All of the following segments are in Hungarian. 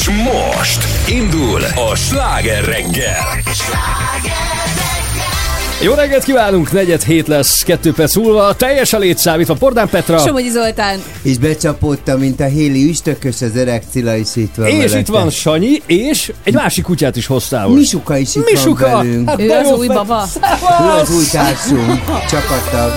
És most indul a sláger reggel. Jó reggelt kívánunk, negyed hét lesz, kettő perc múlva, teljes a létszámítva, Pordán Petra. Somogyi Zoltán. És becsapódta, mint a Héli üstökös, az öreg Cilla is itt van. És mellette. itt van Sanyi, és egy másik kutyát is hoztál. Misuka is itt Misuka. van velünk. Hát ő az új baba. Ő az új társunk, csapattag.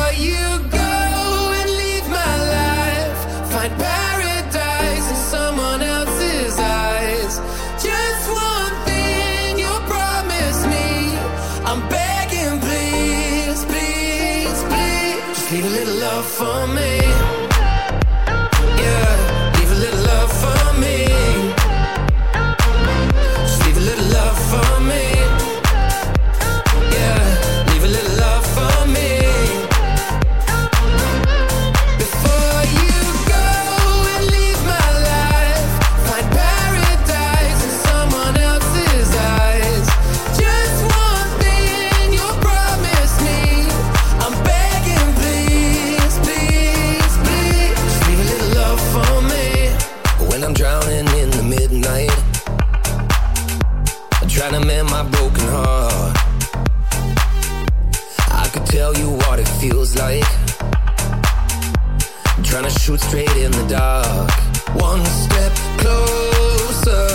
shoot straight in the dark. One step closer,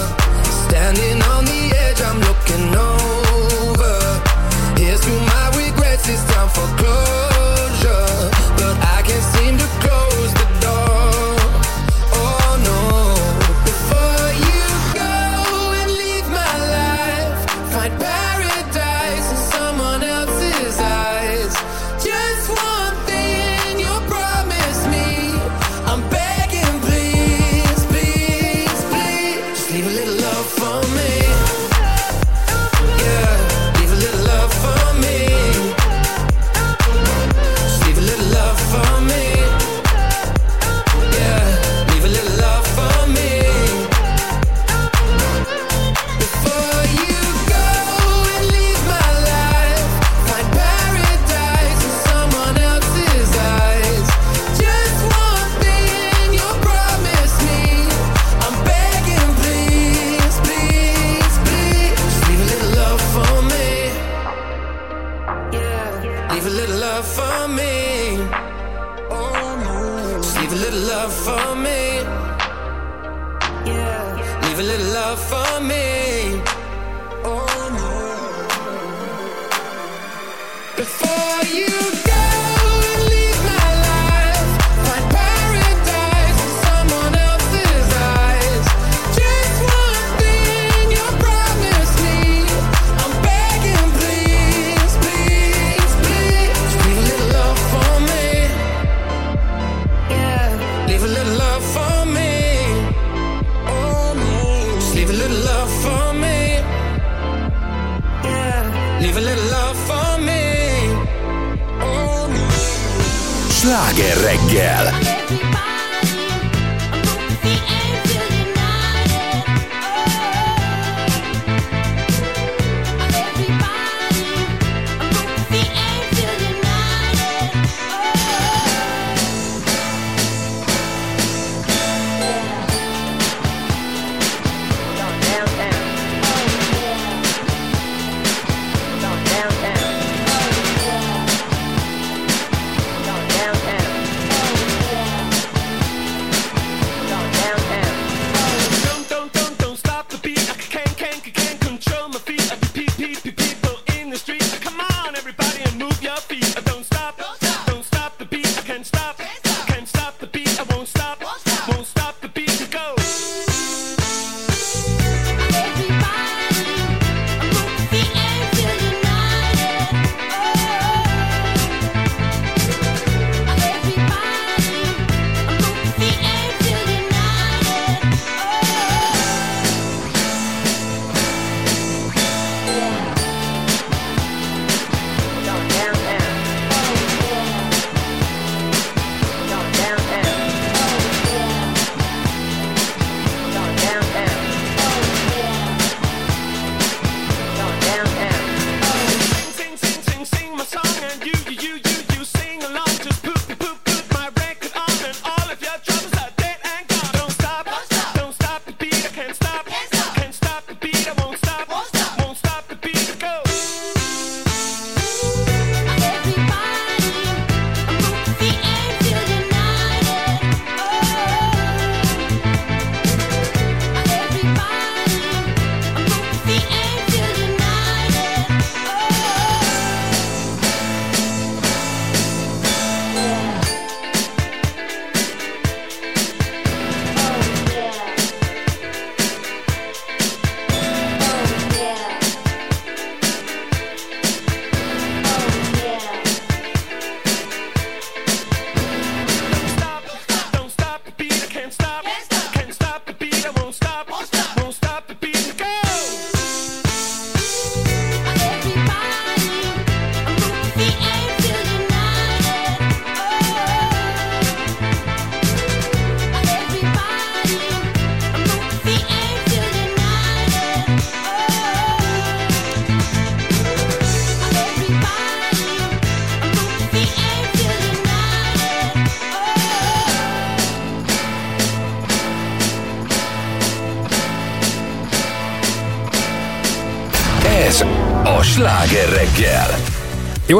standing on the edge, I'm looking over. Here's to my regrets, it's time for closure.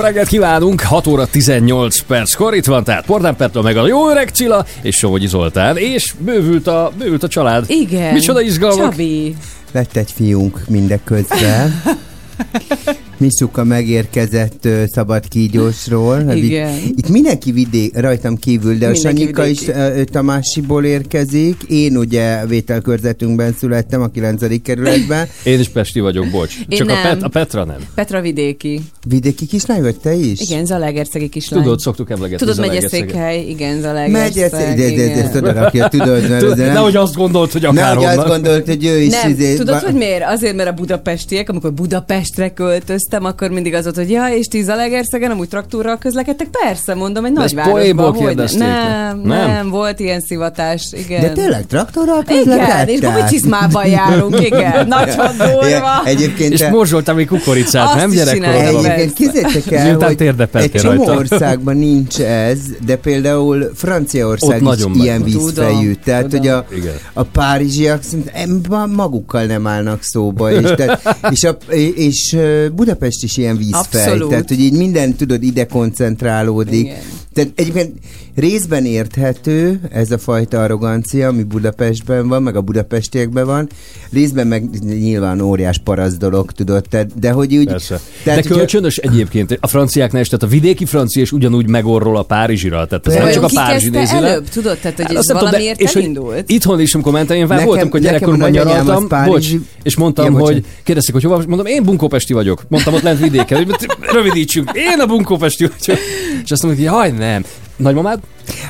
Reggelt kívánunk, 6 óra 18 perckor, itt van tehát Pordán Petra, meg a jó öreg Cilla, és Somogyi Zoltán, és bővült a, bővült a család. Igen. Micsoda izgalmak. Csabi. Lett egy fiunk mindeközben. Misuka megérkezett ö, szabad kígyósról. Hát Igen. Itt, itt mindenki vidék, rajtam kívül, de Mindenki a Sanyika is vidéki. ö, Tamásiból érkezik. Én ugye vételkörzetünkben születtem a 9. kerületben. Én is Pesti vagyok, bocs. Én Csak a, nem. Pet, a Petra nem. Petra Vidéki. Vidéki kislány vagy te is? Igen, Zalaegerszegi kislány. Tudod, szoktuk emlegetni. Tudod, megyeszékhely, igen, Zalaegerszeg. de, de, de, igen. ezt oda rakja, tudod, mert Tudod, ez nem... Nehogy azt gondolt, hogy akár Nehogy azt gondolt, hogy ő is Nem, izé- tudod, hogy miért? Azért, mert a budapestiek, amikor Budapestre költöztem, akkor mindig az volt, hogy ja, és ti Zalaegerszegen amúgy traktorral közlekedtek? Persze, mondom, egy De ezt nagyvárosban. poénból hogy nem, Nem? nem, volt ilyen szivatás, igen. De tényleg traktorral Igen, és közlekedtek? gumicizmában járunk, igen. Nagyon durva. Egyébként És morzsoltam még kukoricát, nem csinálják. Egyébként képzeljétek el, Miután hogy egy csomó rajta. országban nincs ez, de például Franciaország Ott is ilyen van. vízfejű. Tudom, Tehát, tudom. hogy a, Igen. a párizsiak szerintem ma- magukkal nem állnak szóba. És, tehát, és, a, és Budapest is ilyen vízfej. Abszolút. Tehát, hogy így minden, tudod, ide koncentrálódik. Igen. Tehát egyébként részben érthető ez a fajta arrogancia, ami Budapestben van, meg a budapestiekben van, részben meg nyilván óriás parasz dolog, tudod, te, de hogy úgy... Persze. Tehát, De kölcsönös egyébként. A franciáknál is, tehát a vidéki francia is ugyanúgy megorrol a párizsira. Tehát ez nem csak a párizsi kezdte nézi le. előbb? Tudod, tehát, hogy Hát ez valamiért és hogy elindult? Itthon is, amikor mentem, én Nekem- voltam, hogy gyerekkoromban nagyanyám nyaraltam, bocs, és mondtam, Ja, hogy kérdezték, hogy hova, mondom, én bunkópesti vagyok. Mondtam ott lent vidéken, hogy rövidítsünk, én a bunkópesti vagyok. És azt mondom, hogy jaj, nem. Nagymamád?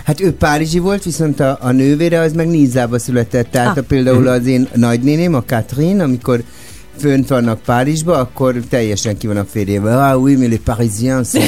Hát ő Párizsi volt, viszont a, a nővére az meg Nízába született. Tehát Ah. ah. például az én nagynéném, a Catherine, amikor fönt vannak Párizsba, akkor teljesen ki van a férjével. Ah oui, mais les Parisiens sont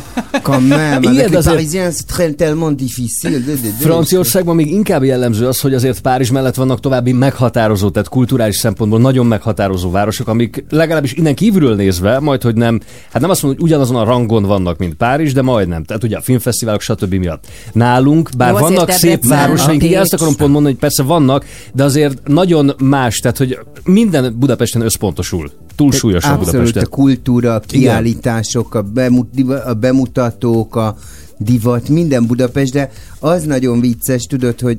quand même, Igen, avec les azért- Parisiens c'est très, tellement difficile. De, de, de. Franciaországban még inkább jellemző az, hogy azért Párizs mellett vannak további meghatározó, tehát kulturális szempontból nagyon meghatározó városok, amik legalábbis innen kívülről nézve, majd hogy nem, hát nem azt mondom, hogy ugyanazon a rangon vannak, mint Párizs, de majdnem. Tehát ugye a filmfesztiválok, stb. miatt. Nálunk, bár Jó, vannak szép városaink, igen, azt akarom pont mondani, hogy persze vannak, de azért nagyon más, tehát hogy minden Budapesten összpontosul. Túlsúlyosan Abszolút, Budapesten. a kultúra, a kiállítások, a, bemut, a bemutatók, a divat, minden Budapest, de az nagyon vicces, tudod, hogy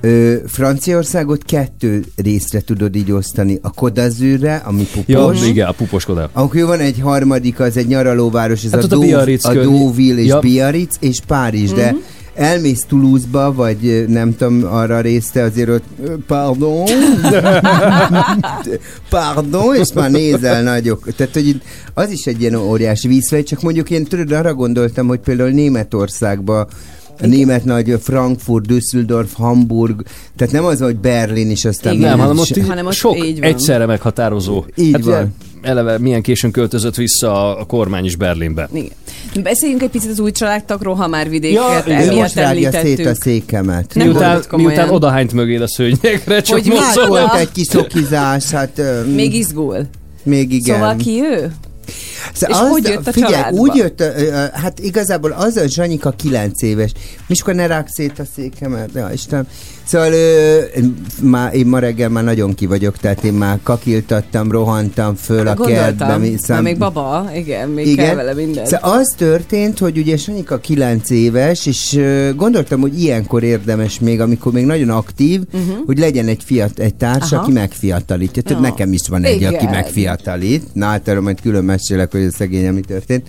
Ö, Franciaországot kettő részre tudod így osztani. A Kodazűrre, ami Ja, pupos, igen, a puposkodás. Akkor van egy harmadik, az egy nyaralóváros, ez Hát a, ott a Dó- a. Deauville és Ja. Biarritz és Párizs, de Mhm. elmész Toulouse-ba, vagy nem tudom, arra részte azért ott, pardon, pardon, és már nézel nagyok. Tehát, hogy az is egy ilyen óriási vízfej, csak mondjuk én tudod, arra gondoltam, hogy például Németországban a német nagy Frankfurt, Düsseldorf, Hamburg, tehát nem az, hogy Berlin is aztán Igen. Nem, hanem ott így Hanem ott sok így van. egyszerre meghatározó. Így hát van. ugye Eleve milyen későn költözött vissza a, kormány is Berlinbe. Igen. Beszéljünk egy picit az új családtagról, ha már vidéket Ja, emiatt most rágja szét a székemet. Nem miután, miután odahányt mögé a szőnyegre, csak Hogy. Hát volt Szóval- egy kis szokizás, hát Még izgul. még igen. Szóval ki ő? Szóval És hogy jött a figyelj, családba? úgy jött, hát igazából az a Zsanyika 9 éves. Miska ne rák szét a székemet, ja Isten. Szóval ö, már, én ma reggel már nagyon ki vagyok, tehát én már kakiltattam, rohantam föl a kertbe. Mi- szám- még baba, igen, még kell vele minden. Szóval az történt, hogy ugye Sanyika 9 éves, és ö, gondoltam, hogy ilyenkor érdemes még, amikor még nagyon aktív, uh-huh. hogy legyen egy fiat, egy társ, Aha. aki megfiatalítja. Tehát nekem is van egy, aki Igen. megfiatalít. Na, hát erről majd külön mesélek, hogy a szegényem mi történt.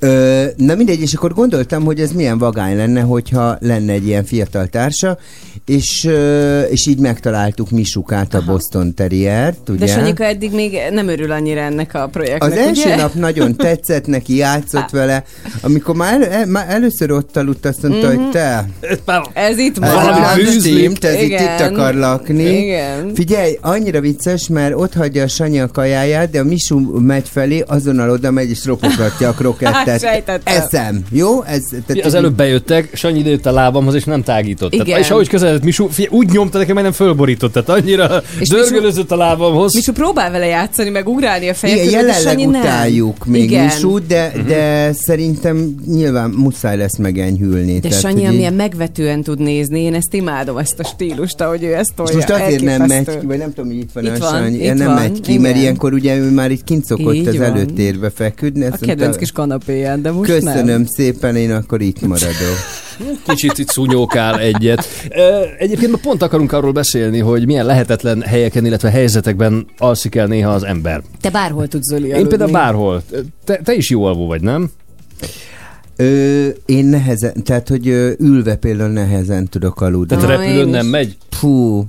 Ö, na mindegy, és akkor gondoltam, hogy ez milyen vagány lenne, hogyha lenne egy ilyen fiatal társa, és, ö, és így megtaláltuk Misukát, a Boston Terriert, ugye? De Sanyika eddig még nem örül annyira ennek a projektnek, Az első ugye? nap nagyon tetszett neki, játszott vele. Amikor már, el, már először ott aludt, azt mondta, Mhm. hogy te, Ez itt ez Valami van. fűzli. stimmt, ez itt, itt akar lakni. Igen. Figyelj, annyira vicces, mert ott hagyja a Sanyi a kajáját, de a Misu megy felé, azonnal oda megy és ropogtatja a krokettet. Tehát Sejtettem. eszem, jó? Ez, tehát Az előbb bejöttek, Sanyi idejött a lábamhoz, és nem tágított. Tehát, Igen. és ahogy közeledett Misu, figyelj, úgy nyomta nekem, hogy nem fölborított. Tehát annyira És dörgölözött a lábamhoz. Misu próbál vele játszani, meg ugrálni a feje Igen, között, jelenleg Sanyi nem. utáljuk még Igen. Misút, de, Mhm. de szerintem nyilván muszáj lesz megenyhülni. De Tehát, Sanyi, hogy így- amilyen megvetően tud nézni, én ezt imádom, ezt a stílust, ahogy ő ezt És tolja. most azért nem megy ki, vagy nem tudom, hogy itt van Itt a van, Sanyi. itt nem van, megy ki, mert ilyenkor ugye ő már itt kint szokott Így az van. előtérbe feküdni. A kedvenc kis kanapéján, de most Köszönöm nem. szépen, én akkor itt maradok. Kicsit itt szúnyókál egyet. Egyébként ma pont akarunk arról beszélni, hogy milyen lehetetlen helyeken, illetve helyzetekben alszik el néha az ember. Te bárhol tudsz Zoli Én aludni. például bárhol. Te, te is jó alvó vagy, nem? Ö, én nehezen, tehát hogy ülve például nehezen tudok aludni. Tehát repülőn én nem megy? Fú,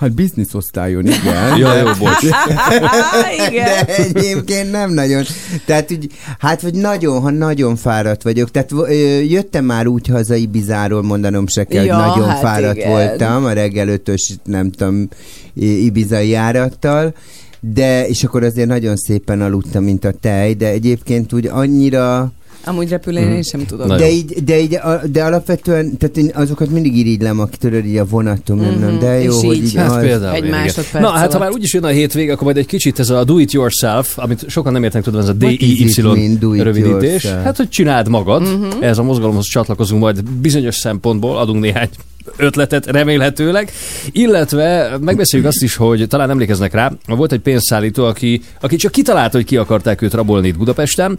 hát bizniszosztályon, igen. Ja, jó, bocs. Igen. De egyébként nem nagyon. Tehát úgy, hát vagy nagyon, ha nagyon fáradt vagyok. Tehát ö, jöttem már úgy haza Ibizáról, mondanom se kell, Ja, hogy nagyon hát fáradt igen. voltam a reggel ötös, nem tudom, ibizai járattal. De, és akkor azért nagyon szépen aludtam, mint a tej, de egyébként úgy annyira, Amúgy repülőn én sem tudom. De jó. így, de így, de alapvetően, tehát én azokat mindig irigylem, aki tudod, így a vonaton, nem, nem, de Mhm, jó, és hogy így. így, Hát az- például. Egy másodperc Na, hát ha alatt. már úgyis jön a hétvége, akkor majd egy kicsit ez a do it yourself, amit sokan nem értenek, tudod, ez a DIY rövidítés. Hát, hogy csináld magad. Mhm. Ez a mozgalomhoz csatlakozunk majd bizonyos szempontból, adunk néhány ötletet remélhetőleg, illetve megbeszéljük azt is, hogy talán emlékeznek rá, volt egy pénzszállító, aki, aki csak kitalálta, hogy ki akarták őt rabolni itt Budapesten.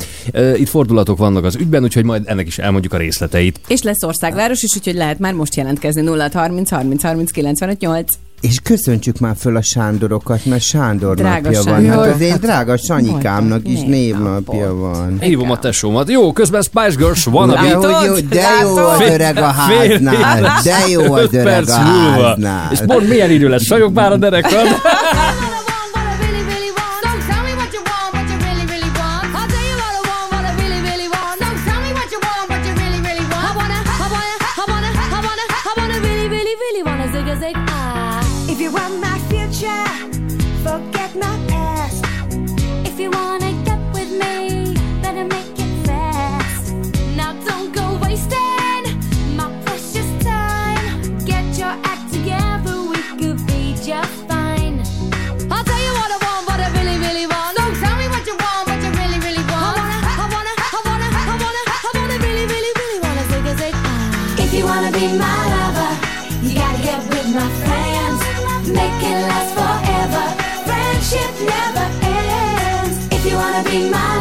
Itt fordulatok vannak az ügyben, úgyhogy majd ennek is elmondjuk a részleteit. És lesz országváros is, úgyhogy lehet már most jelentkezni 0 30 30 30 95 8. És köszöntsük már föl a Sándorokat, mert Sándor Drága napja van. Sándor. Hát az én drága Sanyikámnak is névnapja van. Hívom a tesómat. Jó, közben Spice Girls van a jó, de jó az öreg a háznál. De jó az öreg a háznál. És pont milyen idő lesz? Sajog már a derekad. forget my If you wanna be my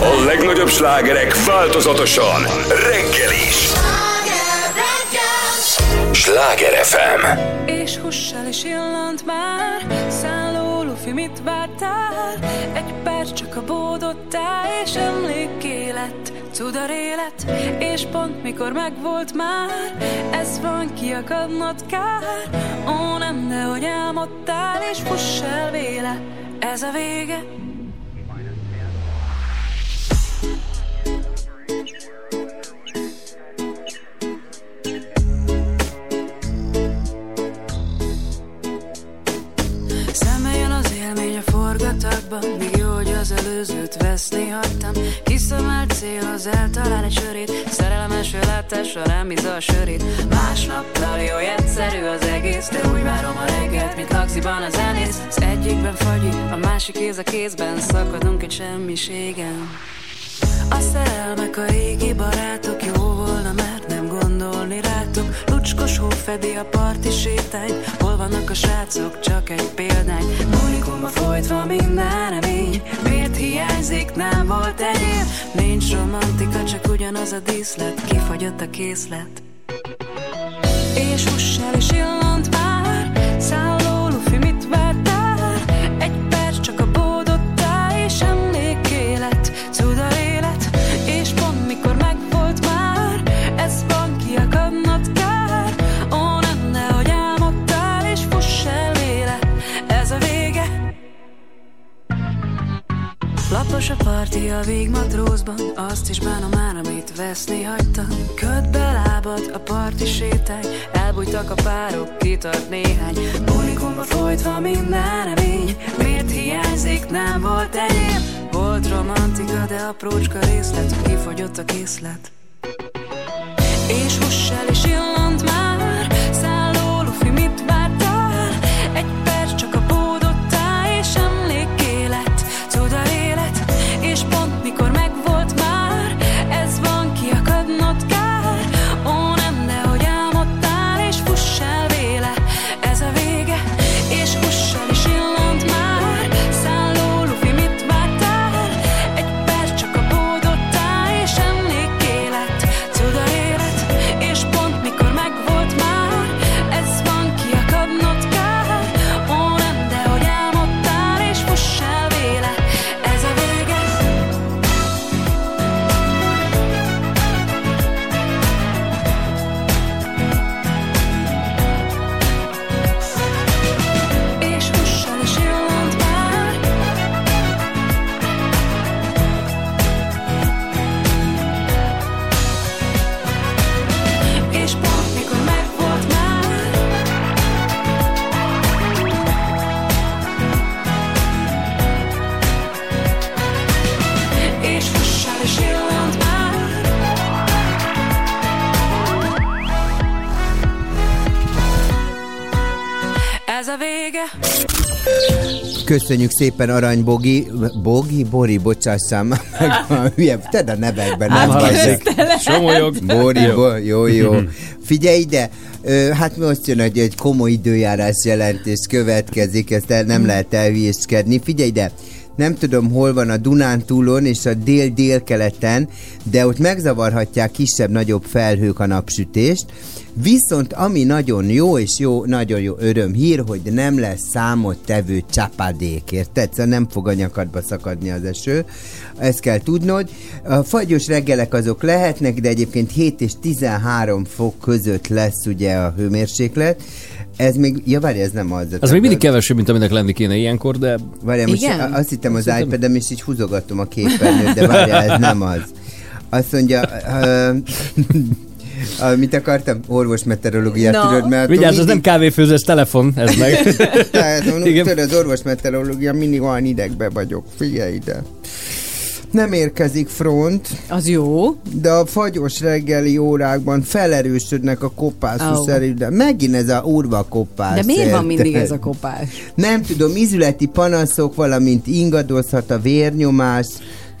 A legnagyobb slágerek változatosan reggel is. Sláger FM. És hussal is illant már Szálló lufi, mit vártál? Egy perc csak a bódottál És emlékké lett Cudar élet És pont mikor megvolt már Ez van kiakadnod kár Ó nem, de hogy álmodtál És fuss el véle Ez a vége hagytam Kiszemelt cél az eltalál egy sörét. Szerelmes látásra rám bízza a sörét. Másnap jó, egyszerű az egész De úgy várom a reggelt, mint laxiban az zenész. Az egyikben fagyi, a másik kéz a kézben. Szakadunk egy semmiségen. A szerelmek a régi barátok Jó gondolni rátok. Lucskos hó fedi a parti sétány Hol vannak a srácok, csak egy példány. Unikumba folytva minden remény. Miért hiányzik, nem volt enyém. Nincs romantika, csak ugyanaz a díszlet. Kifagyott a készlet. És huss el és illant már Lapos a parti a végmatrózban Azt is bánom már, amit veszni hagytam. Köd be lábad a parti sétány Elbújtak a párok, kitart néhány. Unikumba folytva minden remény Miért hiányzik, nem volt enyém? Volt romantika, de aprócska részlet Kifogyott a készlet. És huss el és illant már Köszönjük szépen Arany Bogi, Bogi, Bori, bocsássál már meg, a hülye, tedd a nevekben, nem hallzik. Somolyog. Bori, Jó. bo, jó, jó. Figyelj ide, hát most jön egy, egy komoly időjárás jelentés következik, ezt el, nem lehet elhülyéskedni. Figyelj ide, nem tudom, hol van a Dunántúlon és a dél-dél-keleten, de ott megzavarhatják kisebb-nagyobb felhők a napsütést. Viszont ami nagyon jó, és jó, nagyon jó öröm hír, hogy nem lesz számot tevő csapadék, érted? Szóval nem fog a nyakadba szakadni az eső. Ezt kell tudnod. A fagyos reggelek azok lehetnek, de egyébként 7 és 13 fok között lesz ugye a hőmérséklet. Ez még, ja várj, ez nem az. Az még mindig kevesebb, mint aminek lenni kéne ilyenkor, de Várjál, most Igen? azt hittem az Szerintem- iPad-em, és így húzogatom a képernyőt, de várjál, ez nem az. Azt mondja, uh, uh, mit akartam? Orvos meteorológiát, Na. tudod, mert vigyázz, ez nem kávéfőzős telefon, ez meg. Tehát, tudod, az orvos meteorológia, mindig olyan idegbe vagyok, figyelj ide. Nem érkezik front, Az jó. de a fagyos reggeli órákban felerősödnek a kopászú oh. de megint ez a urva kopász. De miért van mindig ez a kopás? Nem tudom, ízületi panaszok, valamint ingadozhat a vérnyomás,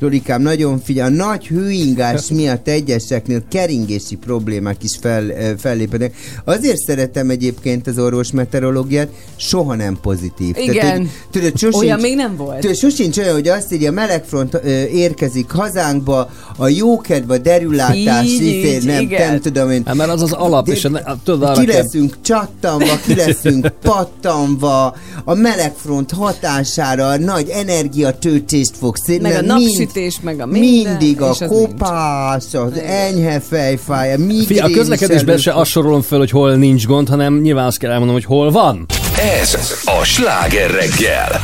Zolikám, nagyon figyel, a nagy hőingás miatt egyeseknél keringési problémák is fel, ö, fellépnek. Azért szeretem egyébként az orvos meteorológiát, soha nem pozitív. Igen. hogy, tudod, sosincs, Olyan még nem volt. Tudod, sosincs olyan, hogy azt így a melegfront ö, érkezik hazánkba, a jókedv, a derülátás, Így, izé, így, nem, igen. nem tudom én. Hát mert az az alap, De- és a, tudod, arra ki kell- leszünk csattanva, ki leszünk pattanva, a melegfront hatására a nagy energiatöltést fog szét, Meg a mert napsütés, meg a minden, Mindig a és az kopás, az enyhe fejfája, migrén a közlekedésben se azt sorolom fel, hogy hol nincs gond, hanem nyilván azt kell elmondanom, hogy hol van. Ez a sláger reggel.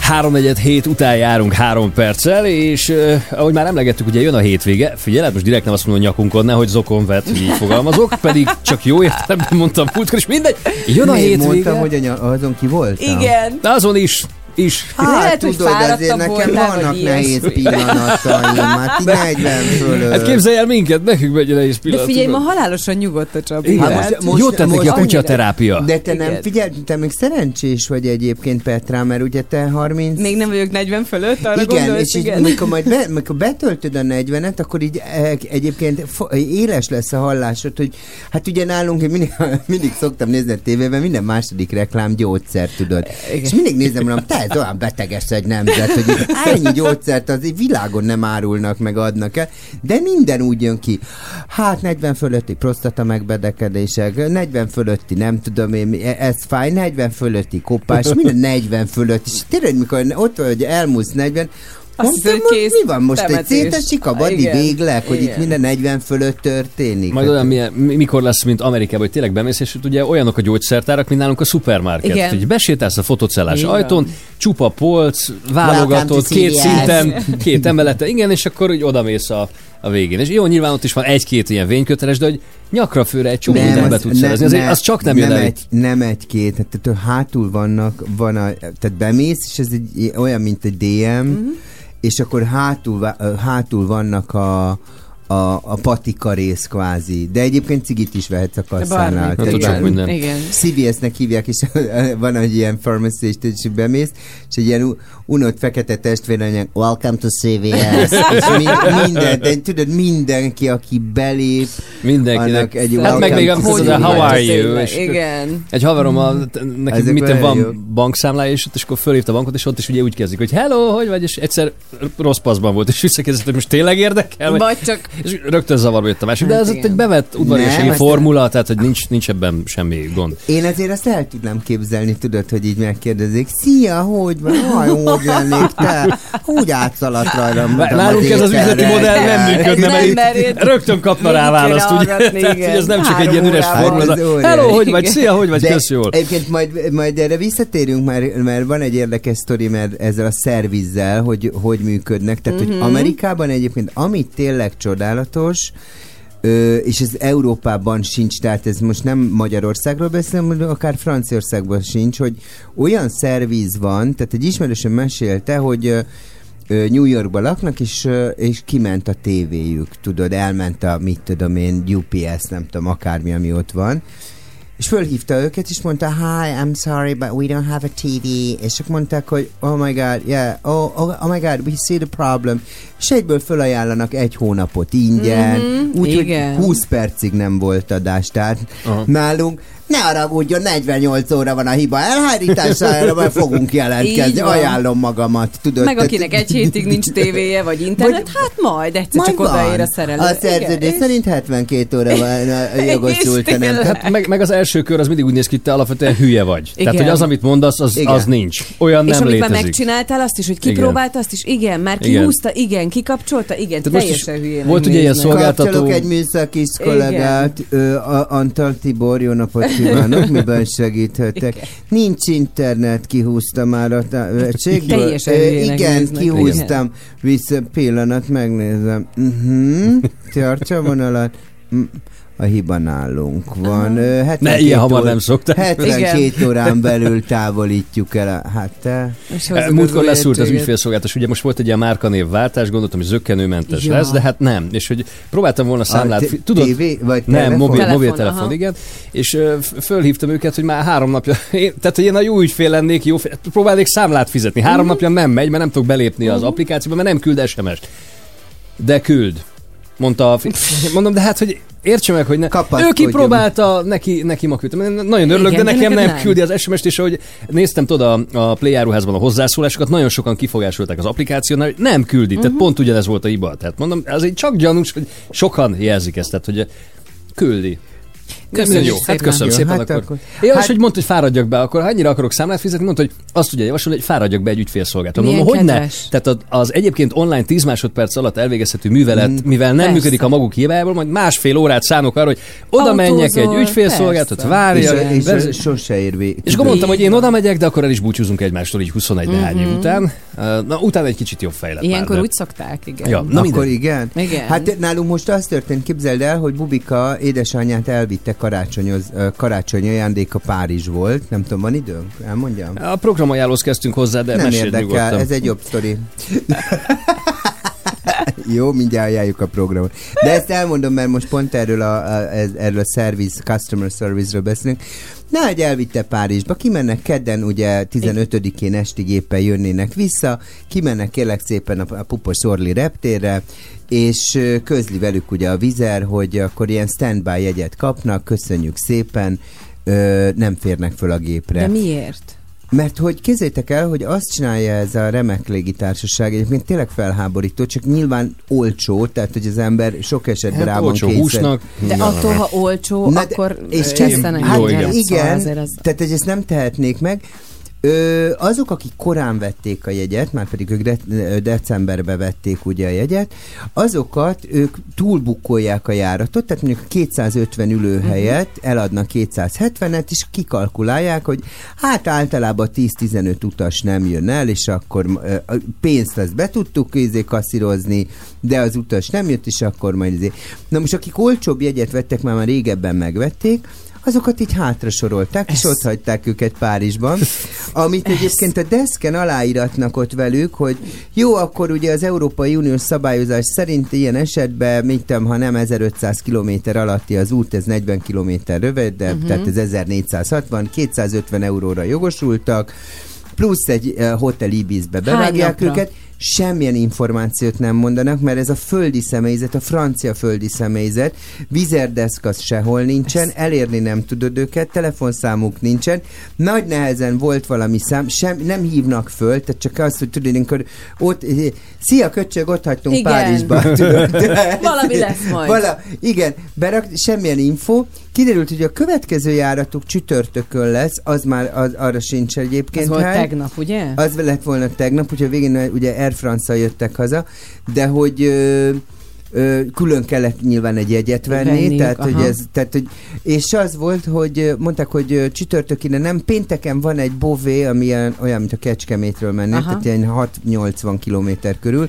3 hét után járunk három perccel, és uh, ahogy már emlegettük, ugye jön a hétvége. Figyelj, hát most direkt nem azt mondom, hogy nyakunkon, nehogy zokon vet, hogy így fogalmazok, pedig csak jó értelemben mondtam múltkor, és mindegy. Jön a Még hétvége. mondtam, hogy anya, azon ki voltam. Igen. De azon is, is. Hát, Lehet, hogy tudod, azért fáradtabb nekem voltál, vannak nehéz pillanataim, hát így 40 fölött. Hát képzelj el minket, nekünk megy nehéz De pillanat. figyelj, ma halálosan nyugodt a Csabi. Igen. Hát Hát, most- Jót tett neki a most- kutyaterápia. De te nem Igen. figyelj, te még szerencsés vagy egyébként Petrá, mert ugye te 30... Még nem vagyok 40 fölött, arra igen, gondolsz, és így, igen. mikor majd be, mikor betöltöd a 40-et, akkor így eh, egyébként éles lesz a hallásod, hogy hát ugye nálunk, én mindig, mindig szoktam nézni a tévében, minden második reklám gyógyszer, tudod. Igen. És mindig nézem, mondom, te ez olyan beteges egy nemzet, hogy így ennyi gyógyszert az világon nem árulnak, meg adnak el, de minden úgy jön ki. Hát 40 fölötti prostata megbedekedések, 40 fölötti nem tudom én, mi- ez fáj, 40 fölötti kopás, minden 40 fölött, és tényleg, mikor ott vagy, hogy elmúlsz 40, Azt mondtam, hogy hogy kész mi van most, egy temetés. szétesik a badi Igen. végleg, hogy itt Igen. minden 40 fölött történik. Majd olyan, milyen, mi- mikor lesz, mint Amerikában, hogy tényleg bemész, és ugye olyanok a gyógyszertárak, mint nálunk a szupermarket. Igen. Hogy besétálsz a fotocellás van. ajtón, csupa polc, válogatott, to két szinten, két emelete, igen, és akkor úgy odamész a, a végén. És jó, nyilván ott is van egy-két ilyen vényköteles, de hogy nyakra főre egy csomó mindent be tudsz szerezni. Azért az csak nem jön nem el. egy, nem egy-két, hát tehát hátul vannak, van a, tehát bemész, és ez egy, olyan, mint egy DM, Mhm. És akkor hátul, hátul vannak a, a, a patika rész kvázi. De egyébként cigit is vehetsz a kasszánál. Hát minden. Igen. CVS-nek hívják, és van egy ilyen pharmacist, és bemész, és egy ilyen unott fekete testvéranyag, welcome to CVS, és mi, minden, de tudod, mindenki, aki belép, Mindenkinek. annak egy Hát meg még amikor tudod, how are you? És Igen. egy haverom, a, neki mitten olyan van jók. bankszámlája, és, ott, és akkor fölhívta a bankot, és ott is ugye úgy kezdik, hogy hello, hogy vagy, és egyszer rossz paszban volt, és visszakérdezett, hogy most tényleg érdekel? Vagy- Vagy csak És rögtön zavarba jött a másik, de Hát ez ott igen. egy bevett ezt- formula, tehát hogy nincs, nincs ebben semmi gond. Én azért azt el tudnám képzelni, tudod, hogy így megkérdezik, szia, hogy van, Haj, hogy lennék te? Úgy átszaladt rajtam. Nálunk ez az üzleti modell nem működne, Nem, mert itt rögtön kapna rá választ, ugye? Tehát, hogy ez nem csak egy ilyen üres formula. Hát. Hello, hogy vagy, szia, hogy vagy, kösz jól. Egyébként majd, majd erre visszatérünk, mert, mert van egy érdekes sztori, mert ezzel a szervizzel, hogy hogy működnek. Tehát, Mhm. hogy Amerikában egyébként, ami tényleg csodálatos, Ö, és ez Európában sincs, tehát ez most nem Magyarországról beszélem, hanem akár Franciaországban sincs, hogy olyan szerviz van, tehát egy ismerősöm mesélte, hogy New Yorkban laknak, és, és kiment a tévéjük, tudod, elment a, mit tudom én, UPS, nem tudom, akármi, ami ott van, és fölhívta őket, és mondta, hi, I'm sorry, but we don't have a TV. És ők mondták, hogy oh my god, yeah, oh, oh, oh my god, we see the problem. És egyből fölajánlanak egy hónapot ingyen, Mhm, úgyhogy igen. 20 percig nem volt adás. Tehát Aha. nálunk ne haragudjon, 48 óra van a hiba elhárítására, mert fogunk jelentkezni. Van. Ajánlom magamat. Tudod, meg tehát- akinek egy hétig nincs tévéje, vagy internet, hát majd egyszer csak odaér a szerelő. A szerződés szerint 72 óra van a jogosult, nem. Hát meg, meg az első kör az mindig úgy néz ki, hogy te alapvetően hülye vagy. Tehát, Igen. hogy az, amit mondasz, az, Igen. az nincs. Olyan És nem amit már létezik. megcsináltál, azt is, hogy Igen. kipróbálta, azt is, igen, már kihúzta, igen, kikapcsolta, igen, Tehát teljesen hülyének volt ugye ilyen szolgáltató- Kapcsolok egy műszaki kollégát, Antal Tibor, jó napot kívánok, miben segíthetek? Igen. Nincs internet, kihúztam már a távolságből. Teljesen Igen, néznek. kihúztam, vissza pillanat, megnézem. Uh-huh. Tartsa vonalat. A hiba nálunk van. Ö, Ne, 72 ilyen hamar nem szokták. 72 órán belül távolítjuk el. A, hát te... Az Múltkor leszúrt az ügyfélszolgáltatás, ugye most volt egy ilyen márkanévváltás, gondoltam, hogy zöggenőmentes Ja. lesz, de hát nem. És hogy próbáltam volna számlát, A fi- t- tudod, TV vagy nem, telefon? mobil, Telefon, mobiltelefon, aha. igen. És fölhívtam őket, hogy már három napja, én, tehát hogy én a jó ügyfél lennék, jó, fél- próbálnék számlát fizetni. Három Mhm. napja nem megy, mert nem tudok belépni az applikációba, mert nem küld SMS-t. De küld. Mondta a fi- Mondom, de hát, hogy értse meg, hogy ne. Ő Kapaszkodjon. kipróbálta, neki, neki ma küldtem. Nagyon örülök, Igen, de nekem nem, nem. küldi az SMS-t, és ahogy néztem tudod a, a Play áruházban a hozzászólásokat, nagyon sokan kifogásolták az applikációnál, hogy nem küldi. Tehát pont ugyanez volt a hiba. Tehát mondom, azért csak gyanús, hogy sokan jelzik ezt, tehát hogy küldi. Köszönjük jó, hát köszönöm Jó, szépen. hát akkor. akkor- Ja, és hát- hogy mondta, hogy fáradjak be, akkor ha annyira akarok számlát fizetni, mondta, hogy azt tudja javasolni, hogy fáradjak be egy ügyfélszolgáltató. Mondom, hogy ne? Tehát az, egyébként online 10 másodperc alatt elvégezhető művelet, Mm. mivel nem Persze. működik a maguk hibájából, majd másfél órát szánok arra, hogy oda menjek egy ügyfélszolgáltatót, persze. És, és, és sose ér és gondoltam, hogy én oda megyek, de akkor el is búcsúzunk egymástól így 21 néhány év után. Na, utána egy kicsit jobb fejlett Ilyenkor már, de- úgy szokták, igen. Ja, na akkor igen? Igen. Hát nálunk most az történt, képzeld el, hogy Bubika édesanyját elvitte karácsonyoz, ö, karácsonyi ajándéka Párizs volt. Nem tudom, van időnk? Elmondjam? A programajánlóhoz kezdtünk hozzá, de nem érdekel, nyugodtan. ez egy jobb sztori. Jó, mindjárt ajánljuk a programot. De ezt elmondom, mert most pont erről a, a, erről a service, customer service-ről beszélünk. Na, hogy elvitte Párizsba, kimennek kedden, ugye 15-én estig éppen jönnének vissza, kimennek kérlek szépen a, a Pupos Orli reptérre, és közli velük ugye a vizer, hogy akkor ilyen standby jegyet kapnak, köszönjük szépen, ö, nem férnek föl a gépre. De miért? Mert hogy kézzétek el, hogy azt csinálja ez a remek légitársaság, egyébként tényleg felháborító, csak nyilván olcsó, tehát hogy az ember sok esetben rá Hát van olcsó kényszer- húsnak. De attól, ha olcsó, Na, akkor és tesztenek. hát Jó, igen. szóval igen, azért az... tehát hogy ezt nem tehetnék meg. Ö, azok, akik korán vették a jegyet, már pedig ők de- decemberbe vették ugye a jegyet, azokat ők túlbukkolják a járatot, tehát mondjuk 250 ülőhelyet eladnak 270-et, és kikalkulálják, hogy hát általában 10-15 utas nem jön el, és akkor ö, a pénzt azt be tudtuk izé kasszírozni, de az utas nem jött, és akkor majd izé. Na most akik olcsóbb jegyet vettek, már, már régebben megvették, azokat így hátra sorolták, és ott hagyták őket Párizsban, amit egyébként a deszken aláíratnak ott velük, hogy jó, akkor ugye az Európai Uniós szabályozás szerint ilyen esetben, mit tudom, ha nem 1500 km alatti az út, ez 40 km rövidebb, uh-huh. tehát ez 1460, 250 euróra jogosultak, plusz egy uh, hotel Ibizbe bevágják őket, semmilyen információt nem mondanak, mert ez a földi személyzet, a francia földi személyzet, vizerdeszk az sehol nincsen, elérni nem tudod őket, telefonszámuk nincsen, nagy nehezen volt valami szám, sem, nem hívnak föl, tehát csak azt, hogy tudod, amikor ott, szia köcsög, ott hagytunk Igen. Párizsba, tudod. Valami lesz majd. Vala, igen, berak, semmilyen info, kiderült, hogy a következő járatuk csütörtökön lesz, az már az, arra sincs egyébként Ez volt hely. tegnap, ugye? Az lett volna tegnap, úgyhogy végén ugye Air France jöttek haza, de hogy ö, ö, külön kellett nyilván egy jegyet venni, Venniük, tehát, hogy ez, tehát hogy, és az volt, hogy mondták, hogy csütörtökine nem, pénteken van egy bové, ami ilyen, olyan, mint a Kecskemétről mennek, Aha. tehát ilyen 6-80 kilométer körül,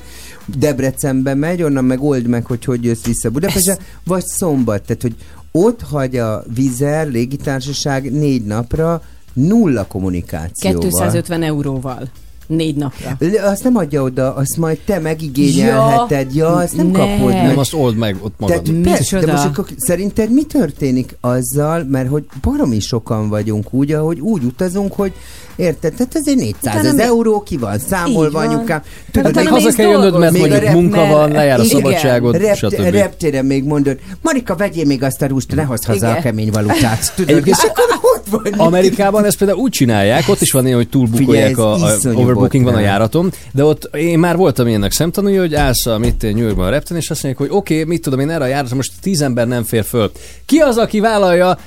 Debrecenbe megy, onnan meg old meg, hogy hogy jössz vissza Budapestre, vagy szombat, tehát hogy ott hagy a Vizer légitársaság négy napra nulla kommunikációval. 250 euróval. Négy napra. Azt nem adja oda, azt majd te megigényelheted. Ja, Ja, azt nem ne. kapod meg. Nem, azt old meg ott magad. Tehát, persze, de most akkor szerinted mi történik azzal, mert hogy baromi sokan vagyunk úgy, ahogy úgy utazunk, hogy érted, tehát azért 400 Utána ez mi- euró, ki van számolva van. anyukám. Tudod, még haza mész kell jönnöd, mert mondjuk a munka rep- van, lejár a igen. szabadságod, Rept, stb. reptéren még mondod, Marika, vegyél még azt a rúst, ne hozd haza Igen. a kemény valutát. Tudod, és akkor ott vagy. Amerikában ezt például úgy csinálják, ott is van ilyen, hogy túlbukolják a, a overbooking van a járaton, de ott én már voltam ilyennek szemtanúja, hogy állsz a mit New Yorkban a repten, és azt mondják, hogy oké, okay, mit tudom én erre a járatra most tíz ember nem fér föl. Ki az, aki vállalja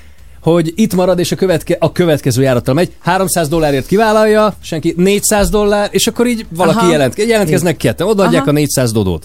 hogy itt marad, és a, követke, a következő járattal megy. 300 dollárért kivállalja, senki 400 dollár, és akkor így valaki Aha. jelent, jelentkeznek ketten, odaadják Aha. a 400 dodót.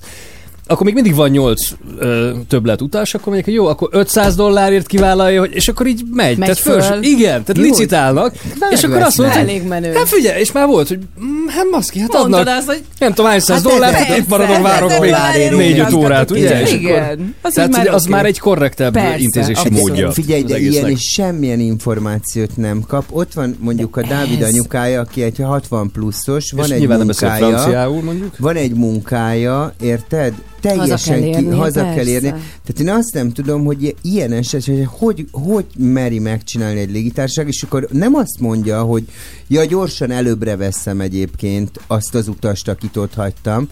Akkor még mindig van 8 ö, többlet utas, akkor mondják, hogy jó, akkor 500 dollárért kivállalja, hogy, és akkor így megy. Megy tehát föl. föl. Igen, tehát Jó. licitálnak, és akkor azt mondta, hogy Elég menő. hát figyelj, és már volt, hogy mm, hát maszki, hát Mondtad adnak, azt, hogy nem tudom, hány száz Hát dollár, hát itt maradok, várok még négy-öt órát, ugye? És Igen. Az, tehát már az már egy korrektebb intézési módja. Figyelj, de ilyen is semmilyen információt nem kap. Ott van mondjuk a Dávid anyukája, aki egy 60 pluszos, van és egy munkája, van egy munkája, érted? Teljesen kell érnie, haza kell érni. Tehát én azt nem tudom, hogy ilyen eset, hogy hogy, hogy meri megcsinálni egy légitársaság, és akkor nem azt mondja, hogy ja, gyorsan előbbre veszem egyébként azt az utast, akit ott hagytam.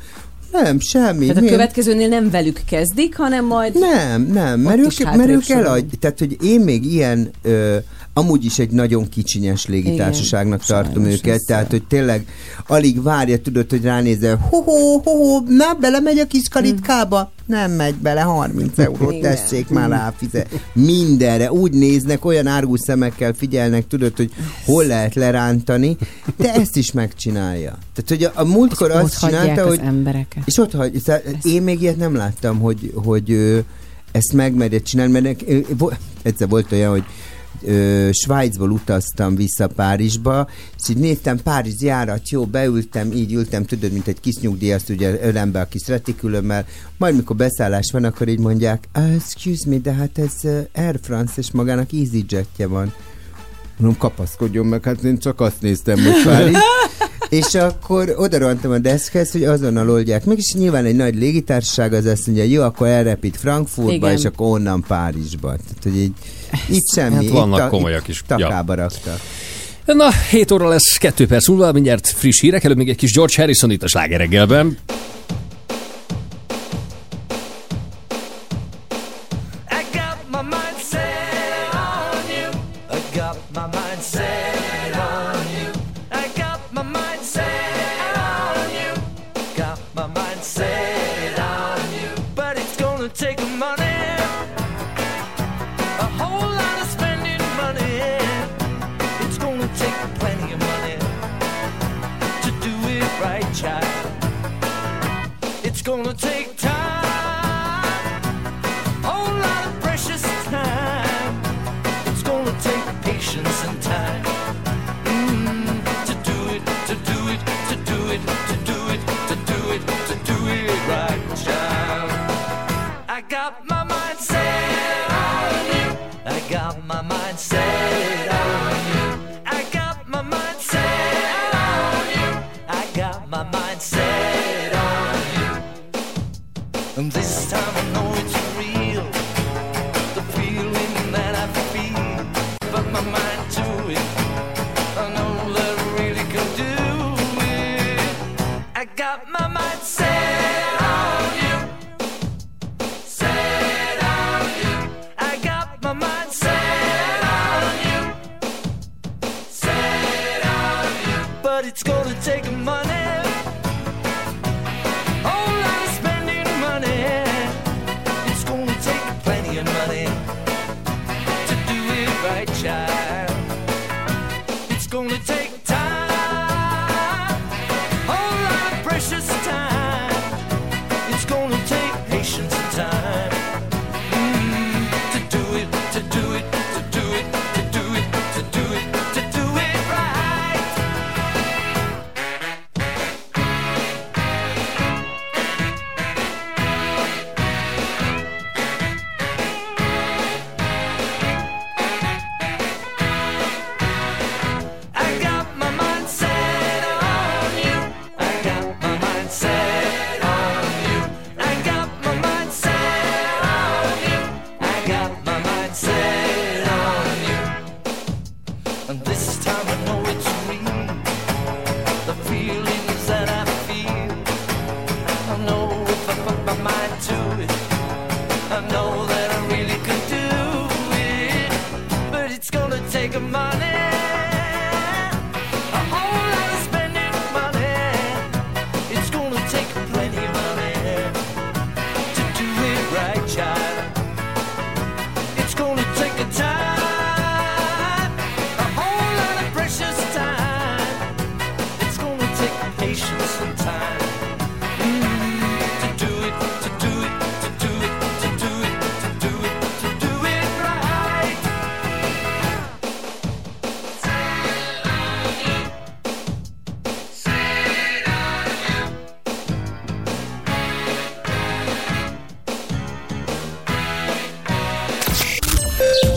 Nem, semmi. Tehát a Miért? következőnél nem velük kezdik, hanem majd... Nem, nem, mert ők, mert ők eladj, tehát hogy én még ilyen, ö, amúgy is egy nagyon kicsinyes légitársaságnak Igen, tartom őket, tehát hogy tényleg alig várja, tudod, hogy ránézel, ho ho ho ho na, belemegy a kis kalitkába? Nem megy bele, 30 eurót Igen. tessék már ráfizet. Mindenre úgy néznek, olyan árgus szemekkel figyelnek, tudod, hogy hol lehet lerántani, de ezt is megcsinálja. Tehát, hogy a, a múltkor ott azt csinálta, az hogy embereket. és ott hagy, tehát én még ilyet nem láttam, hogy, hogy ezt megmerje csinálni, mert egyszer volt olyan, hogy ö, Svájcból utaztam vissza Párizsba, és így néztem Párizs járat, jó, beültem, így ültem, tudod, mint egy kis nyugdíjas, ugye ölembe a kis retikülömmel, majd mikor beszállás van, akkor így mondják, "Ah, excuse me, de hát ez Air France, és magának EasyJetje van. Mondom, kapaszkodjon meg, hát én csak azt néztem már így. És akkor oda rohantam a deszkhez, hogy azonnal oldják meg, és nyilván egy nagy légitársaság az azt mondja, jó, akkor elrepít Frankfurtba, Igen. és akkor onnan Párizsba. Tehát, hogy így, itt semmi. Hát itt vannak ta- komolyak itt is. Takába raktak. Na, 7 óra lesz, 2 perc múlva, mindjárt friss hírek, előbb még egy kis George Harrison itt a slágereggelben.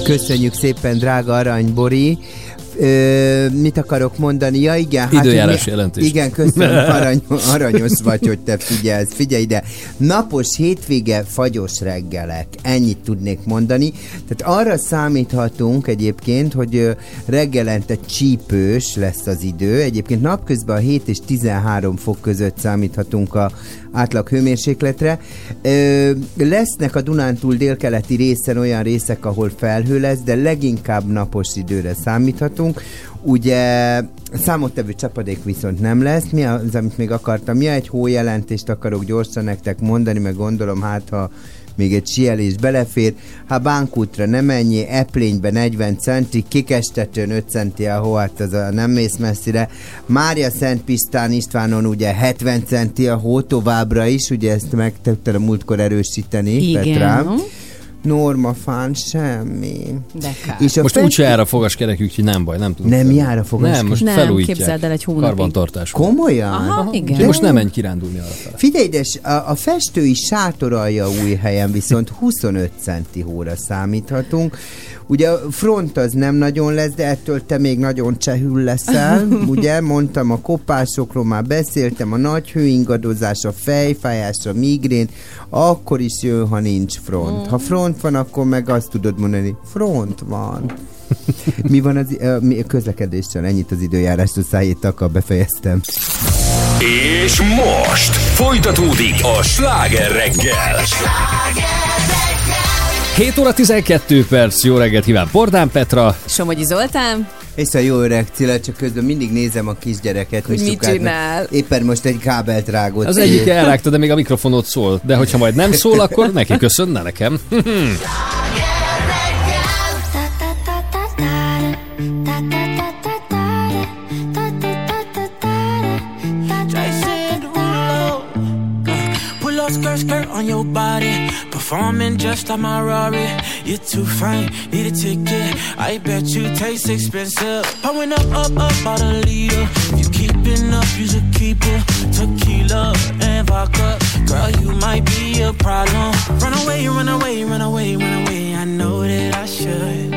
Köszönjük szépen, drága Aranybori. Ö, mit akarok mondani? Ja, igen. Időjárás hogy mi- jelentés. Igen, köszönöm, arany, aranyos vagy, hogy te figyelsz. Figyelj ide, napos hétvége, fagyos reggelek. Ennyit tudnék mondani. Tehát arra számíthatunk egyébként, hogy reggelente csípős lesz az idő. Egyébként napközben a 7 és 13 fok között számíthatunk a átlag hőmérsékletre. Ö, lesznek a Dunántúl délkeleti részen olyan részek, ahol felhő lesz, de leginkább napos időre számíthatunk. Ugye számottevő csapadék viszont nem lesz. Mi az, amit még akartam? Mi egy hójelentést akarok gyorsan nektek mondani, meg gondolom, hát ha még egy sielés belefér. Ha Bánkútra nem ennyi, Eplénybe 40 centi, Kikestetőn 5 centi a hó, hát az a nem mész messzire. Mária Szent Pisztán Istvánon ugye 70 centi a hó továbbra is, ugye ezt meg tudtad a múltkor erősíteni, Igen. Petrám. Fán semmi. De kár. És Most fent- úgyse jár a fogaskerek, úgyhogy nem baj, nem tudom. Nem fel- jár a fogaskerek? Nem, most Nem, felújítják. képzeld el egy hónapig. Karbantartás. Komolyan? Aha, igen. Úgyhogy most nem menj kirándulni arra fel. Figyelj, de a, a festői sátoralja új helyen viszont 25 centi hóra számíthatunk. Ugye a front az nem nagyon lesz, de ettől te még nagyon csehül leszel, ugye? Mondtam a kopásokról, már beszéltem, a nagy hőingadozás, a fejfájás, a migrén, akkor is jön, ha nincs front. Ha front van, akkor meg azt tudod mondani, front van. Mi van az mi, a közlekedéssel? Ennyit az időjárás, a szájét akkor befejeztem. És most folytatódik a sláger reggel. 7 óra 12 perc, jó reggelt kíván Bordán Petra. Somogyi Zoltán, És a jó öreg Cilla, csak közben mindig nézem a kisgyereket. Hogy mit csinál. Éppen most egy kábelt rágott. Az egyik elrágta, de még a mikrofonot szól. De hogyha majd nem szól, akkor neki köszön, ne nekem. skirt, skirt on your body. Performing just like my Rari. You're too fine, need a ticket. I bet you taste expensive. Pouring up, up, up, about a. If you keeping up, you should keep it. Tequila and vodka. Girl, you might be a problem. Run away, run away, run away, run away. I know that I should.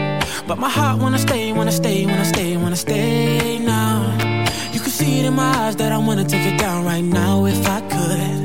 But my heart wanna stay, wanna stay, wanna stay, wanna stay now. You can see it in my eyes that I wanna take it down right now if I could.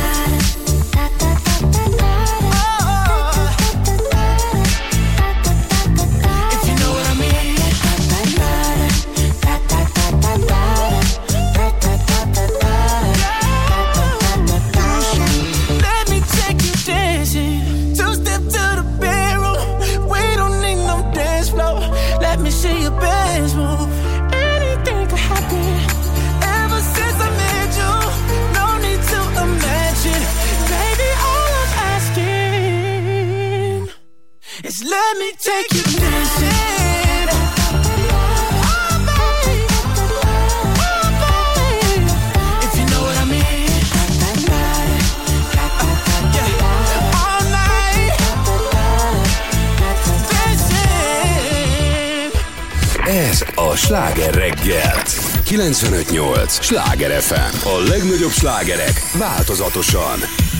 95.8. Sláger FM. A legnagyobb slágerek változatosan.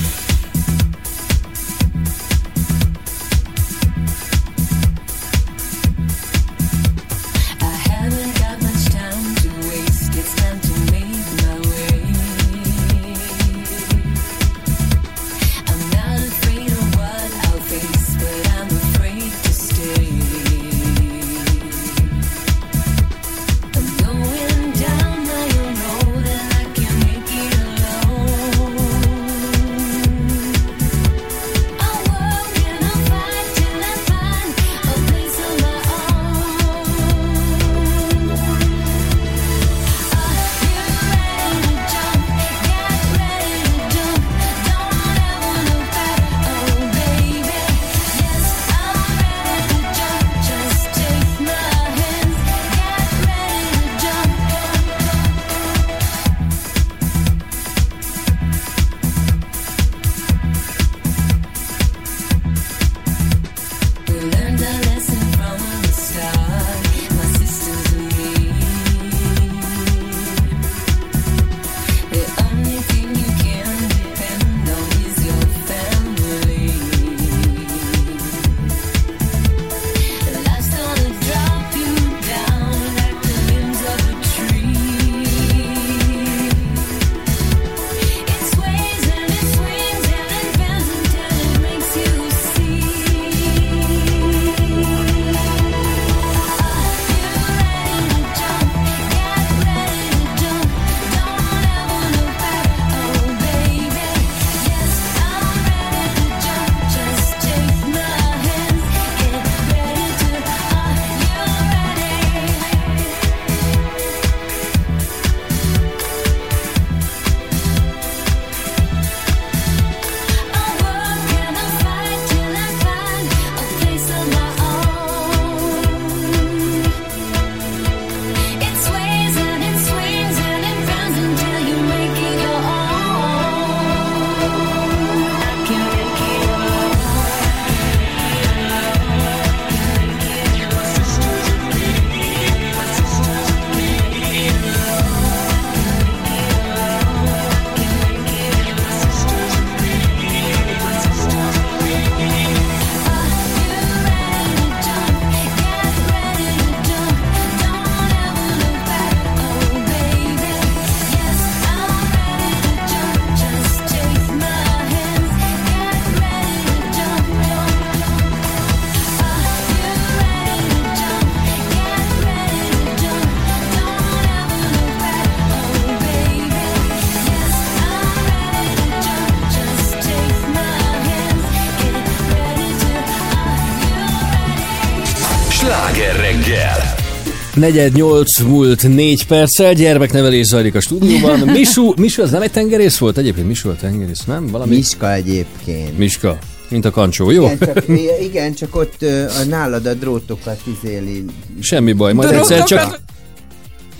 Negyed nyolc múlt négy perccel, gyermeknevelés zajlik a stúdióban. Misu, Misu, az nem egy tengerész volt? Egyébként Misu a tengerész, nem? Valami? Miska egyébként. Miska. Mint a kancsó, jó? Igen, csak, igen, csak ott a nálad a drótokat izéli. Semmi baj, majd egyszer csak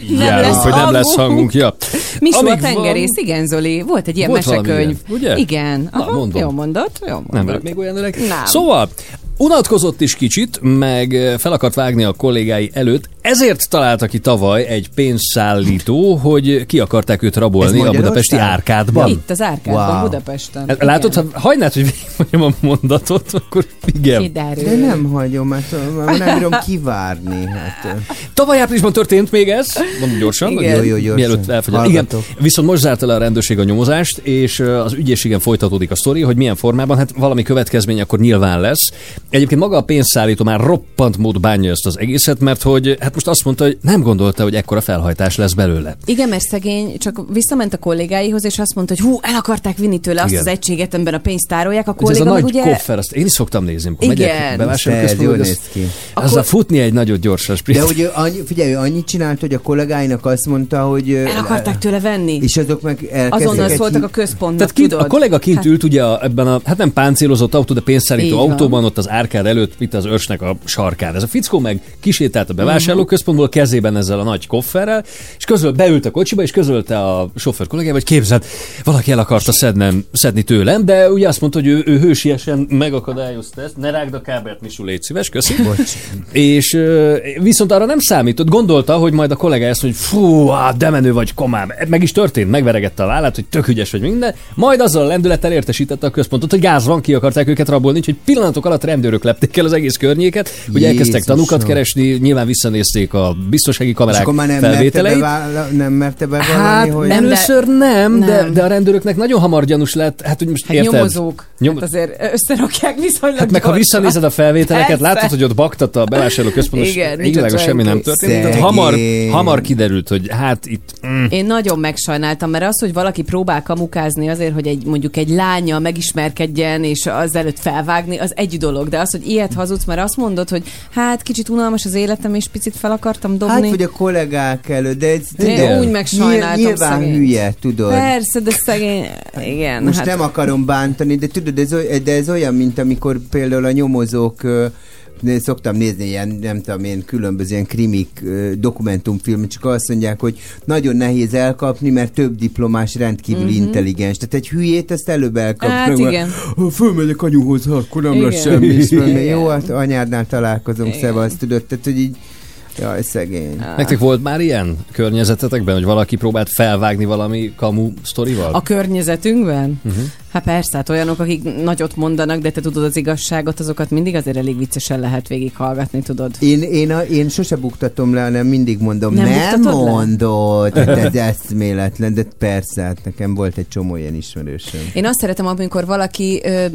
Nem járunk, lesz hogy nem lesz hangunk. Ja. Misu a tengerész, van- igen Zoli, volt egy ilyen Volt mesekönyv. ilyen, ugye? Igen. Na, Aha, mondom. Jó mondott, jó mondott. Nem vagyok még olyan öreg. Nem. Szóval, unatkozott is kicsit, meg fel akart vágni a kollégái előtt, ezért találta ki tavaly egy pénzszállító, hogy ki akarták őt rabolni a budapesti árkádban. Itt az árkádban, Wow. Budapesten. Hát Látod, ha hagynát, hogy végigmondjam a mondatot, akkor igen. Kiderül. De nem hagyom, mert nem bírom kivárni. Hát. Tavaly áprilisban történt még ez, mondom gyorsan, Igen. Jó, jó, gyorsan. mielőtt elfogyom. Igen, viszont most zárta le a rendőrség a nyomozást, és az ügyészségen folytatódik a sztori, hogy milyen formában, hát valami következmény akkor nyilván lesz. Egyébként maga a pénzszállító már roppant mód bánja ezt az egészet, mert hogy hát most azt mondta, hogy nem gondolta, hogy ekkora felhajtás lesz belőle. Igen, mert szegény csak visszament a kollégáihoz, és azt mondta, hogy hú, el akarták vinni tőle azt Igen. az egységet, amiben a pénzt tárolják. A Ez a kolléga nagy ugye... koffer, azt én is szoktam nézni, amikor Igen. megyek De bevásárlóközpontba, jól hogy néz ki. az, azzal futni egy nagyot gyorsan sprint. De ugye annyi, figyelj, annyit csinált, hogy a kollégáinak azt mondta, hogy... El akarták tőle venni. És azok meg Azonnal szóltak a központnak, Tehát kint, tudod? a kollega kint ült ugye a, ebben a, hát nem páncélozott autó, de pénzszállító autóban, ott az árkád előtt, itt az örsnek a sarkán. Ez a fickó meg kisétált a bevásárlóközpontból kezében ezzel a nagy kofferrel, és közöl beült a kocsiba, és közölte a sofőr kollégával, hogy képzeld, valaki el akarta szednem, szedni tőlem, de ugye azt mondta, hogy ő, ő hősiesen megakadályozta ezt, ne rágd a kábelt, Misu, légy szíves, köszi. És viszont arra nem számított, gondolta, hogy majd a kollega mondja, hogy fú, á, de menő vagy komám. Meg is történt, megveregette a vállát, hogy tök ügyes vagy minden, majd azzal a lendülettel értesítette a központot, hogy gáz van, ki akarták őket rabolni, úgyhogy pillanatok alatt rendőrök lepték el az egész környéket, hogy elkezdtek Jézusom. tanúkat keresni, nyilván visszanézték a biztonsági És kamerák akkor már nem merte, felvételeit. beválla, nem merte bevallani, Hát hogy... nem, de- először nem, de, nem. de a rendőröknek nagyon hamar gyanús lett. Hát, hogy most Hát érted? nyomozók. Nyom... Hát azért összerakják viszonylag Hát meg ha visszanézed a felvételeket, Persze. látod, hogy ott baktat a bevásárló központ, és semmi nem történt. Tehát hamar, hamar kiderült, hogy hát itt... Mm, Én nagyon megsajnáltam, mert az, hogy valaki próbál kamukázni azért, hogy egy mondjuk egy lánya megismerkedjen, és az előtt felvágni, az egy dolog. De az, hogy ilyet hazudsz, mert azt mondod, hogy hát kicsit unalmas az életem, és picit fel akartam dobni. Hát, vagy a kollégák előtt, de ez Igen. úgy megsajnáltam nyilván szegényt. hülye, tudod. Persze, de szegény... Igen, Most hát... nem akarom bántani, de tudod, ez, de ez olyan, mint amikor például a nyomozók szoktam nézni ilyen, nem tudom én, különböző ilyen krimik, ö, dokumentumfilmet, csak azt mondják, hogy nagyon nehéz elkapni, mert több diplomás rendkívül uh-huh. intelligens. Tehát egy hülyét ezt előbb elkapni. Mhm. Hát igen. Ha fölmegyek anyuhoz, akkor nem lesz semmi. És. Jó, hát anyádnál találkozunk, szevasz, tudod, tehát hogy így, jaj, szegény. Nektek volt már ilyen környezetetekben, hogy valaki próbált felvágni valami kamu sztorival? A környezetünkben? Uh-huh. Hát persze, hát olyanok, akik nagyot mondanak, de te tudod az igazságot, azokat mindig azért elég viccesen lehet végighallgatni, tudod. Én, én, a, én sose buktatom le, hanem mindig mondom, Nem nem, nem buktatod le? mondod, hát ez eszméletlen, de persze, hát nekem volt egy csomó ilyen ismerősöm. Én azt szeretem, amikor valaki ö,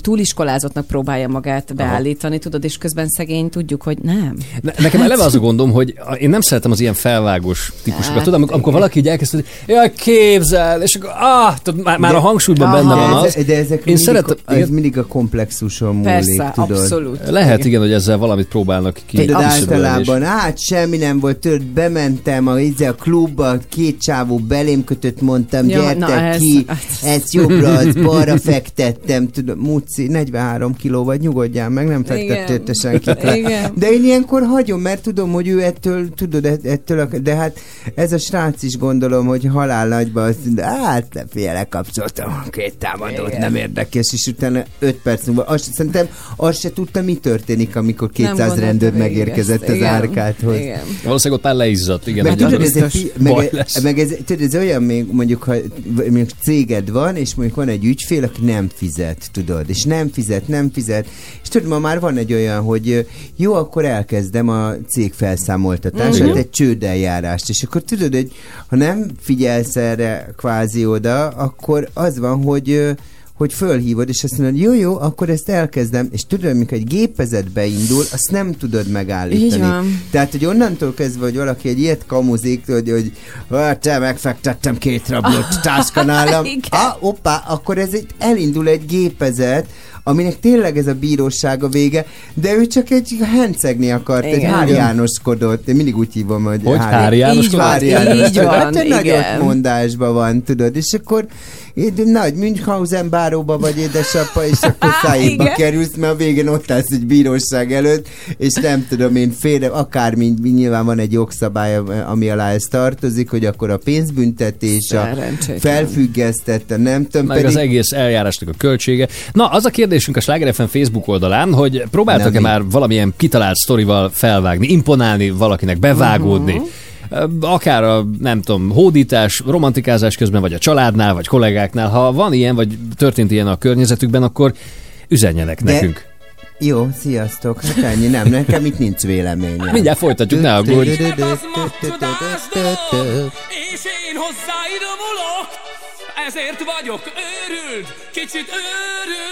túliskolázottnak próbálja magát beállítani, tudod, és közben szegény tudjuk, hogy nem. Ne, nekem eleve az a gondom, hogy én nem szeretem az ilyen felvágós típusokat. Hát, Tudom, amikor, amikor valaki így elkezd, hogy jaj, képzel, és akkor, ah, tudod, már, már De- a hangsúlyban Aha. benne van de, az. ez, de ezek Én mindig, szeretem, ez igen, mindig a komplexuson múlik, Persze, tudod. abszolút. lehet igen, hogy ezzel valamit próbálnak ki. Tudod, általában, hát semmi nem volt, tudod, bementem a, izé, a klubba, két csávó belém kötött, mondtam, Ja, gyertek na, ez- ki, ez- ezt jobbra, azt balra fektettem, tudom, Muci, 43 kiló vagy, nyugodjál meg, nem fektettél senkit. Igen. De én ilyenkor hagyom, mert tudom, hogy ő ettől, tudod, ett- ettől, a, de hát ez a srác is gondolom, hogy halál nagyba azt mondja, hát figyelj, lekapcsoltam a két Igen. nem érdekes, és utána 5 perc múlva, azt, szerintem azt se tudta, mi történik, amikor 200 gondolta rendőr megérkezett ezt. az Igen. árkáthoz. Igen. Valószínűleg ott már leizzadt, igen. Meg hogy tudod, ez, egy, meg, meg ez, tudod, ez olyan még, mondjuk, ha mondjuk céged van, és mondjuk van egy ügyfél, aki nem fizet, tudod, és nem fizet, nem fizet, és tudod, ma már van egy olyan, hogy jó, akkor elkezdem a cég felszámoltatását, Mhm. egy csődeljárást, és akkor tudod, hogy ha nem figyelsz erre kvázi oda, akkor az van, hogy hogy fölhívod, és azt mondod, jó, jó, akkor ezt elkezdem, és tudod, amikor egy gépezet beindul, azt nem tudod megállítani. Tehát, hogy onnantól kezdve, hogy valaki egy ilyet kamuzik, hogy, hogy "Ah, te megfektettem két rablót táska nálam, Igen. ah, oppá, akkor ez egy, elindul egy gépezet, aminek tényleg ez a bíróság a vége, de ő csak egy hencegni akart, egy Igen. Hár Jánoskodott, én mindig úgy hívom, hogy, Hogy Hár János? Így van, Hát, nagyon igen. mondásban van, tudod, és akkor nagy Münchhausen báróba vagy édesapa, és akkor szájéba kerülsz, mert a végén ott állsz egy bíróság előtt, és nem tudom én félre, akármi, nyilván van egy jogszabály, ami alá ez tartozik, hogy akkor a pénzbüntetés, a felfüggesztette, nem tudom, meg az egész eljárásnak a költsége. Na, az a kérdésünk a Sláger FM Facebook oldalán, hogy próbáltak-e már valamilyen kitalált sztorival felvágni, imponálni valakinek, bevágódni? Ö, Akár a, nem tudom, hódítás, romantikázás közben, vagy a családnál, vagy kollégáknál. Ha van ilyen, vagy történt ilyen a környezetükben, akkor üzenjenek De- nekünk. Jó, sziasztok, hát ennyi, nem, nekem itt nincs véleményem. Mindjárt folytatjuk, ne aggódj. És én hozzá idomulok, ezért vagyok őrült, kicsit őrült.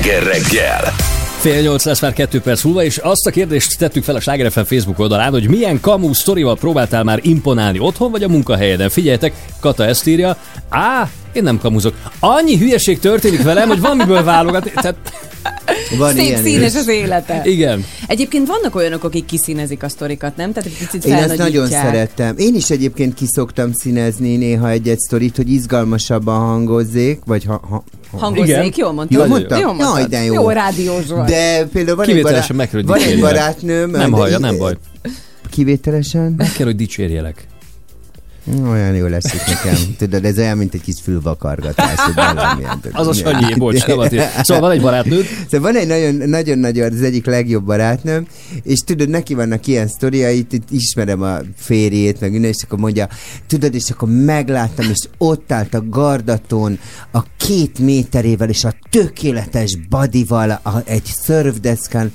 Sláger reggel. Fél nyolc lesz már kettő perc múlva, és azt a kérdést tettük fel a Sláger FM Facebook oldalán, hogy milyen kamu sztorival próbáltál már imponálni otthon vagy a munkahelyeden. Figyeljetek, Kata ezt írja, á, én nem kamuzok. Annyi hülyeség történik velem, hogy van miből válogatni. Tehát, Van Szép ilyen színes is. az élete. igen. Egyébként vannak olyanok, akik kiszínezik a sztorikat, nem? Tehát egy picit Én ezt nagyon szerettem. Én is egyébként kiszoktam színezni néha egy-egy sztorit, hogy izgalmasabban hangozzék, vagy ha, ha, ha Hangozzék, jól mondtad. Jól mondtam? Jól mondtad. Jaj, de jó. Jó rádiós vagy. De például van egy, barát, van egy barátnőm. Nem hallja, nem baj. Kivételesen? Meg kell, hogy dicsérjelek. Olyan jó lesz itt nekem. Tudod, ez olyan, mint egy kis fülvakargatás. Az a Sanyi, bocs, nem Szóval van egy barátnőd, Szóval van egy nagyon, nagyon, nagyon, az egyik legjobb barátnőm, és tudod, neki vannak ilyen sztoriait, itt ismerem a férjét, meg minden, és akkor mondja, tudod, és akkor megláttam, és ott állt a gardaton a két méterével, és a tökéletes badival a, egy szörfdeszkán,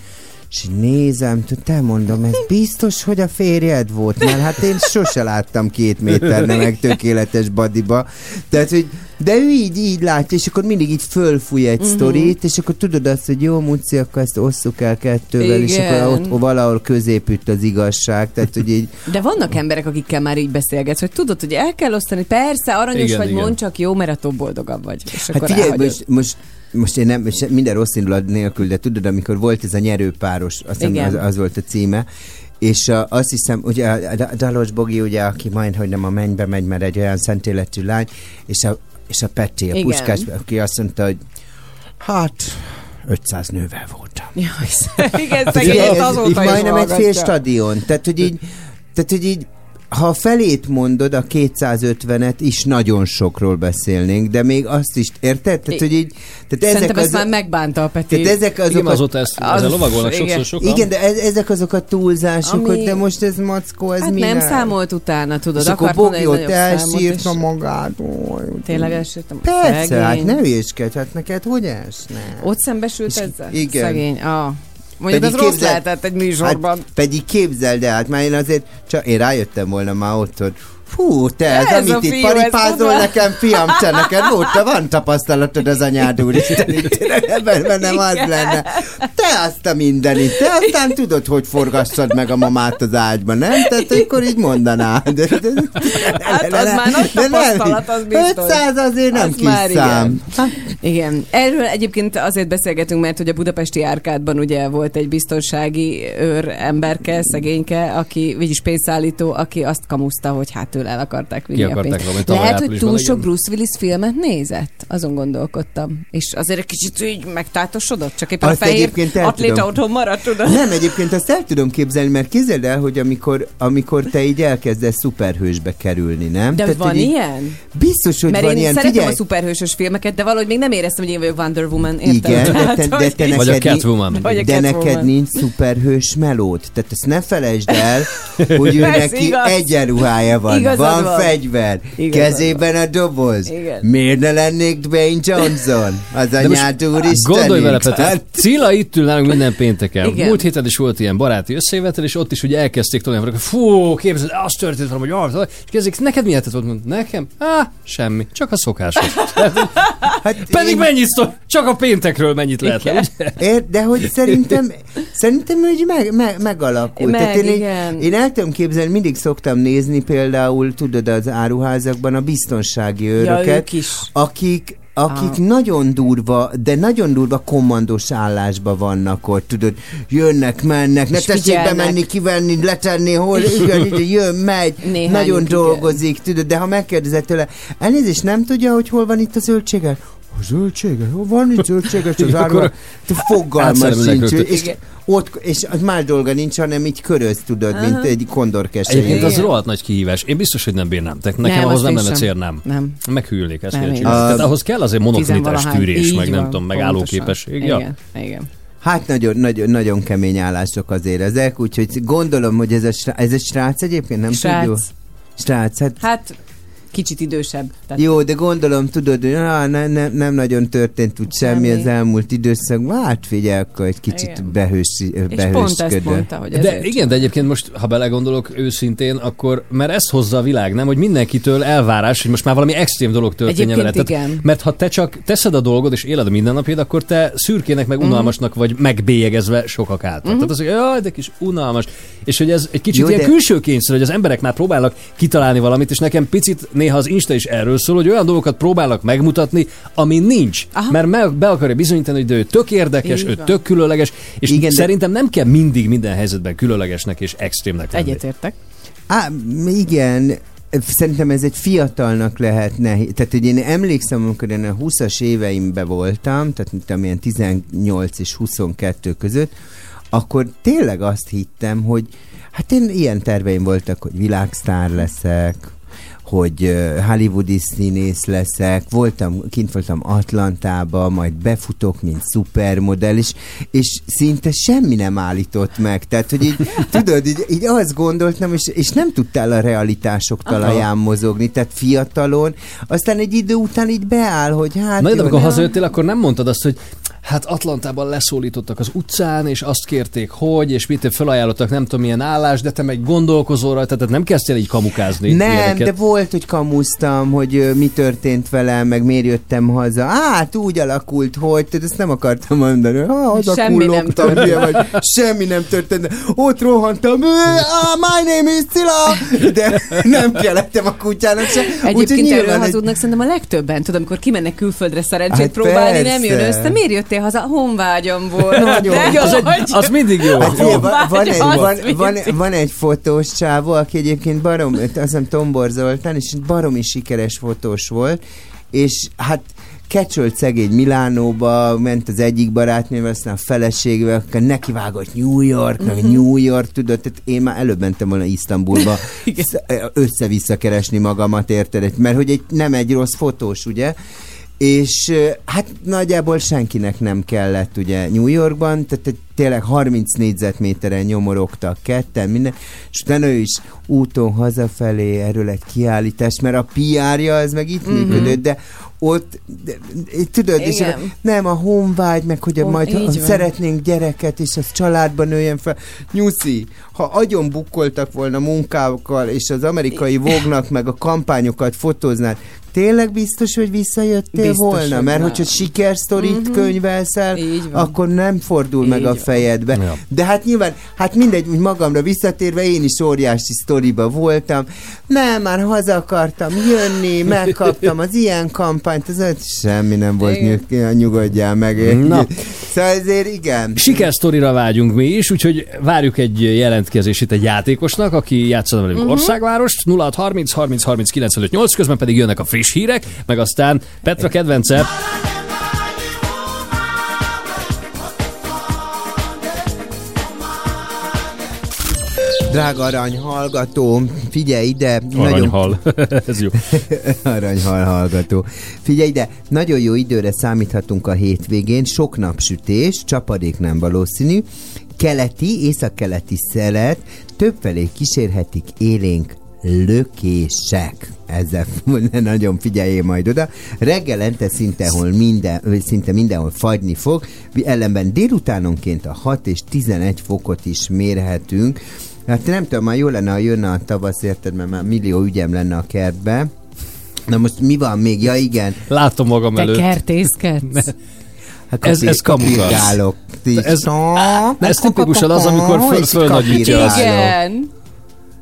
és nézem, te mondom, ez biztos, hogy a férjed volt, mert hát én sose láttam két méterne meg tökéletes badiba. Tehát, hogy de ő így, így látja, és akkor mindig így fölfúj egy uh-huh. sztorit, és akkor tudod azt, hogy jó, Muci, akkor ezt osszuk el kettővel, és Igen. akkor ott valahol középütt az igazság, tehát, hogy így De vannak emberek, akikkel már így beszélgetsz, hogy tudod, hogy el kell osztani, persze, aranyos Igen, vagy, igen. mondd csak jó, mert attól boldogabb vagy. És Hát akkor figyelj, most, most, most én nem, minden rossz indulat nélkül, de tudod, amikor volt ez a nyerőpáros, azt hiszem az, az volt a címe, és uh, azt hiszem, ugye a, Dalos Bogi, ugye, aki majd, hogy nem a mennybe megy, mert egy olyan szent életű lány, és a, és a Peti, a Igen. puskás, aki azt mondta, hogy hát 500 nővel voltam. Jaj, igen, Tehát szegény, azóta is majdnem egy fél hallgatja. stadion. Tehát, hogy így, tehát, hogy így ha felét mondod, a 250-et is nagyon sokról beszélnénk, de még azt is, érted? Tehát, hogy így, tehát ezek Szerintem ezt az, már megbánta a Peti. tehát ezek azok igen, azóta ezt, az- ezzel lovagolnak igen. sokszor sokan. igen, de ez, ezek azok a túlzások, Ami- hogy de most ez mackó, ez Hát mi nem ne? számolt utána, tudod. És akkor akart mondani Bogi egy ott nagyobb számot, elsírta és magát. Ó, Tényleg elsírtam. Persze, Szegény. hát ne hülyéskedj, hát neked hogy esne? Ott szembesült És- ezzel? igen. Szegény. Ah. Mondjuk ez Pedig rossz képzeld- lehetett egy műsorban. Hát, pedig képzeld el, hát már én azért, csak én rájöttem volna már ott, hogy Fú, te, ez, Ez amit itt ez paripázol tudod. nekem, fiam, te neked volt, te van tapasztalatod az anyád úr, ebben bennem az lenne. Te azt a mindenit, te aztán tudod, hogy forgassad meg a mamát az ágyban, nem? Tehát akkor így mondanád. Hát az már nagy nem, tapasztalat, az biztos. 500 azért nem Az kis szám. Igen. Erről egyébként azért beszélgetünk, mert hogy a budapesti árkádban ugye volt egy biztonsági őr emberke, szegényke, aki, vagyis pénzszállító, aki azt kamuszta, hogy hát tőle el akarták vinni Ki a akarták pénzt. valami Lehet, hogy túl sok Bruce Willis filmet nézett? Azon gondolkodtam. És azért egy kicsit így megtátosodott, csak éppen Azt a fehér atléta tudom. otthon maradt, tudod? Nem, egyébként azt el tudom képzelni, mert képzeld el, hogy amikor, amikor te így elkezdesz szuperhősbe kerülni, nem? De Tehát, van így- ilyen? Biztos, hogy Mert van én ilyen. szeretem Figyelj, a szuperhősös filmeket, de valahogy még nem éreztem, hogy én vagyok Wonder Woman. Érted? Igen, de te, de te Vagy a neked, Catwoman. Vagy a de Catwoman. neked nincs szuperhős melód. Tehát ezt ne felejtsd el, hogy ő neki egyenruhája van, Igazad van, van. fegyver, Igazad kezében a doboz. Igen. Miért ne lennék Dwayne Johnson? Az anyád úristen. Gondolj vele, Peti, Cilla itt ül nálunk minden pénteken. Igen. Múlt héten is volt ilyen baráti összejövetel, és ott is ugye elkezdték tolni, hogy fú, képzeld, az történt valami, hogy arra, és kezdik, neked mi lehetett? Mondom, Nekem? Á, semmi, csak a szokásos. Hát Pedig én- mennyit szó, csak a péntekről mennyit lehet? Ér, de hogy szerintem, szerintem úgy meg, meg, megalakult. Meg, Tehát én, igen. én el tudom képzelni, mindig szoktam nézni például, tudod, az áruházakban a biztonsági őröket, ők is. akik akik nagyon durva, de nagyon durva kommandos állásban vannak ott, tudod, jönnek, mennek, ne tessék bemenni, kivenni, letenni, hol, igen, igen, jön, megy, Néhányuk, nagyon igen. dolgozik, tudod, de ha megkérdezed tőle, elnézést, nem tudja, hogy hol van itt a zöldsége? A zöldsége? Hol van itt zöldséges az árva? Fogalmas sincs. És, ott, és az más dolga nincs, hanem így köröz, tudod, mint egy kondorkesely. Egyébként az Igen. rohadt nagy kihívás. Én biztos, hogy nem bírnám. Tehát nekem Nem, ahhoz nem lenne cél, nem. Nem. Meghűlnék ezt Nem. Tehát ahhoz kell azért monotonitás, tűrés, meg nem tudom, meg pontosan. állóképesség. Ja. Igen, igen. Hát nagyon, nagyon, nagyon kemény állások azért ezek, úgyhogy gondolom, hogy ez a, srác, ez egy srác egyébként, nem Srác. tudjuk? Srác, hát Hát kicsit idősebb. Tehát Jó, de gondolom, tudod, hogy á, ne, ne, nem nagyon történt úgy semmi, Semmi. az elmúlt időszakban. Hát figyelj, akkor egy kicsit Igen. ezt behősködő. mondta, hogy De igen, de egyébként most, ha belegondolok őszintén, akkor, mert ezt hozza a világ, nem? Hogy mindenkitől elvárás, hogy most már valami extrém dolog történjen vele. Tehát, mert ha te csak teszed a dolgod és éled a mindennapjét, akkor te szürkének, Mhm. meg unalmasnak vagy megbélyegezve sokak által. Tehát az, hogy jaj, de kis unalmas. És hogy ez egy kicsit Jó, ilyen de- külső kényszer, hogy az emberek már próbálnak kitalálni valamit, és nekem picit néha az Insta is erről szól, hogy olyan dolgokat próbálnak megmutatni, ami nincs. Aha. Mert meg, be akarja bizonyítani, hogy de ő tök érdekes, Így ő van. tök különleges, és Igen, de- szerintem nem kell mindig minden helyzetben különlegesnek és extrémnek lenni. Egyetértek. Á, igen, szerintem ez egy fiatalnak lehet nehéz. Tehát, hogy én emlékszem, amikor én a 20-as éveimben voltam, tehát mint amilyen 18 és 22 között, akkor tényleg azt hittem, hogy hát én ilyen terveim voltak, hogy világsztár leszek, hogy hollywoodi színész leszek, voltam, kint voltam Atlantába, majd befutok, mint szupermodell, és, és szinte semmi nem állított meg. Tehát, hogy így, tudod, így, így azt gondoltam, és, és nem tudtál a realitások talaján mozogni, tehát fiatalon, aztán egy idő után így beáll, hogy hát... Na, jó, amikor hazajöttél, akkor nem mondtad azt, hogy hát Atlantában leszólítottak az utcán, és azt kérték, hogy, és mit felajánlottak nem tudom milyen állás, de te meg gondolkozol rajta, tehát nem kezdtél így kamukázni. Nem, ilyeneket. de volt, hogy kamusztam, hogy mi történt velem, meg miért jöttem haza. Hát úgy alakult, hogy, tehát ezt nem akartam mondani. Ha, Semmi nem történt. vagy. Semmi nem történt. Ott rohantam, "Ö, ah, my name is Cilla, de nem kellettem a kutyának se. Úgyhogy Egyébként erről nyilván egy- hazudnak szerintem a legtöbben. Tudom, amikor kimennek külföldre szerencsét Hát próbálni, nem jön persze. össze. Miért jöttél haza? Honvágyamból. Nagyon. De jó, az, egy, az mindig jó. Hát figyelj, van, van, egy, van, van, van egy fotós csávó, aki egyébként barom, azt hiszem Tombor Zoltán, és baromi sikeres fotós volt, és hát kecsölt szegény Milánóba, ment az egyik barátnővel, aztán a feleségével, akkor nekivágott New York, meg Mhm. New York, tudod, tehát én már előbb mentem volna Isztambulba sz- össze-vissza keresni magamat, érted? Mert hogy egy, nem egy rossz fotós, ugye? És hát nagyjából senkinek nem kellett ugye New Yorkban, tehát egy tényleg 30 négyzetméteren nyomorogtak ketten, minden, és utána ő is úton hazafelé erről egy kiállítás, mert a PR-ja az meg itt mm-hmm. működött, de ott, de, tudod, és Igen. a- nem a honvágy, meg hogy a Hon- majd ha szeretnénk gyereket, és az családban nőjen fel. Nyuszi, ha agyon bukkoltak volna munkákkal, és az amerikai vógnak meg a kampányokat fotóznád, tényleg biztos, hogy visszajöttél Biztos, volna? hogy Mert nem. hogyha sikersztorit mm-hmm. könyvelsz el, akkor nem fordul meg Így a van. Fejedbe. Ja. De hát nyilván, hát mindegy, úgy magamra visszatérve, én is óriási sztoriba voltam. Nem, már haza akartam jönni, megkaptam az ilyen kampányt, ez öt- semmi nem volt, nyug, nyugodjál meg. Na. Szóval ezért igen. Sikersztorira vágyunk mi is, úgyhogy várjuk egy jelentkezését egy játékosnak, aki játszana velünk uh-huh. országvárost, 0630 30 30 95 8, közben pedig jönnek a friss hírek, meg aztán Petra kedvence, Drága arany hallgató, figyelj ide. aranyhal. Ez jó. Aranyhal hallgató. Figyelj ide, nagyon jó időre számíthatunk a hétvégén, sok napsütés, csapadék nem valószínű, keleti, északkeleti szelet, többfelé kísérhetik élénk lökések. Ezzel nagyon figyeljél majd oda. Reggelente szinte, hol minden, szinte mindenhol fagyni fog, ellenben délutánonként a 6 és 11 fokot is mérhetünk. Hát nem tudom, már jó lenne, ha jönne a tavasz, érted, mert már millió ügyem lenne a kertbe. Na most mi van még? Ja igen, Látom magam Te előtt. kertészkedsz. hát Ez- ez kamukasz. kapirgálok. Ez- Na, ez tipikusan az, amikor föl- fölnagyítja. Igen.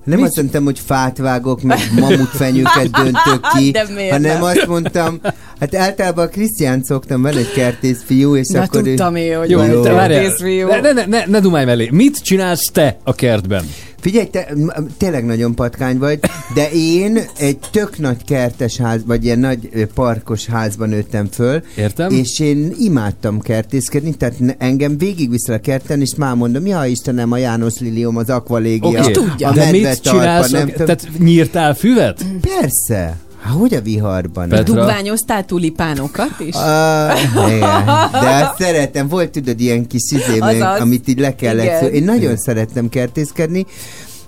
Nem azt mondtam, hogy fát vágok, meg mamutfenyőket döntök ki, hanem nem? azt mondtam, hát általában a Krisztián szoktam, van egy kertész fiú, és Na, akkor tudtam én, hogy Jó, Jó. te várjál. kertészfiú. Ne, ne, ne, ne, dumálj mellé. Mit csinálsz te a kertben? Figyelj, te tényleg nagyon patkány vagy, de én egy tök nagy kertes ház, vagy ilyen nagy parkos házban nőttem föl. Értem. És én imádtam kertészkedni, tehát engem végigviszel a kerten, és már mondom, ja Istenem, a János Lilium, az akvalégia, Oké, a de mit csinálsz? nem a- tudom. Tehát nyírtál füvet? Persze. Há, hogy a viharban? Petra. Dugványoztál tulipánokat is? Uh, igen. De azt szeretem, volt tudod ilyen kis izé, meg, amit így le kellett Igen. szó. Én nagyon szerettem kertészkedni,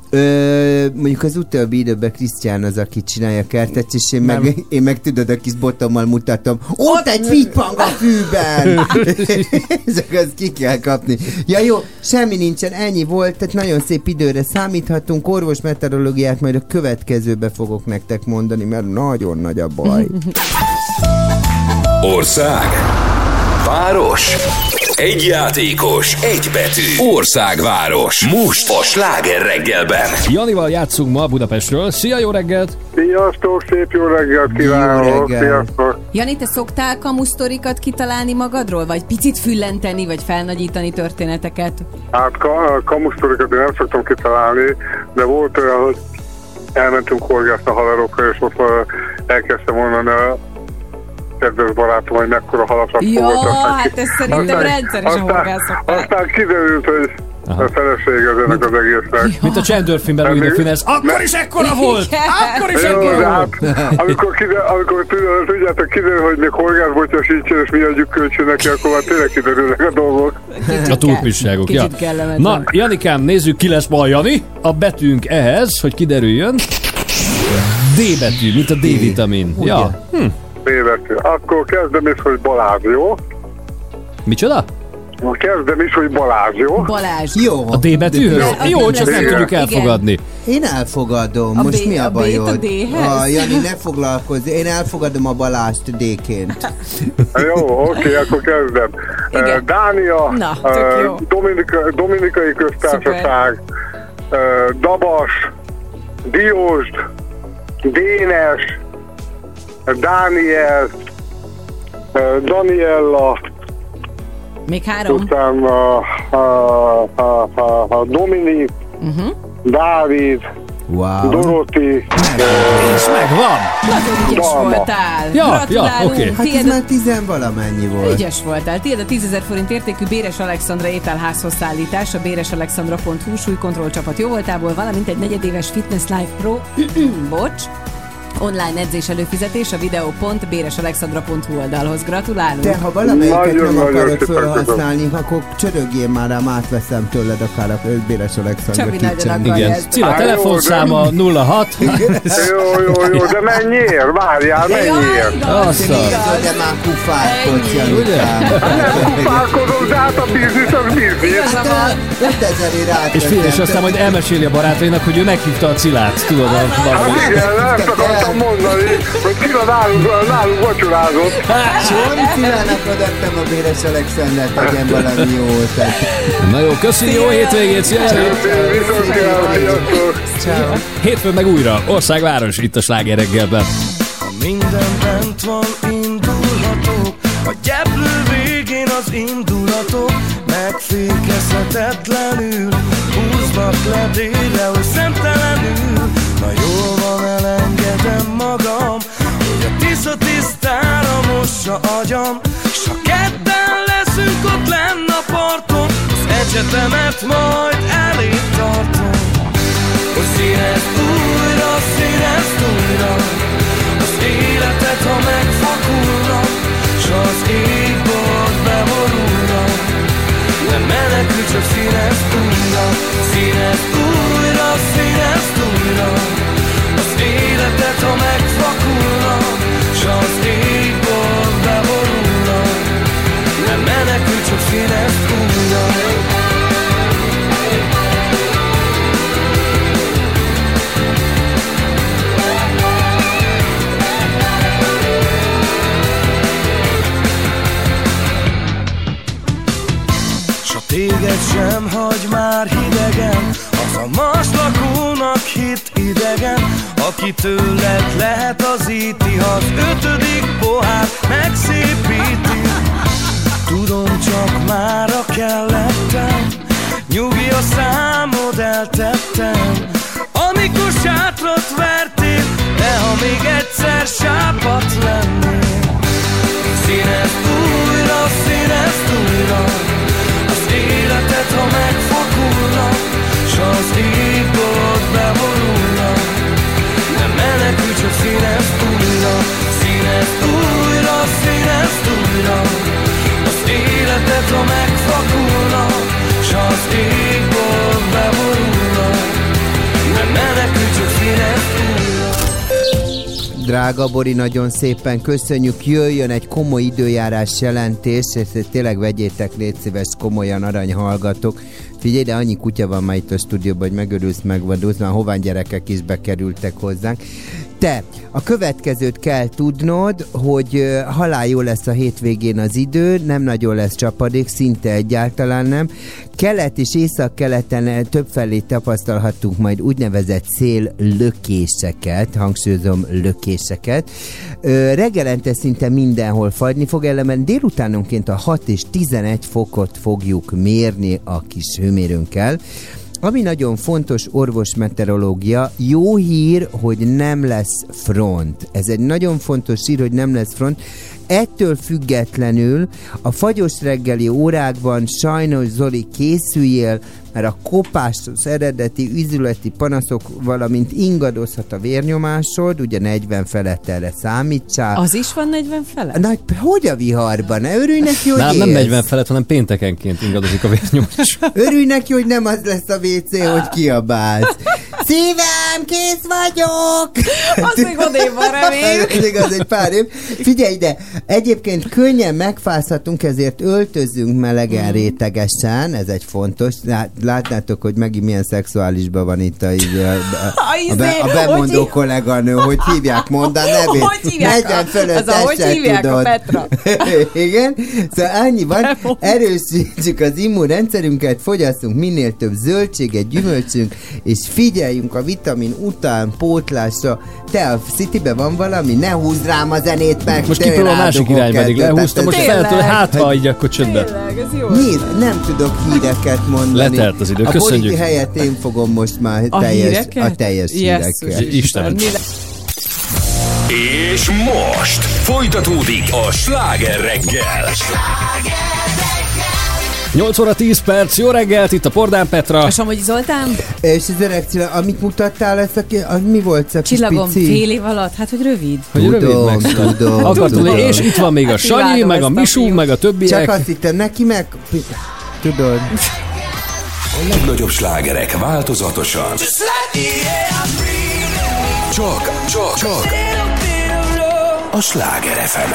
Ö, mondjuk az utóbbi időben Krisztián az, aki csinálja a kertet, és én meg, én meg tudod, a kis botommal mutatom. Ott egy fitpang a fűben! Ezek az ki kell kapni. Ja jó, semmi nincsen, ennyi volt, tehát nagyon szép időre számíthatunk. Orvos meteorológiát majd a következőbe fogok nektek mondani, mert nagyon nagy a baj. Ország. Város. Egy játékos, egy betű. Országváros. Most a sláger reggelben. Janival játszunk ma Budapestről. Szia, jó reggelt! Sziasztok, szép jó reggelt kívánok! reggelt. Sziasztok! Jani, te szoktál kamusztorikat kitalálni magadról? Vagy picit füllenteni, vagy felnagyítani történeteket? Hát ka- kamusztorikat én nem szoktam kitalálni, de volt olyan, hogy elmentünk horgászni a halarokkal, és ott elkezdtem mondani kedves barátom, hogy mekkora halakat fogott. Aztán hát ez szerintem rendszeres a horgászoknál. Aztán kiderült, hogy a feleség az ennek az egésznek. Mint a csendőrfilmben de Finesz. Akkor is ekkora volt! Akkor is Jó, ekkora volt! hát, amikor, kider, amikor tudjátok, kiderül, hogy még horgászbotja sincsen, és mi adjuk kölcsön neki, akkor már tényleg kiderülnek a dolgok. A túlpisságok, ja. Kicsit. Na, Janikám, nézzük, ki lesz ma a Jani. A betűnk ehhez, hogy kiderüljön. D betű, mint a D-vitamin. Ja. Hm. Évető. Akkor kezdem is, hogy Balázs, jó? Micsoda? Kezdem is, hogy Balázs, jó? Balázs. Jó. A D betűhöz? De Jó, csak nem tudjuk Igen. elfogadni. Én elfogadom. A Most B- mi a a B-t a bajod? D-hez? A Jani, ne foglalkozz. Én elfogadom a Balást D-ként. Jó, oké, akkor kezdem. Igen. Eh, Dánia, Na, tök eh, jó. Dominika, Dominikai Köztársaság, eh, Dabas, Diósd, Dénes, Dániel, Daniella, Még három? utána a, a, a, a Dominik, Uh-huh. Dávid, Wow. Doroti, És megvan! Nagyon ügyes Dalma. voltál. Ja, Gratulálunk. ja, oké. Hát ez már tizen valamennyi volt. ügyes voltál. Tiéd a 10 forint értékű Béres Alexandra ételházhoz szállítás, a béresalexandra.hu súlykontrollcsapat jó voltából, valamint egy negyedéves Fitness Life Pro, bocs, online edzés előfizetés a videó.béresalexandra.hu oldalhoz. Gratulálunk! Te, ha valamelyiket Nagyon, nem akarod felhasználni, akkor csörögjél már rám, átveszem tőled akár a Béres Alexandra Csabi nagyon. Igen. Cilla telefonszáma 06. Jó, jó, jó, de mennyiért? Várjál, mennyiért? Azt. De már kufálkodsz. Janikám. Nem kupálkodom, de hát a biznisz az biznisz. Igaza van. 5000 ért És és aztán majd elmeséli a barátainak, hogy ő meghívta a Cilát, tudod, a Hát valami. igen, ezt akartam mondani, hogy Cilla nálunk, nálunk vacsorázott. Csóri Cilának adattam a Béres Alexandert, tegyen valami jót. Na jó, köszönjük, jó hétvégét, sziasztok! Hétfőn meg újra, országváros, itt a Sláger reggelben. Ha minden bent van, indulhatok A gyeplő végén az indulatok Megfékezhetetlenül Húznak le délre, hogy szemtelenül magam. Hogy a tisza tisztára mossa agyam. S ha ketten leszünk ott lenn a parton Az ecsetemet majd elé tartom. Hogy színezd újra, színezd újra Az életet, ha megfakulna S az égbolt beborulna Nem menekülj, csak színezd újra Színezd újra, színezd újra Az életet, ha megfakulna sem hagy már hidegen. Az a más lakónak hit idegen Aki tőled lehet az íti az ötödik pohár megszépíti. Tudom csak már a kellettem Nyugi a számod eltettem. Amikor sátrat vertél De ha még egyszer sápat lennél. Színezd újra, színezd újra hullna, az életet, ha megfakulna, s az égból beborulna, nem menekül, csak színes Drága Bori, nagyon szépen köszönjük, jöjjön egy komoly időjárás jelentés, ezt tényleg vegyétek légy szíves, komolyan aranyhallgatók. Figyelj, de annyi kutya van ma itt a stúdióban, hogy megörülsz, megvadulsz, már hován gyerekek is bekerültek hozzánk. Te, a következőt kell tudnod, hogy halál jó lesz a hétvégén az idő, nem nagyon lesz csapadék, szinte egyáltalán nem. Kelet és észak-keleten többfelé tapasztalhattunk majd úgynevezett széllökéseket, hangsúlyozom lökéseket. Reggelente szinte mindenhol fagyni fog, ellenben délutánonként a 6 és 11 fokot fogjuk mérni a kis hőmérőnkkel. Ami nagyon fontos orvosmeteorológia, jó hír, hogy nem lesz front. Ez egy nagyon fontos hír, hogy nem lesz front. Ettől függetlenül a fagyos reggeli órákban sajnos Zoli készüljél, mert a kopás, az eredeti üzületi panaszok, valamint ingadozhat a vérnyomásod, ugye 40 felett erre számítsál. Az is van 40 fele? Na, hogy a viharban? Ne örülj neki, hogy Nem, nem élsz. 40 felett, hanem péntekenként ingadozik a vérnyomás. Örülj neki, hogy nem az lesz a WC, hogy kiabálsz. Szívem, kész vagyok! Az még odébb van, remény. Ez igaz, egy pár év. Figyelj ide, egyébként könnyen megfázhatunk, ezért öltözünk melegen rétegesen, ez egy fontos. Lát, látnátok, hogy megint milyen szexuálisban van itt a, így a, a, a, be, a bemondó Hogy- kolléganő, hogy hívják, mondd a nevét. Hogy hívják? 40 fölött Az a hogy hívják a tudod. Petra? Igen, szóval annyi van, erősítsük az immunrendszerünket, fogyasszunk minél több zöldséget, gyümölcsünk, és figyeljünk a vitamin után pótlásra. Te a Citybe van valami? Ne húzd rám a zenét meg! Most te kipróbál a másik irányba, eddig lehúztam, most feltől, hát ha így akkor csöndbe. Tényleg, ez jó. Miért? Nem tudok híreket mondani. Letelt az idő, A köszönjük. Boriki helyett én fogom most már A teljes, híreket? a teljes Jesszus híreket. És most folytatódik a sláger reggel. 8 óra 10 perc, jó reggelt, itt a Pordán Petra. És amúgy Zoltán, És az erekció, amit mutattál, ez a, az mi volt? Ez a kis csillagom pici? fél év alatt, hát hogy rövid. Hogy Tudom, rövid meg. tudom, Akartam, tudom. és itt van még a Hát Sanyi, imádom meg a a Misú, meg a Csak többiek. azt hittem, neki meg... Tudod. A legnagyobb slágerek változatosan. Csak, csak, csak a Sláger fm.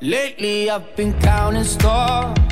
Lately I've been counting stars,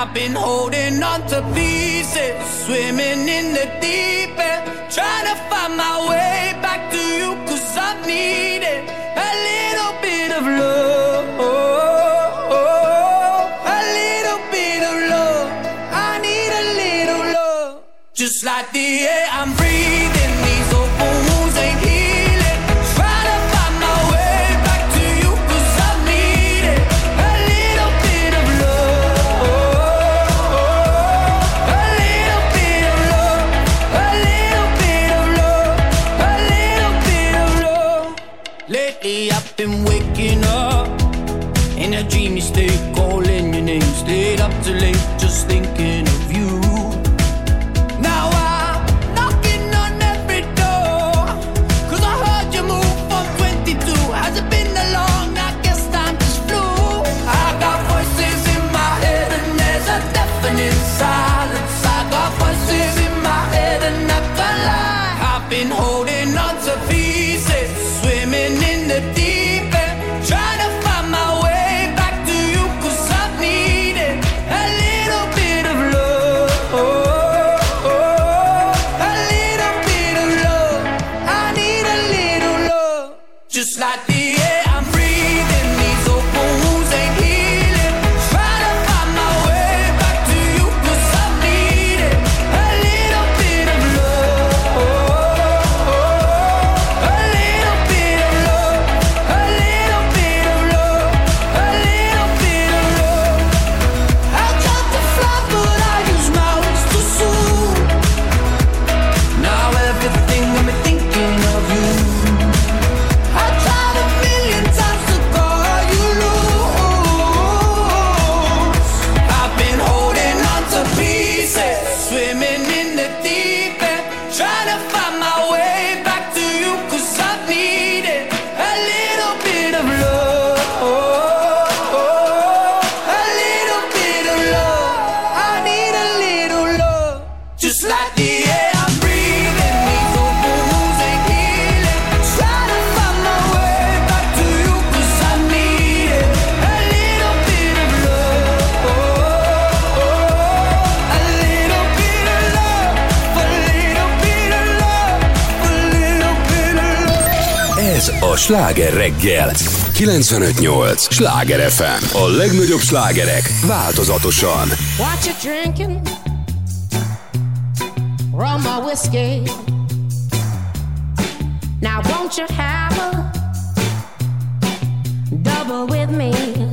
I've been holding on to pieces, swimming in the deep end, trying to find my way back to you, cause I need it. A little bit of love. A little bit of love. I need a little love. Just like the air I'm sláger reggel. 95.8. Sláger FM. A legnagyobb slágerek változatosan. What you drinking? Rum or whiskey? Now won't you have a double with me?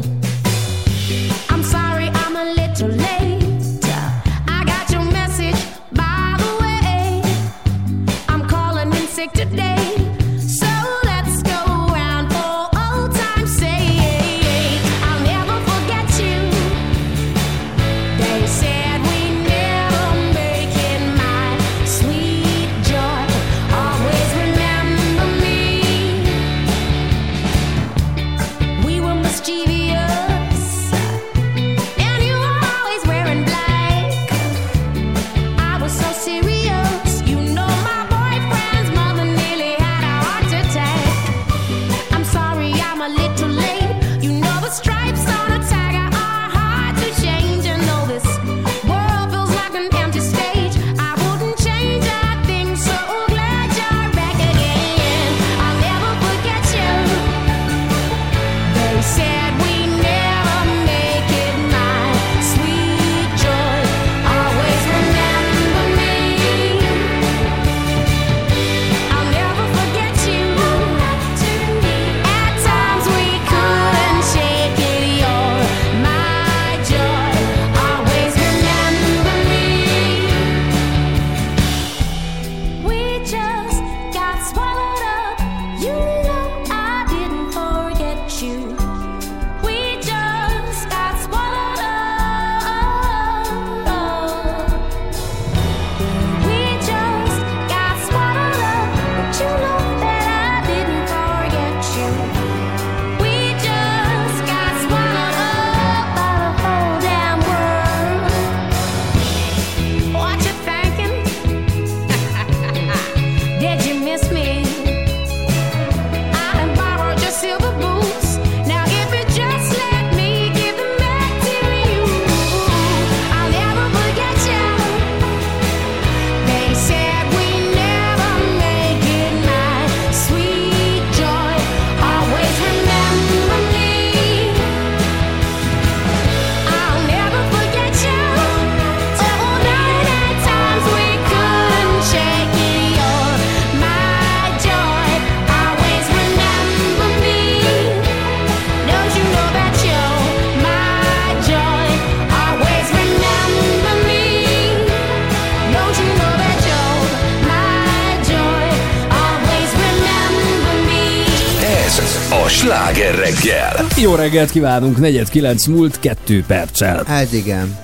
Jó reggelt kívánunk, 49 múlt, 2 perccel. Ez igen.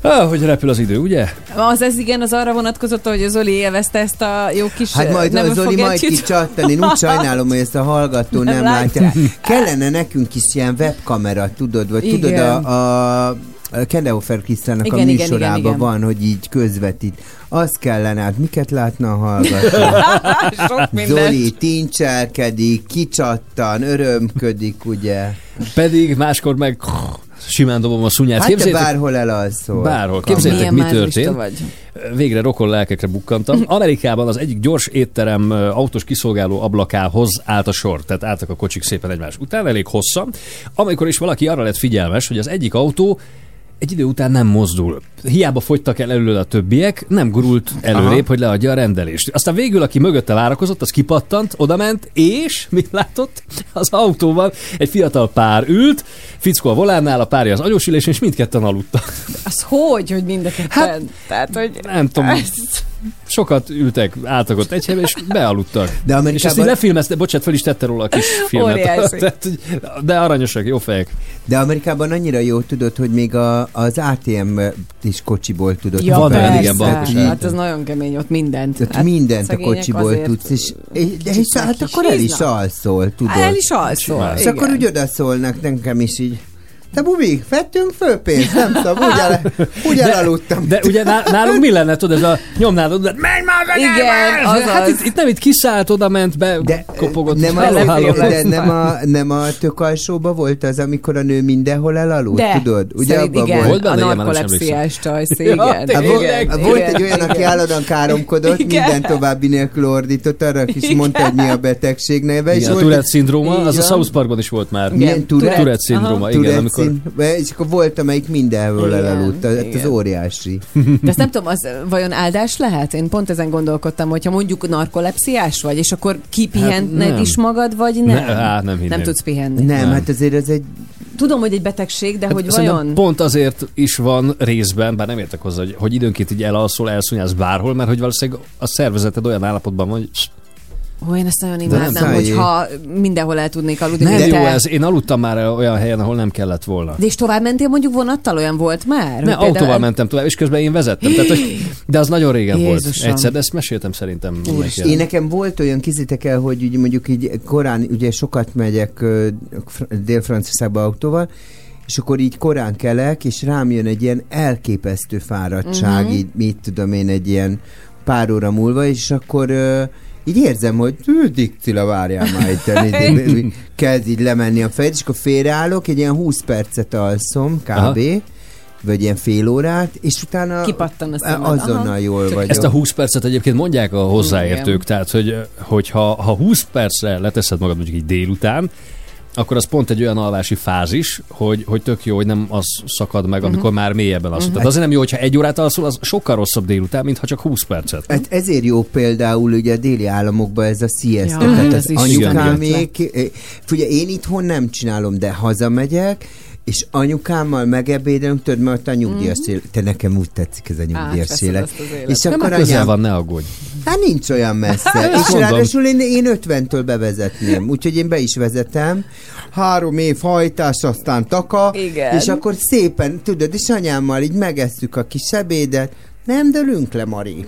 Ah, hogy repül az idő, ugye? Az ez igen, az arra vonatkozott, hogy Zoli élvezte ezt a jó kis Hát majd nem a Zoli majd kicsattani. Én úgy sajnálom, hogy ezt a hallgató nem, Nem látja. Kellene nekünk is ilyen webkamera, tudod, vagy Igen. tudod a, a a Kendehofer Krisztának a Igen, igen, műsorában igen, igen. van, hogy így közvetít. Az kellene, hát miket látna a hallgató? Sok mindent. Zoli tincselkedik, kicsattan, örömködik, ugye? Pedig máskor meg simán dobom a szunyát. Hát te Képzeljétek, bárhol elalszol. Bárhol. Képzeljétek, mi történt. vagy. Végre rokon lelkekre bukkantam. Amerikában az egyik gyors étterem autós kiszolgáló ablakához állt a sor, tehát álltak a kocsik szépen egymás után, elég hosszan, amikor is valaki arra lett figyelmes, hogy az egyik autó egy idő után nem mozdul. Hiába fogytak el előle a többiek, nem gurult előrébb, Aha. hogy leadja a rendelést. Aztán végül, aki mögötte várakozott, az kipattant, odament, és mit látott? Az autóban egy fiatal pár ült, fickó a volánnál, a párja az agyósülésen, és mindketten aludtak. Az hogy, hogy mind a ketten? Hát, Tehát, hogy... Nem tudom, Ez- sokat ültek, álltak ott egy helyben, és bealudtak. De És ezt így Amerikában, lefilmezte, bocsánat, fel is tette róla a kis filmet. Tehát, de aranyosak, jó fejek. de Amerikában annyira jó tudod, hogy még a, az ATM is kocsiból tudod. Ja, Van persze. igen, bankos Hát ez nagyon kemény ott mindent. Hát mindent a kocsiból azért tudsz, és, de hát akkor el is alszol, tudod. El is alszol. És akkor úgy odaszólnak nekem is így, Te bubi, vettünk föl pénzt, nem tudom, úgy, el, úgy elaludtam. De ugye ná- nálunk mi lenne, tudod, ez a nyomnád oda, menj már, menj Igen, már! Hát itt, itt, nem, itt kiszállt, oda ment be, de, kopogott. Nem a, halló. de nem a, nem a tök alsóba volt az, amikor a nő mindenhol elaludt, De, tudod? Ugye szerint abban igen, Volt a benne is narkolepsziás csajsz, Ja, igen. tényleg. igen, Hát volt igen, egy olyan, aki állandóan káromkodott, Igen. minden további nélkül ordított, arra is Igen. mondta, hogy mi a betegség neve. Igen, a volt Tourette szindróma, az a. South Parkban is volt már. Milyen Tourette? Tourette szindróma, igen, Tourette szín- és akkor volt, amelyik mindenhol Igen, elaludt, hát az óriási. De ezt nem tudom, az vajon áldás lehet? Én pont ezen gondolkodtam, hogyha mondjuk narkolepsziás vagy, és akkor kipihented Hát is magad, vagy nem? Ne, hát nem hinném. nem tudsz pihenni. Nem, Nem. hát azért ez egy Tudom, hogy egy betegség, de hogy Hát Szerintem vajon... Pont azért is van részben, bár nem értek hozzá, hogy, hogy időnként így elalszol, elszúnyálsz bárhol, mert hogy valószínűleg a szervezeted olyan állapotban van, hogy Ó, én ezt nagyon nem imádnám, hogyha mindenhol el tudnék aludni, nem jó ez. Én aludtam már olyan helyen, ahol nem kellett volna. De és tovább mentél mondjuk vonattal, olyan volt már? Ne, autóval mentem tovább, és közben én vezettem. Tehát, hogy, de az nagyon régen volt. Jézusom. Egyszer, de ezt meséltem szerintem. Én nekem volt olyan, kizitek el, hogy úgy mondjuk így korán, ugye sokat megyek Dél-Franciaországba autóval, és akkor így korán kelek, és rám jön egy ilyen elképesztő fáradtság, Mhm. így mit tudom én, egy ilyen pár óra múlva, és akkor ö, így érzem, hogy "Hű, Dikcila, várjál már itt, így- kezd így lemenni a fejed, és akkor félreállok, egy ilyen 20 percet alszom, kb. Aha. vagy ilyen fél órát, és utána Kipattan a szemed. azonnal Aha. jól vagyok. Ezt a 20 percet egyébként mondják a hozzáértők, Igen. tehát hogy, hogyha ha 20 percre leteszed magad mondjuk így délután, akkor az pont egy olyan alvási fázis, hogy, hogy tök jó, hogy nem az szakad meg, amikor már mélyebben alszol. Tehát azért nem jó, hogyha egy órát alszol, az sokkal rosszabb délután, mint ha csak 20 percet. Hát ezért jó például ugye a déli államokban ez a siesta, Ja, tehát az anyukámék, ugye én itthon nem csinálom, de hazamegyek, és anyukámmal megebédelünk, tudod, mert a nyugdíjas Mhm. élet. Te nekem úgy tetszik ez a nyugdíjas élet. És Nem, akkor anyám, van, ne aggódj. Hát nincs olyan messze. Ezt és mondom. ráadásul én, én 50-től bevezetném, úgyhogy én be is vezetem. Három év hajtás, aztán taka, Igen. és akkor szépen, tudod, és anyámmal így megesszük a kis ebédet, nem dölünk le, Mari.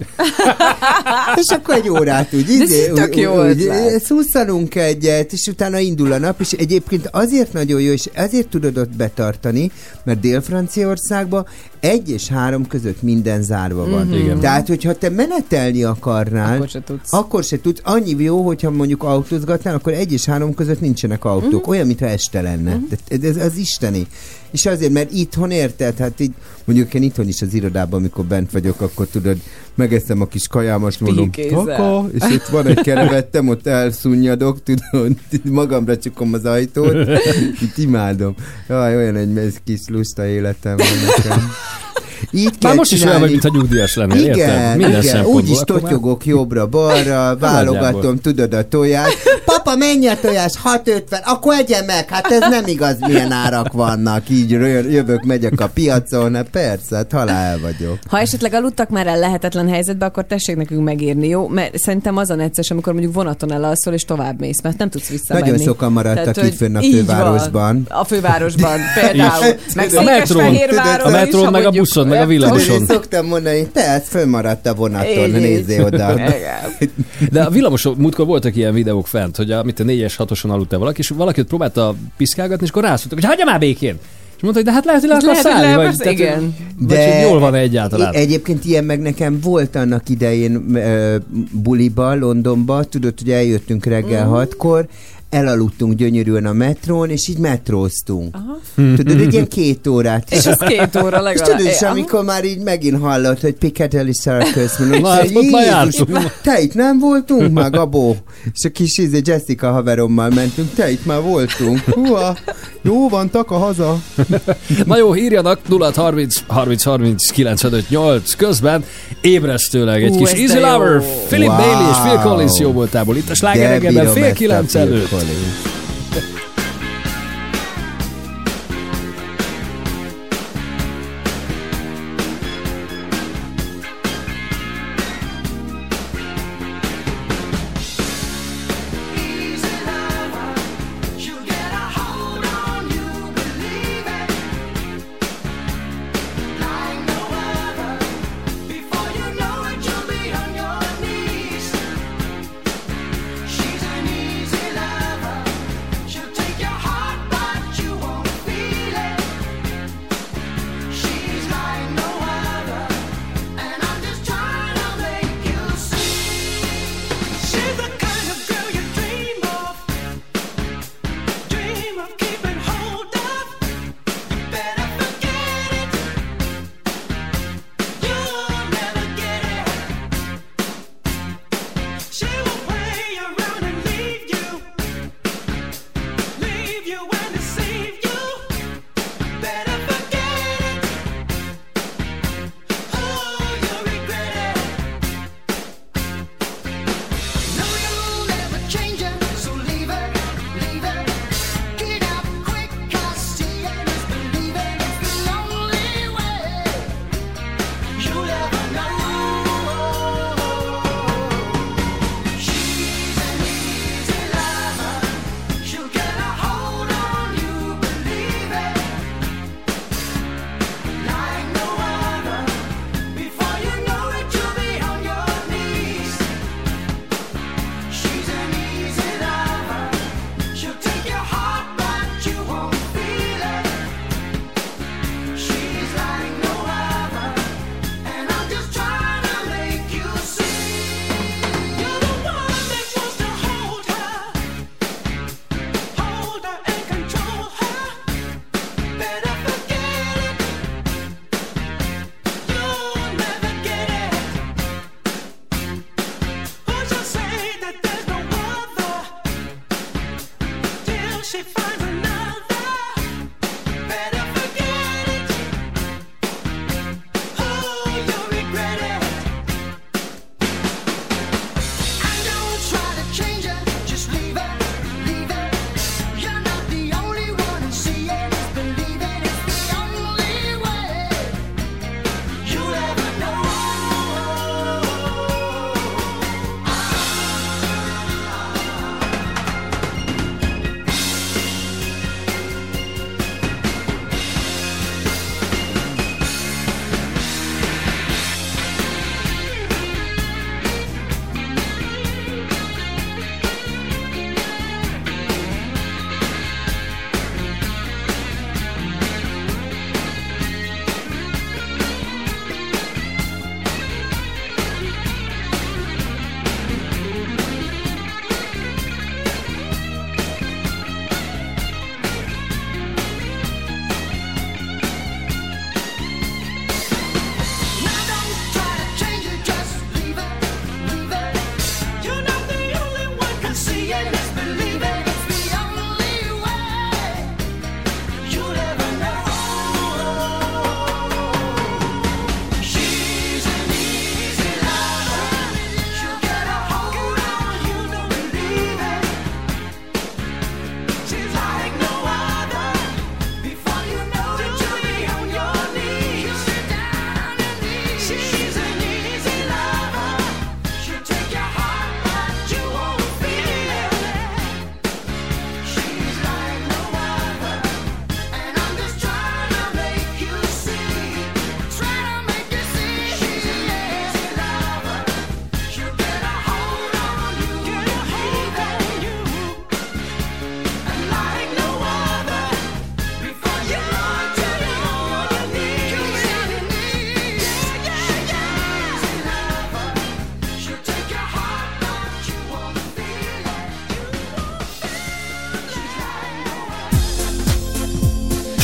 és akkor egy órát úgy, izé, tök jó úgy, szusszanunk egyet, és utána indul a nap, és egyébként azért nagyon jó, és ezért tudod ott betartani, mert Dél-Franciaországban egy és három között minden zárva van. Mhm. Igen. Tehát, hogyha te menetelni akarnál, Akkor se tudsz. akkor se tudsz. Annyi jó, hogyha mondjuk autózgatnál, akkor egy és három között nincsenek autók. Mhm. Olyan, mintha este lenne. Uh-huh. Ez, ez isteni. És azért, mert itthon érted, hát így, mondjuk én itthon is az irodában, amikor bent vagyok, akkor tudod, megeszem a kis kajámat, mondom, taka, és ott van egy kerevettem, ott elszunnyadok, tudod, magamra csukom az ajtót, itt imádom. Jaj, olyan egy kis lusta életem van nekem. Így Már most is olyan vagy, csinálni. mintha nyugdíjas lennél, érted? Igen, Minden igen. úgy is Akkor már- totyogok jobbra-balra, válogatom, Nagyjából. tudod a tojást. Papa, mennyi a tojás? 6,50. Akkor egye meg, hát ez nem igaz, milyen árak vannak. Így jö- jövök, megyek a piacon, hát persze, hát halál vagyok. Ha esetleg aludtak már el lehetetlen helyzetbe, akkor tessék nekünk megírni, jó? Mert szerintem az a necces, amikor mondjuk vonaton elalszol, és tovább mész, mert nem tudsz visszamenni. Nagyon sokan maradtak itt fönn a fővárosban. Van. A fővárosban például. Meg A metrón, a metrón, meg a buszon, meg a villamoson. Szoktam mondani, te ez fönnmaradt a így. nézzél oda. De a villamos múltkor voltak ilyen videók fent, hogy a, mit a 4-es, 6-oson aludt valaki, és valaki ott próbálta piszkálgatni, és akkor rászóltak, hogy hagyja már békén. És mondta, hogy de hát lehet, hogy lehet, szállni, le vagy, tehát, igen. vagy hogy jól van egyáltalán. Egyébként ilyen meg nekem volt annak idején ö, buliba, Londonba, tudod, hogy eljöttünk reggel mm. hatkor, elaludtunk gyönyörűen a metrón, és így metróztunk. Tudod, egy ilyen két órát. És az két óra És legalább. tudod, és Ja. amikor már így megint hallott, hogy Piccadilly Circus, mondom, Jézus, te itt nem voltunk már, Gabó? És a kis izé Jessica haverommal mentünk, te itt már voltunk. Húha, jó van, taka haza. Na jó, írjanak 0 30 30 30 95 8 közben ébresztőleg egy Ú, kis Easy. Lover, Philip Wow. Bailey és Phil Collins jó voltából. Itt a bírom fél a kilenc előtt. Collins.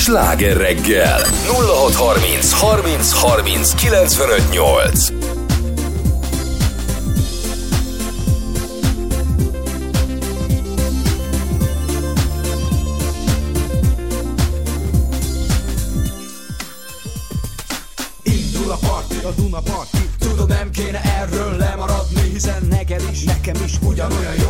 Sláger reggel. 0630 30 30 95 8 Indul a parti, a Duna parti. Tudod nem kéne erről lemaradni Hiszen neked is, nekem is ugyanolyan jó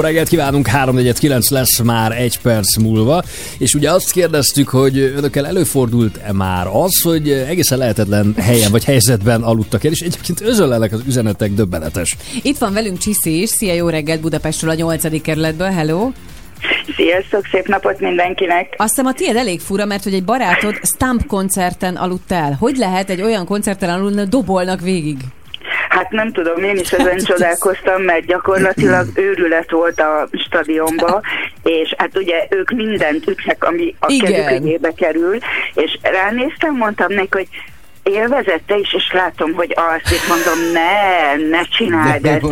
Jó reggelt kívánunk, 349 lesz már egy perc múlva, és ugye azt kérdeztük, hogy önökkel előfordult-e már az, hogy egészen lehetetlen helyen vagy helyzetben aludtak el, és egyébként özöllelek az üzenetek döbbenetes. Itt van velünk Csiszi is. Szia, jó reggelt Budapestről a 8. kerületből. Hello! Sziasztok, szép napot mindenkinek! Azt hiszem a tiéd elég fura, mert hogy egy barátod Stamp koncerten aludt el. Hogy lehet egy olyan koncerten aludni, dobolnak végig? Hát nem tudom, én is ezen csodálkoztam, mert gyakorlatilag őrület volt a stadionba, és hát ugye ők mindent ütnek, ami a kezük kerül, és ránéztem, mondtam neki, hogy élvezette is, és látom, hogy azt mondom, ne, ne csináld ezt.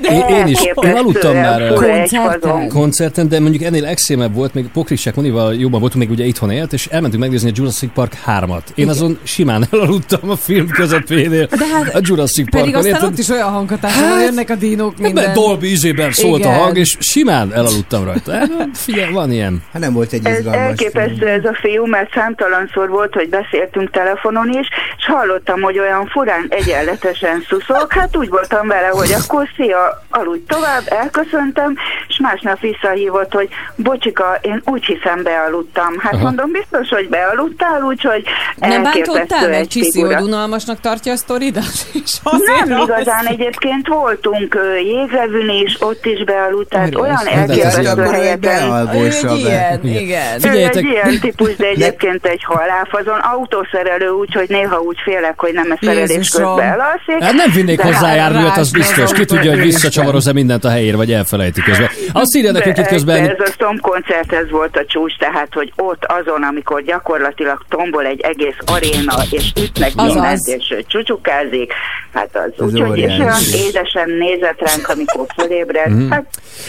Én, én is, én aludtam már egy Koncerten? koncerten, de mondjuk ennél extrémebb volt, még Pokricsák Monival jobban voltunk, még ugye itthon élt, és elmentünk megnézni a Jurassic Park 3-at. Én azon simán elaludtam a film közepénél. De hát a Jurassic Pedig Parkon. aztán ott is olyan hanghatás, hogy jönnek a dínók Minden. minden. Dolby ízében szólt Igen. a hang, és simán elaludtam rajta. Hát, Figyelj, van ilyen. Hát nem volt egy Ez izgalmas elképesztő ez a fiú, mert számtalanszor volt, hogy beszéltünk telefonon is, és hallottam, hogy olyan furán egyenletesen szuszog. Hát úgy voltam vele, hogy akkor szia, aludj tovább, elköszöntem, és másnap visszahívott, hogy bocsika, én úgy hiszem bealudtam. Hát Aha. mondom, biztos, hogy bealudtál, úgyhogy Nem elképesztő bántottál meg egy Csiszi, hogy unalmasnak tartja a sztoridat? És Nem az- igazán, egyébként voltunk jégrevűn is, ott is bealudt, tehát Miről? olyan Hát elképesztő egy helyeken. Egy ilyen, Igen. igen. Ő Figyeljetek, egy ilyen típus, de egyébként egy haláfazon, autószerelő, úgyhogy néha úgy félek, hogy nem a szerelés közben elalszik. Hát nem vinnék hozzá hát járművet, az biztos. Ki tudja, hogy visszacsavaroz-e mindent a helyére, vagy elfelejti közben. Azt írja nekünk itt közben, Ez a Tom koncert, ez volt a csúcs, tehát, hogy ott azon, amikor gyakorlatilag tombol egy egész aréna, és ütnek mindent, és csúcsukázik, hát az Ez úgy, hogy és olyan édesen nézett ránk, amikor fölébredt. Mhm. Hát,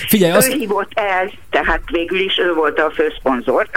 Figyelj, ő azt- hívott el, tehát végül is ő volt a főszponzor.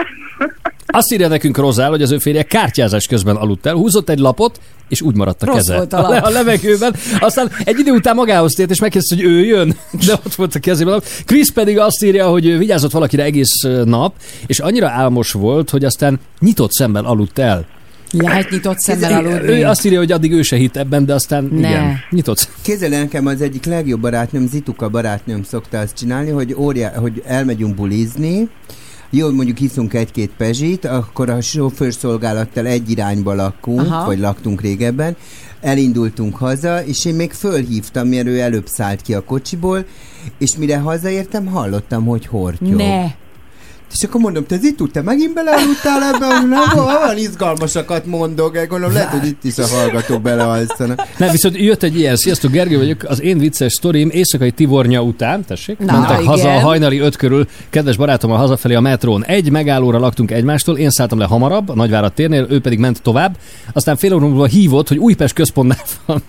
azt írja nekünk Rozál, hogy az ő férje kártyázás közben aludt el, húzott egy lapot, és úgy maradt a Rossz keze. volt a lap. le- a levegőben. Aztán egy idő után magához tért, és megkérdezte, hogy ő jön, de ott volt a kezében. Krisz pedig azt írja, hogy ő vigyázott valakire egész nap, és annyira álmos volt, hogy aztán nyitott szemmel aludt el. Lehet nyitott szemmel Ő aludni. azt írja, hogy addig ő se hitt ebben, de aztán Ne. igen, nyitott szemmel. Képzeld el, nekem az egyik legjobb barátnőm, Zituka barátnőm szokta azt csinálni, hogy, óriá, hogy elmegyünk bulizni, jó, mondjuk iszunk egy-két pezsit, akkor a sofőrszolgálattal egy irányba lakunk. Aha. vagy laktunk régebben, elindultunk haza, és én még fölhívtam, mert ő előbb szállt ki a kocsiból, és mire hazaértem, hallottam, hogy hortyog. Ne. És akkor mondom, te itt te megint belealudtál ebben? Nem, olyan izgalmasakat mondok, gondolom, lehet, hogy itt is a hallgatók belealszanak. Nem, viszont jött egy ilyen, sziasztok Gergő vagyok, az én vicces sztorim éjszakai Tivornya után, tessék, Na, mentek igen. haza a hajnali öt körül, kedves barátommal hazafelé a metrón. Egy megállóra laktunk egymástól, én szálltam le hamarabb, a Nagyvárad térnél, ő pedig ment tovább, aztán fél óra múlva hívott, hogy Újpest központnál van.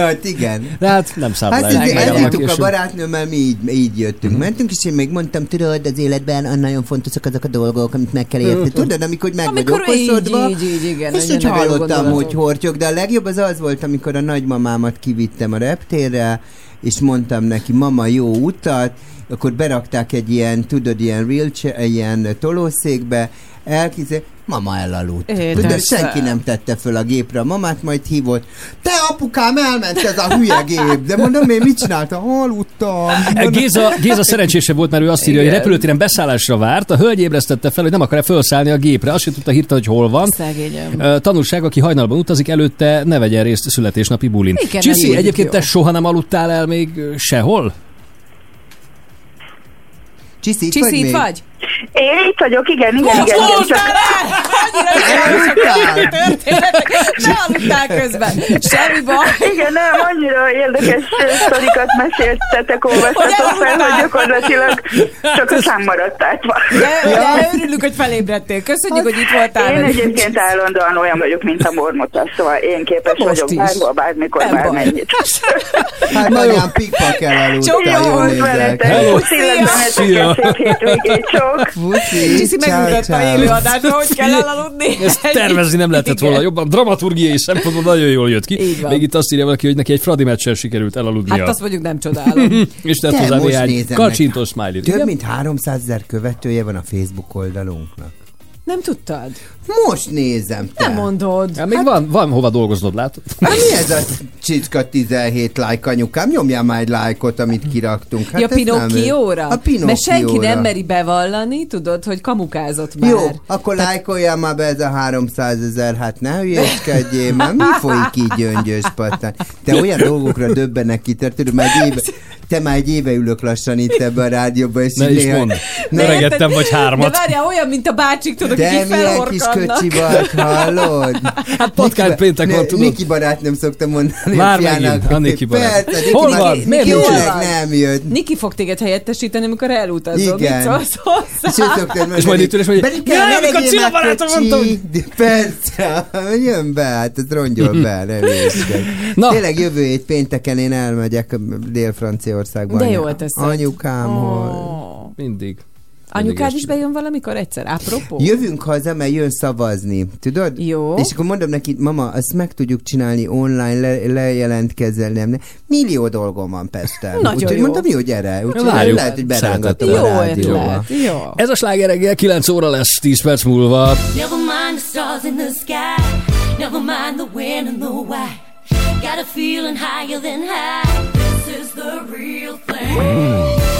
Hát igen. De hát nem szállt Hát eljöttünk a barátnőmmel, mi így, így jöttünk, mentünk, és én még mondtam, tudod, az életben a nagyon fontosak azok a dolgok, amit meg kell érteni. Tudod, amikor meg vagy Amikor így, okosodva, így, így, igen, és úgy hallottam, hogy hortyog, de a legjobb az az volt, amikor a nagymamámat kivittem a reptérre, és mondtam neki, mama, jó utat, akkor berakták egy ilyen, tudod, ilyen wheelchair, ilyen tolószékbe, elkizé, mama elaludt. Értem. De senki nem tette föl a gépre, a mamát majd hívott, te apukám, elment ez a hülye gép, de mondom, én mit csináltam? Aludtam. Géza, Géza szerencsésebb volt, mert ő azt írja, hogy repülőtéren beszállásra várt, a hölgy ébresztette fel, hogy nem akar-e felszállni a gépre, azt sem tudta hirtelen, hogy hol van. Szegényem. Tanulság, aki hajnalban utazik, előtte ne vegyen részt születésnapi bulin. Igen, Csiszi, egyébként jó. te soha nem aludtál el még sehol? Csiszi, itt Csiszi, itt még? vagy? Én itt vagyok, igen, igen, igen. igen csak... Ne aludtál közben. Semmi baj. Igen, nem, annyira érdekes sztorikat meséltetek, olvastatok fel, hogy gyakorlatilag csak a szám maradt átva. De, de örülünk, hogy felébredtél. Köszönjük, hogy itt voltál. Én egyébként állandóan olyan vagyok, mint a mormota, szóval én képes Most vagyok is. bárhol, bármikor, Nem bármennyit. Hát anyám, pikpakkel Csak aludtál, jó jól volt nézek. veletek. Hello. Szia. szép hétvégét, sok. Puszi, Csiszi megmutatta ciao. élőadásban, hogy kell elaludni. Ezt tervezni nem lehetett volna jobban. Dramaturgiai szempontból nagyon jól jött ki. Még itt azt írja valaki, hogy neki egy Fradi meccsen sikerült elaludnia. Hát azt mondjuk nem csodálom. és tett hozzá most néhány nézem kacsintós smiley Több mint 300 ezer követője van a Facebook oldalunknak. Nem tudtad? Most nézem, te. Nem mondod. Hát még van, van hova dolgoznod, látod? Hát mi ez a csicska 17 like anyukám? Nyomjál már egy lájkot, amit kiraktunk. Hát ja, Pinokkióra? A Pinokkióra. Mert senki nem meri bevallani, tudod, hogy kamukázott már. Jó, akkor lájkoljál már be ez a 300 ezer, hát ne hülyéskedjél már, mi folyik így gyöngyös patán? Te olyan dolgokra döbbenek ki, te, tudod, már egy éve, te már egy éve ülök lassan itt ebbe a rádióba, és Ne így is néha- mondd. Érted? vagy hármat. De várjál, olyan, mint a bácsik, tudod, De kis felhorkannak. Köcsi vagy, hallod? Hát patkány péntek van, tudod. Niki barát nem szoktam mondani. Már a megint, a Niki barát. Persze, Niki Hol van? Miért Niki nincs tényleg itt? nem jött. Niki fog téged helyettesíteni, amikor elutazol. Igen. Mit szólsz hozzá? És És majd itt ül, és mondja, Berike, "Jaj, amikor legyél Csilla barátom kocsi." mondta, hogy- De Persze, jön be, hát ez rongyol be, ne hülyéskedj. Na. Tényleg jövő hét pénteken én elmegyek Dél-Franciaországba. De jól teszed. Anyukámhoz. Mindig. Anyukád is bejön valamikor egyszer? Apropó? Jövünk haza, mert jön szavazni, tudod? Jó. És akkor mondom neki, mama, azt meg tudjuk csinálni online, le, lejelentkezel, nem, nem. Millió dolgom van Pesten. Nagyon Úgyhogy jó. mondtam, jó, gyere. Úgyhogy Várjuk. lehet, hogy berángatom a Jó rádióba. Jó. Ez a sláger reggel 9 óra lesz, 10 perc múlva. Never mind the stars in the sky. Never mind the when and the why. Got a feeling higher than high. This is the real thing. This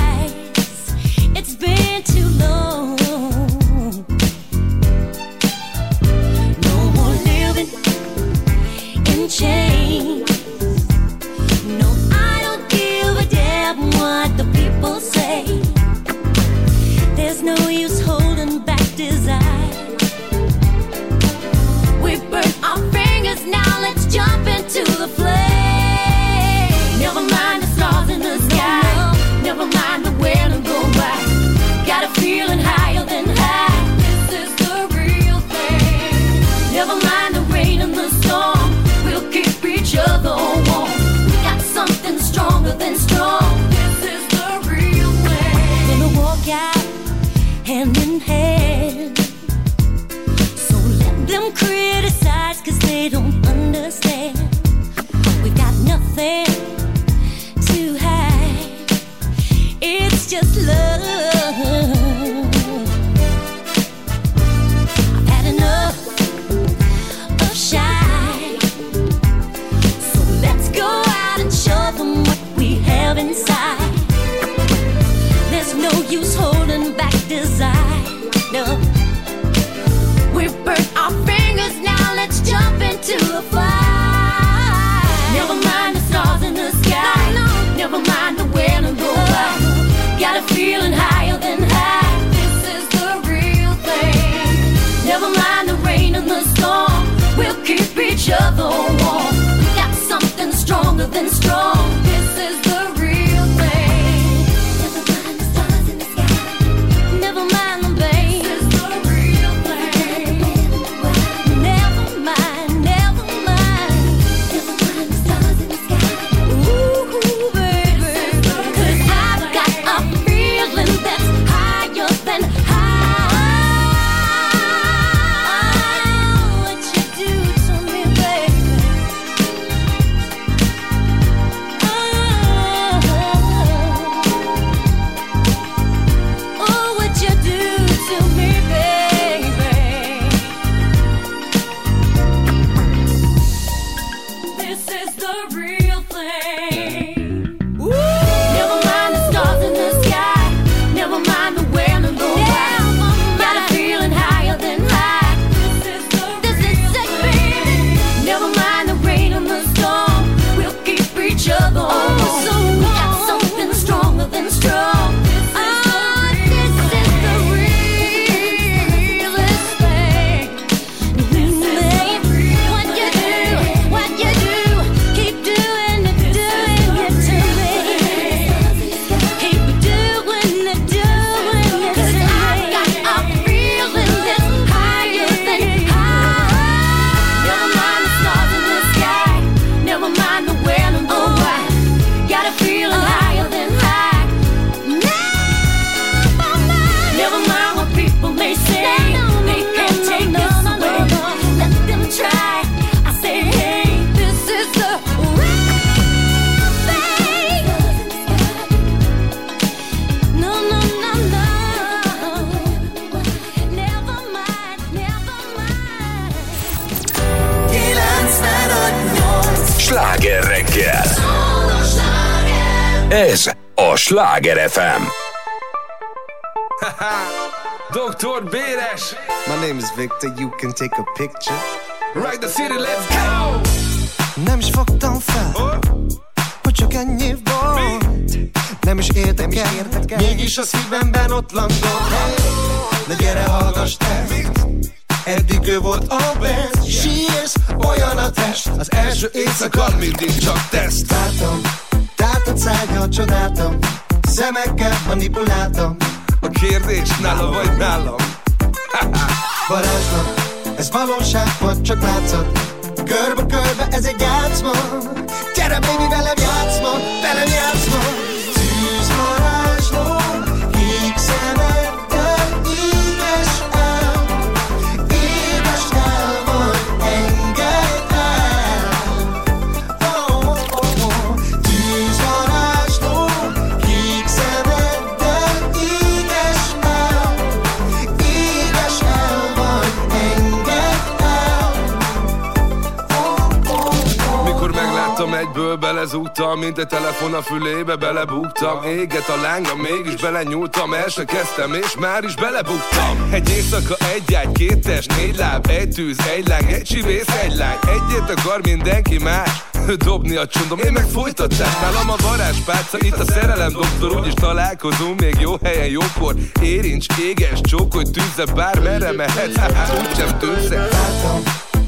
ezúttal, mint egy telefon a fülébe belebuktam. Éget a lánga, mégis belenyúltam, el se kezdtem és már is belebuktam. Egy éjszaka, egy ágy, két test, négy láb, egy tűz, egy láng, egy csivész, egy lány. Egyet akar mindenki más, dobni a csundom. Én meg folytatás, nálam a varázspálca Itt a szerelem doktor, úgyis találkozunk Még jó helyen, jókor. Érincs, éges, csókolj, tűzze Bár merre mehetsz, hát, hát, úgysem tűzze. Láttam,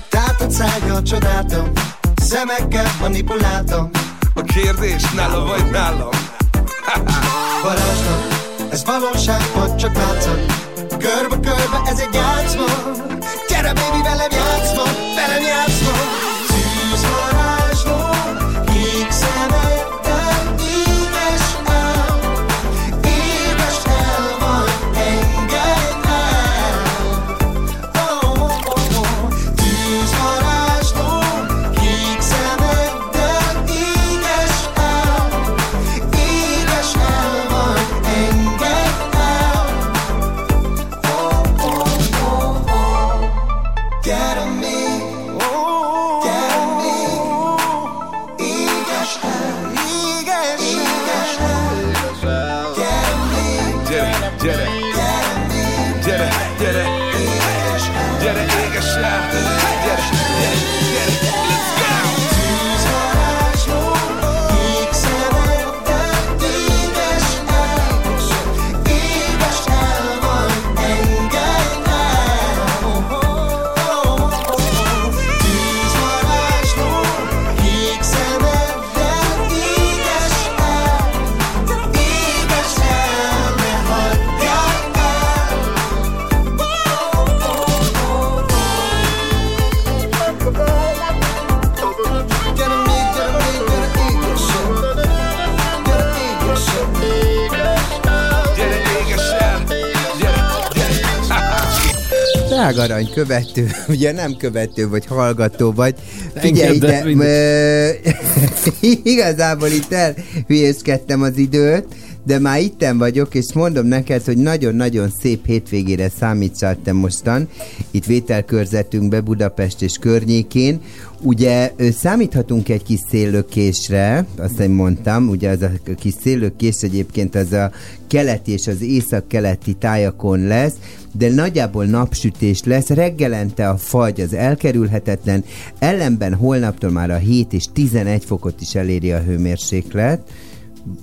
tátott szájjal csodáltam Szemekkel manipuláltam. A kérdés nála vagy nálam? Varázslat, ez valóság vagy csak látszat Körbe-körbe ez egy játszma. Gyere baby velem játszma, velem játszma. Drágarany követő, ugye nem követő vagy, hallgató vagy. Figyelj ide, igazából itt elhülyéskedtem az időt, de már itten vagyok, és mondom neked, hogy nagyon-nagyon szép hétvégére számítsál te mostan, itt vételkörzetünkbe Budapest és környékén. Ugye számíthatunk egy kis széllökésre, azt én mondtam, ugye ez a kis széllökés egyébként az a keleti és az észak-keleti tájakon lesz, de nagyjából napsütés lesz, reggelente a fagy az elkerülhetetlen, ellenben holnaptól már a 7 és 11 fokot is eléri a hőmérséklet.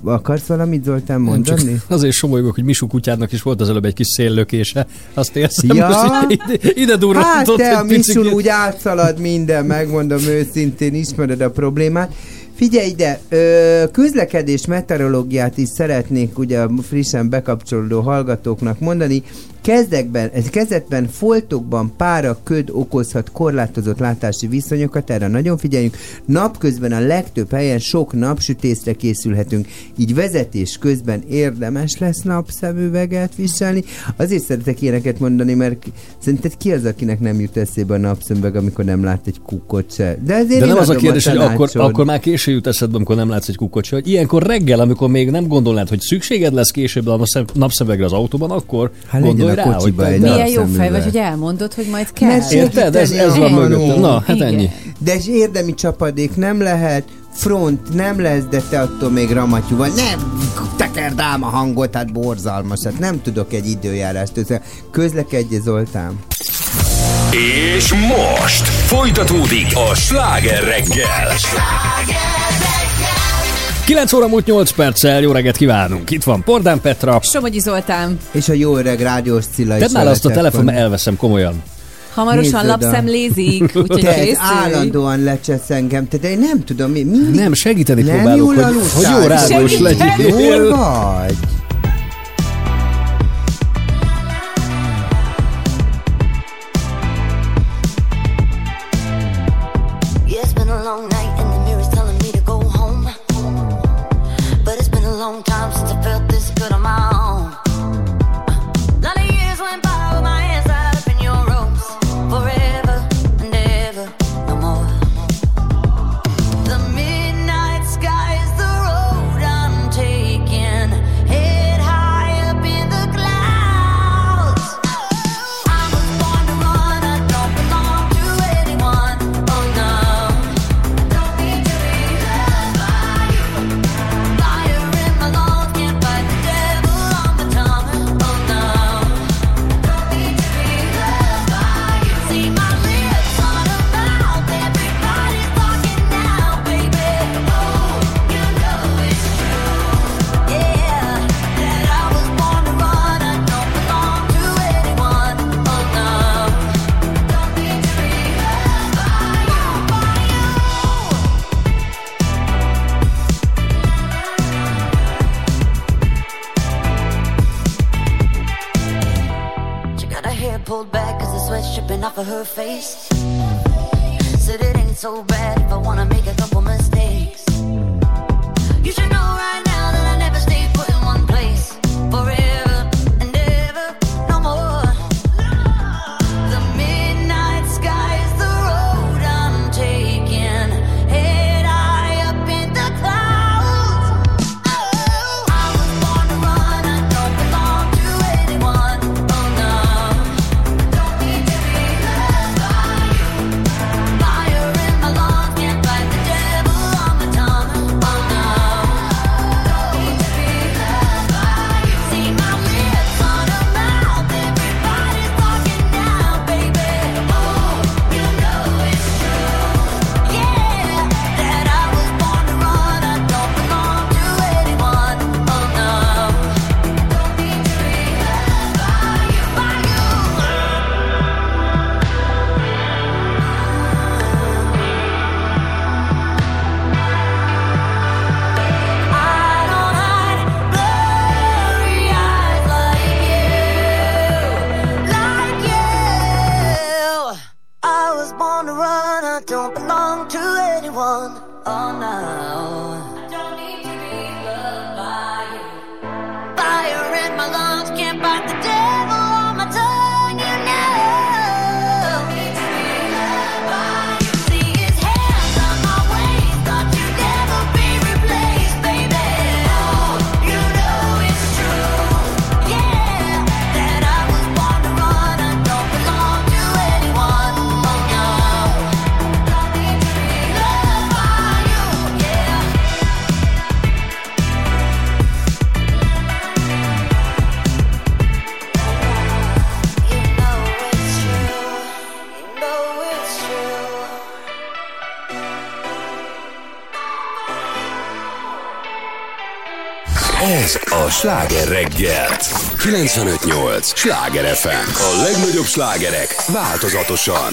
Akarsz valamit Zoltán Nem, csak mondani? azért somolygok, hogy Misú kutyádnak is volt az előbb egy kis széllökése. Azt érzem, Ja? hogy ide, ide durrantott Hát te a. Misun úgy átszalad minden, megmondom őszintén, ismered a problémát. Figyelj ide, ö, közlekedés meteorológiát is szeretnék ugye a frissen bekapcsolódó hallgatóknak mondani. Kezdekben, ez kezdetben foltokban pára, köd okozhat korlátozott látási viszonyokat, erre nagyon figyeljünk. Napközben a legtöbb helyen sok napsütészre készülhetünk, így vezetés közben érdemes lesz napszemüveget viselni. Azért szeretek ilyeneket mondani, mert szerinted ki az, akinek nem jut eszébe a napszemüveg, amikor nem lát egy kukkot se? De, ezért De nem az a kérdés, hogy akkor, akkor már késő jut eszedbe, amikor nem látsz egy kukkot se, hogy ilyenkor reggel, amikor még nem gondolnád, hogy szükséged lesz később a napszem- napszemüvegre az autóban, akkor Hát gondolj rá, hogy kocsiba egy Milyen jó fej vagy, hogy elmondod, hogy majd kell. Mert Érted? Ez- ez van hanó. Na, hát Igen. ennyi. De és érdemi csapadék nem lehet, front nem lesz, de te attól még ramatyú vagy. Nem tekerd ám a hangot, hát borzalmas. Hát nem tudok egy időjárást össze. Közlekedj, Zoltán. És most folytatódik a sláger reggel. 9 óra múlt 8 perccel, jó reggelt kívánunk. Itt van Pordán Petra. Somogyi Zoltán, És a jó öreg rádiós Cilla is Tedd már azt a telefon, mert elveszem komolyan. hamarosan Nézd lapszemlézik, úgyhogy Te készülj. állandóan lecsesz engem, te, de én nem tudom, mi, mindig Nem, segíteni nem próbálok, hogy, hogy jó rádiós legyél. Jól vagy. Sláger reggelt. 95.8 sláger FM. A legnagyobb slágerek változatosan.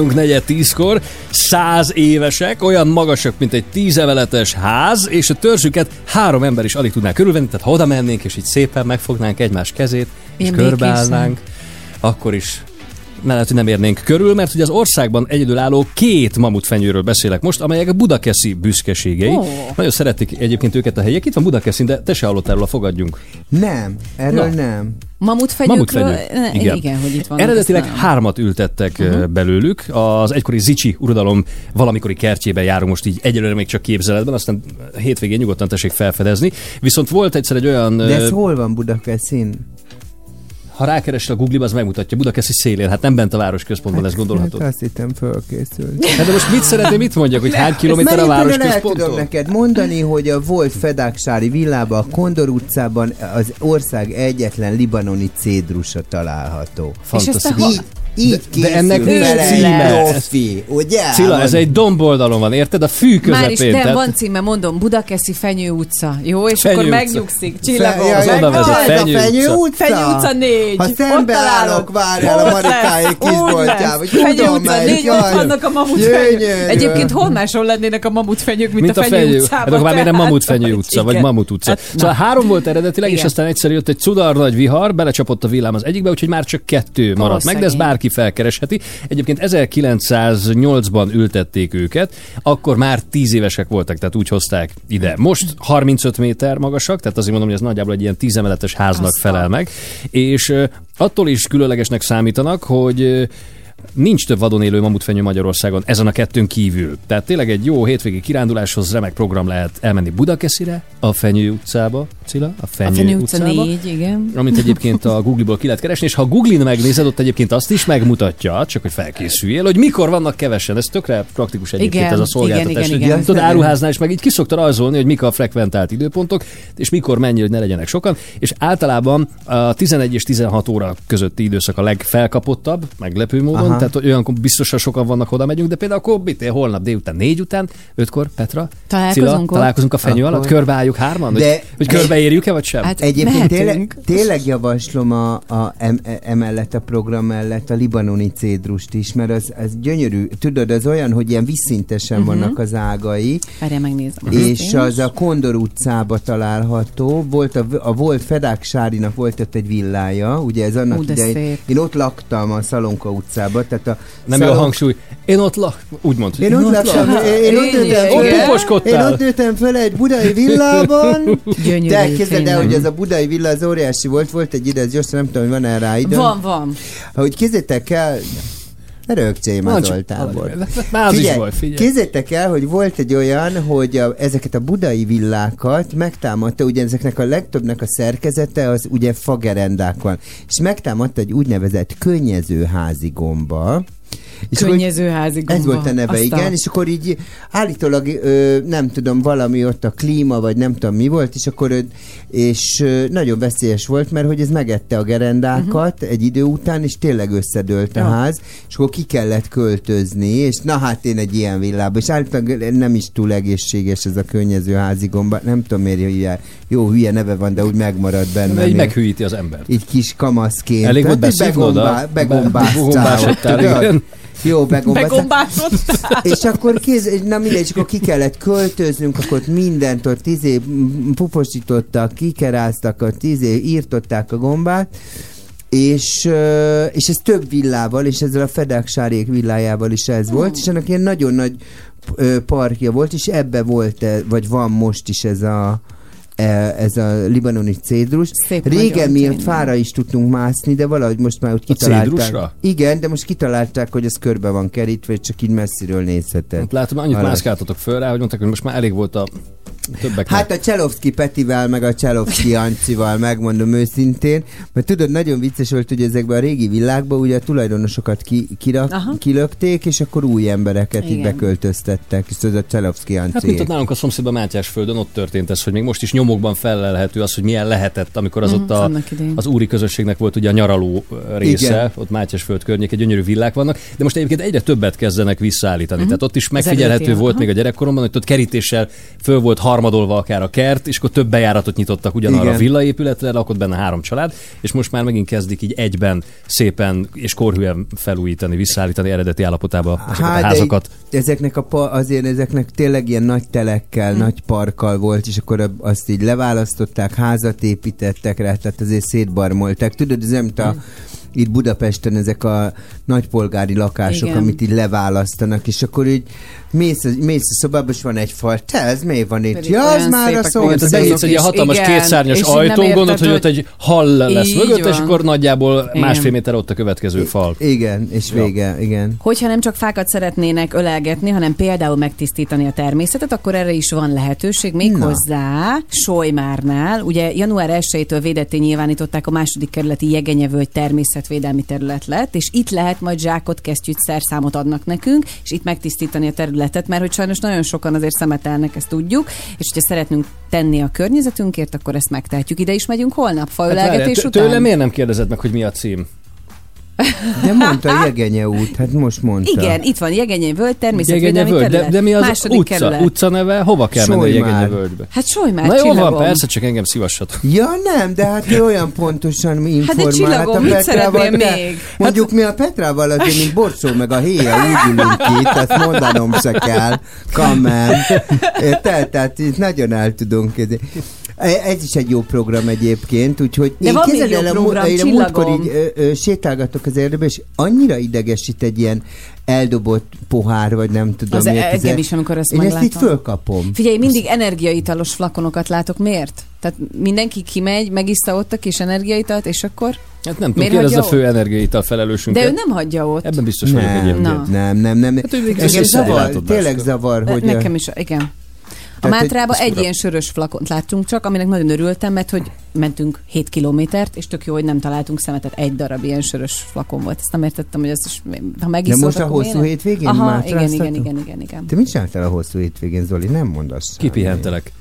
Kívánunk negyed tízkor. Száz évesek, olyan magasak, mint egy tízemeletes ház, és a törzsüket három ember is alig tudná körülvenni, tehát ha oda mennénk, és így szépen megfognánk egymás kezét, és Ilyen körbeállnánk, akkor is mellett, hogy nem érnénk körül, mert ugye az országban egyedülálló két mamutfenyőről beszélek most, amelyek a budakeszi büszkeségei. Ó. Nagyon szeretik egyébként őket a helyiek. Itt van Budakeszin, de te se hallottál róla, fogadjunk. Nem, erről Na. nem. Mamutfenyőkről? Mamutfenyő. Ne, igen. igen, hogy itt van. Eredetileg hármat ültettek uh-huh. belőlük. Az egykori Zicsi uradalom valamikori kertjében járunk most így egyelőre még csak képzeletben, aztán hétvégén nyugodtan tessék felfedezni. Viszont volt egyszer egy olyan... De ez ö, hol van Budakeszin? Ha rákeresel a Google-ba, az megmutatja Budakeszi szélén. Hát nem bent a városközpontban, ez gondolhatod. Hát azt hittem fölkészült. Hát de most mit szeretnél, mit mondjak, hogy hány kilométer a tudom városközponttól? neked mondani, hogy a volt Fedáksári villában, a Kondor utcában az ország egyetlen libanoni cédrusa található. Fantasztikus. Így, De- de ennek nincs címe. egy profi, ugye? Cilla, ez egy domboldalon van, érted? A fű közepén. Már is nem, tehát- van címe, mondom, Budakeszi Fenyő utca. Jó, és Fenyő akkor utca. megnyugszik. Csillagom. Fe- ja, oda vezet, ez Fenyő a Fenyő utca. utca? Fenyő utca négy. Ha szembe állok, várjál a Ott Marikáé lesz. kisboltjába. Fenyő utca négy, ott vannak a mamutfenyők. Gyönyörű. Egyébként hol máshol lennének a mamutfenyők, mint, mint a Fenyő fenyő. utcában. Hát akkor már miért nem tehát, Mamut Fenyő utca, vagy. Mamut utca. Hát, Szóval három volt eredetileg, és aztán egyszer jött egy cudar nagy vihar, belecsapott a villám az egyikbe, úgyhogy már csak kettő maradt meg, de ez bárki felkeresheti. Egyébként 1908-ban ültették őket, akkor már 10 évesek voltak, tehát úgy hozták ide. Most 35 méter magasak, tehát azért mondom, hogy ez nagyjából egy ilyen 10 emeletes háznak Azt felel meg, és attól is különlegesnek számítanak, hogy Nincs több vadon élő mamutfenyő Magyarországon ezen a kettőn kívül. Tehát tényleg egy jó hétvégi kiránduláshoz remek program lehet elmenni Budakeszire, a Fenyő utcába, Cilla, a Fenyő, A Fenyő utca utcába, négy, igen. amit egyébként a Google-ból ki lehet keresni, és ha Google-in megnézed, ott egyébként azt is megmutatja, csak hogy felkészüljél, hogy mikor vannak kevesen. Ez tökre praktikus egyébként Igen, ez a szolgáltatás. igen, igen, hogy igen. Tudod, áruháznál is meg így ki szokta rajzolni, hogy mik a frekventált időpontok, és mikor mennyi, hogy ne legyenek sokan. És általában a 11 és 16 óra közötti időszak a legfelkapottabb, meglepő módon. Aha. Tehát olyankor biztosan sokan vannak, oda megyünk, de például akkor mit, holnap délután négy után, ötkor, Petra, Találkozunk Cilla, találkozunk a fenyő Akkor- alatt, körbeálljuk hárman, De- hogy, hogy körbeérjük-e, vagy sem? Hát Egyébként tényleg, tényleg javaslom a, a em, emellett a program mellett a libanoni cédrust is, mert az, az gyönyörű. Tudod, az olyan, hogy ilyen visszintesen Mhm. vannak az ágai, Várjál, megnézem. és az a Kondor utcába található. Volt a, a volt Fedák Sárinak volt ott egy villája, ugye ez annak Ú, de idején. szép. Én ott laktam a Szalonka utcába, tehát a Nem jó a hangsúly. Én ott lak, úgy mondta. Én ott laktam, én, én ott nőttem föl, én ott nőttem fel egy budai villában, Gyönyörű, de képzeld el, hogy ez a budai villa az óriási volt, volt egy ide, ez gyorsan nem tudom, hogy van-e rá időm. Van, van. Hogy kézzétek el, csak- Zoltánból. Már is volt, figyelj. Kézzétek el, hogy volt egy olyan, hogy a, ezeket a budai villákat megtámadta, ugye ezeknek a legtöbbnek a szerkezete az ugye fagerendák van, és megtámadta egy úgynevezett könnyezőházi gomba, és akkor- Könnyezőházi gomba. ez volt a neve, Azt igen, és akkor így állítólag ö, nem tudom, valami ott a klíma, vagy nem tudom mi volt, és akkor és ö, nagyon veszélyes volt, mert hogy ez megette a gerendákat uh-huh. egy idő után, és tényleg összedőlt a Ja. ház, és akkor ki kellett költözni, és na hát én egy ilyen villába, és állítólag nem is túl egészséges ez a könnyező házi gomba, nem tudom miért hülye, jó hülye neve van, de úgy megmarad benne. Így meghűíti az embert. Így kis kamaszként. Elég volt a- begombá- begombásodtál, begombáztál. Jó, begombáztál. Begombásodtál. És akkor kéz, na mindegy, és akkor ki kellett költöznünk, akkor ott mindent ott izé puposítottak, kikeráztak, ott izé írtották a gombát, és, és ez több villával, és ezzel a Fedek Sárék villájával is ez volt, és ennek ilyen nagyon nagy parkja volt, és ebbe volt, vagy van most is ez a ez a libanoni cédrus. Szép Régen nagyon, mi ott tényleg. fára is tudtunk mászni, de valahogy most már úgy A kitalálták. cédrusra? Igen, de most kitalálták, hogy ez körbe van kerítve, és csak így messziről nézheted. Hát Látom, annyit Arra. mászkáltatok föl rá, hogy mondták, hogy most már elég volt a többeknek. Hát a Cselovszki Petivel, meg a Cselovszki Ancival, megmondom őszintén, mert tudod, nagyon vicces volt, hogy ezekben a régi világban ugye a tulajdonosokat ki, kirak, Aha. és akkor új embereket így Igen. beköltöztettek, és ez a Cselovszki Anci. Hát mint ott nálunk a szomszédban Mátyás földön, ott történt ez, hogy még most is nyomokban felelhető az, hogy milyen lehetett, amikor az Mhm, ott a, az úri közösségnek volt ugye a nyaraló része, Igen. ott Mátyás föld környék, egy gyönyörű villák vannak, de most egyébként egyre többet kezdenek visszaállítani. Mhm. Tehát ott is megfigyelhető volt aha. még a gyerekkoromban, hogy ott kerítéssel föl volt harmadolva akár a kert, és akkor több bejáratot nyitottak ugyanarra Igen. a villaépületre, lakott benne három család, és most már megint kezdik így egyben szépen és korhűen felújítani, visszaállítani eredeti állapotába ezeket Hát, a házakat. ezeknek a pa, azért ezeknek tényleg ilyen nagy telekkel, nagy parkkal volt, és akkor azt így leválasztották, házat építettek rá, tehát azért szétbarmolták. Tudod, ez nem mint a itt Budapesten ezek a nagypolgári lakások, Igen. amit így leválasztanak, és akkor így mész, mész a szobába, és van egy fal, te, ez mi van itt? Pedig Ja, az már a szomszéd. tehát benyitsz egy hatalmas igen, kétszárnyas és érted, gondolod, hogy ott hogy- egy hall lesz mögött, és van. akkor nagyjából Igen. másfél méter ott a következő fal. Igen, és vége, igen. Hogyha nem csak fákat szeretnének ölelgetni, hanem például megtisztítani a természetet, akkor erre is van lehetőség, méghozzá Solymárnál. Ugye január 1-től védetté nyilvánították a második kerületi Jegenyevölgy természetvédelmi terület lett, és itt lehet majd zsákot, kesztyűt, szerszámot adnak nekünk, és itt megtisztítani a területet, mert hogy sajnos nagyon sokan azért szemetelnek, ezt tudjuk, és hogyha szeretnünk tenni a környezetünkért, akkor ezt megtehetjük. Ide is megyünk holnap, Hát faölelgetés várjál, tő- után? Tőlem miért nem kérdezed meg, hogy mi a cím? De mondta Jegenye út, hát most mondta. Igen, itt van Jegenyei völgy, Jegenye természetvédelmi völgy, de, de mi az Második utca? kerület. Utca neve? Hova kell menni a Solymár. Jegenye völgybe? Hát Solymár, Na jó van, csillagom. persze, csak engem szívassatok. Ja nem, de hát olyan pontosan informál. csillagom, a mit Petrával, de még? Mondjuk mi a Petrával azért, mint Borsó meg a héja úgy ülünk itt, ezt mondanom se kell. Kamen. Tehát itt nagyon el tudunk. E- Ez is egy jó program egyébként, úgyhogy De én van még jó program, én a múltkor így ö, ö, sétálgatok az erdőbe, és annyira idegesít egy ilyen eldobott pohár, vagy nem tudom Az miért. engem ez- is, amikor ezt Én ezt meglátom. így fölkapom. Figyelj, mindig energiaitalos flakonokat látok. Miért? Tehát mindenki kimegy, megiszta ott a kis energiaitalt, és akkor... Hát nem tudom, Miért kérdezz a fő energiaital felelősünket. De ő nem hagyja ott. Ebben biztos vagyok Nem, egyébként. nem, nem, nem. Hát Engem zavar, tényleg zavar, hogy... Nekem is, igen. A Mátrában ez egy fura. ilyen sörös flakont láttunk csak, aminek nagyon örültem, mert hogy mentünk 7 kilométert, és tök jó, hogy nem találtunk szemetet. Egy darab ilyen sörös flakon volt. Ezt nem értettem, hogy az is, ha De megiszod, most a hosszú miért? hétvégén Aha, igen, igen, igen, igen, igen. Te mit csináltál a hosszú hétvégén, Zoli? Nem mondasz. Kipihentelek.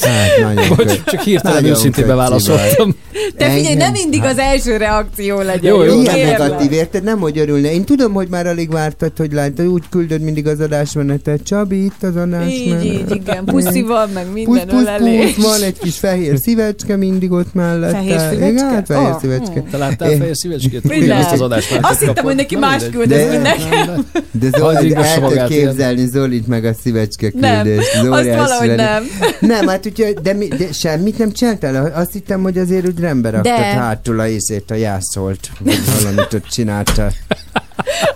Hát, kö- csak hirtelen köci beválaszoltam. De figyelj, nem mindig az első reakció legyen. Jó, jó, Ilyen kérlek. negatív, érted? Nem, hogy örülne. Én tudom, hogy már alig vártad, hogy látod, úgy küldöd mindig az adásmenetet. Csabi, itt az adásmenet. Így, így, igen. Puszival, meg Pusz, minden pusz, ölelés. pusz, van egy kis fehér szívecske mindig ott mellette. Fehér szívecske? Igen, hát fehér Oh, szívecske. Te láttál fehér szívecskét? Minden. Ugyanazt az adást Azt hittem, hogy neki más mindegy. küld, De- ez úgy nekem. De Zoli, el ilyen. képzelni Zolit meg a szívecske Nem, küldést. azt Óriási valahogy nem. Nem, hát ugye, de, mi, de semmit nem csináltál? Azt hittem, hogy azért úgy rendbe raktad De. hátul a észét, a jászolt, vagy valamit ott csináltál.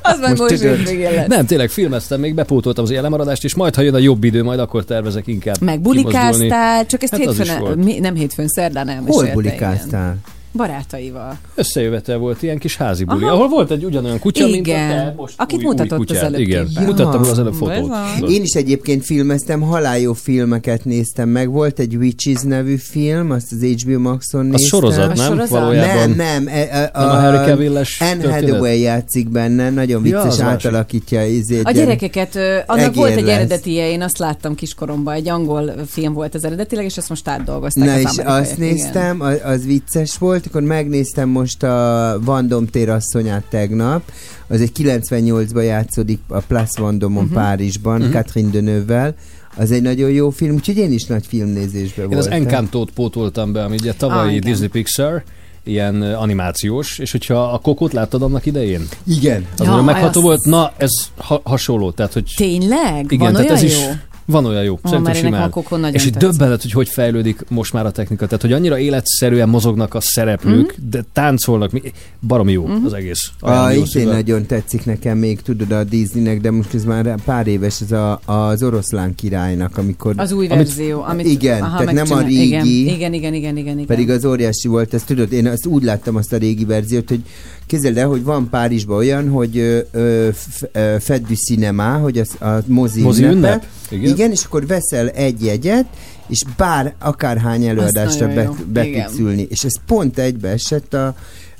Az már Most most. Nem, tényleg filmeztem, még bepótoltam az ilyen lemaradást, és majd, ha jön a jobb idő, majd akkor tervezek inkább Meg bulikáztál, csak ezt Hát hétfőn, mi, nem hétfőn, szerdán Hol elmesélte. igen. Barátaival. Összejövetel volt, ilyen kis házi buli, Aha. ahol volt egy ugyanolyan kutya, mint a Igen. te most Akit új, mutatott új az előbb Igen, képen. mutattam az előbb fotót. van. Én is egyébként filmeztem, haláljó filmeket néztem meg. Volt egy Witches nevű film, azt az HBO Maxon néztem. sorozat, A nem? sorozat? Valójában. Nem, nem. E, a, Nem a Harry Cavill-es Anne? Hathaway játszik benne, nagyon Ja, vicces, másik. átalakítja izét. A gyerekeket, annak volt egy lesz. eredetie, én azt láttam kiskoromban, egy angol film volt az eredetileg, és azt most átdolgozták Na az és azt igen. néztem, a- az vicces volt, akkor megnéztem most a Vandom térasszonyát tegnap, az egy 98-ban játszódik a Place Vandomon Mhm. Párizsban, Mhm. Catherine Deneuve-vel, az egy nagyon jó film, úgyhogy én is nagy filmnézésben Én az voltam. Encantót pótoltam be, ami ugye Ah, tavalyi igen. Disney Pixar, ilyen animációs, és hogyha a kokót láttad annak idején? Igen. Az Ja, megható azt- volt, na ez ha- hasonló, tehát hogy Tényleg? igen, Van tehát olyan ez is jó? Van olyan jó, Ó, szerintem simán. És így tetszett. döbbenet, hogy hogy fejlődik most már a technika, tehát hogy annyira életszerűen mozognak a szereplők, Mhm. de táncolnak, mi- baromi jó az egész. A, itt szívvel. nagyon tetszik nekem még, tudod, a Disneynek, de most ez már pár éves, ez a, az oroszlán királynak, amikor... Az új amit- verzió, amit Igen, aha, tehát nem a régi, Igen, igen, igen, igen, igen, igen. Pedig az óriási volt, ezt tudod, én azt úgy láttam azt a régi verziót, hogy képzeld el, hogy van Párizsban olyan, hogy ö, ö, f- ö, Fête du Cinéma, hogy az, a mozi, Mozi ünnepe. ünnep? Igen. Igen, és akkor veszel egy jegyet, és bár akárhány előadásra be, jó. be Igen. tudsz ülni. És ez pont egybe esett a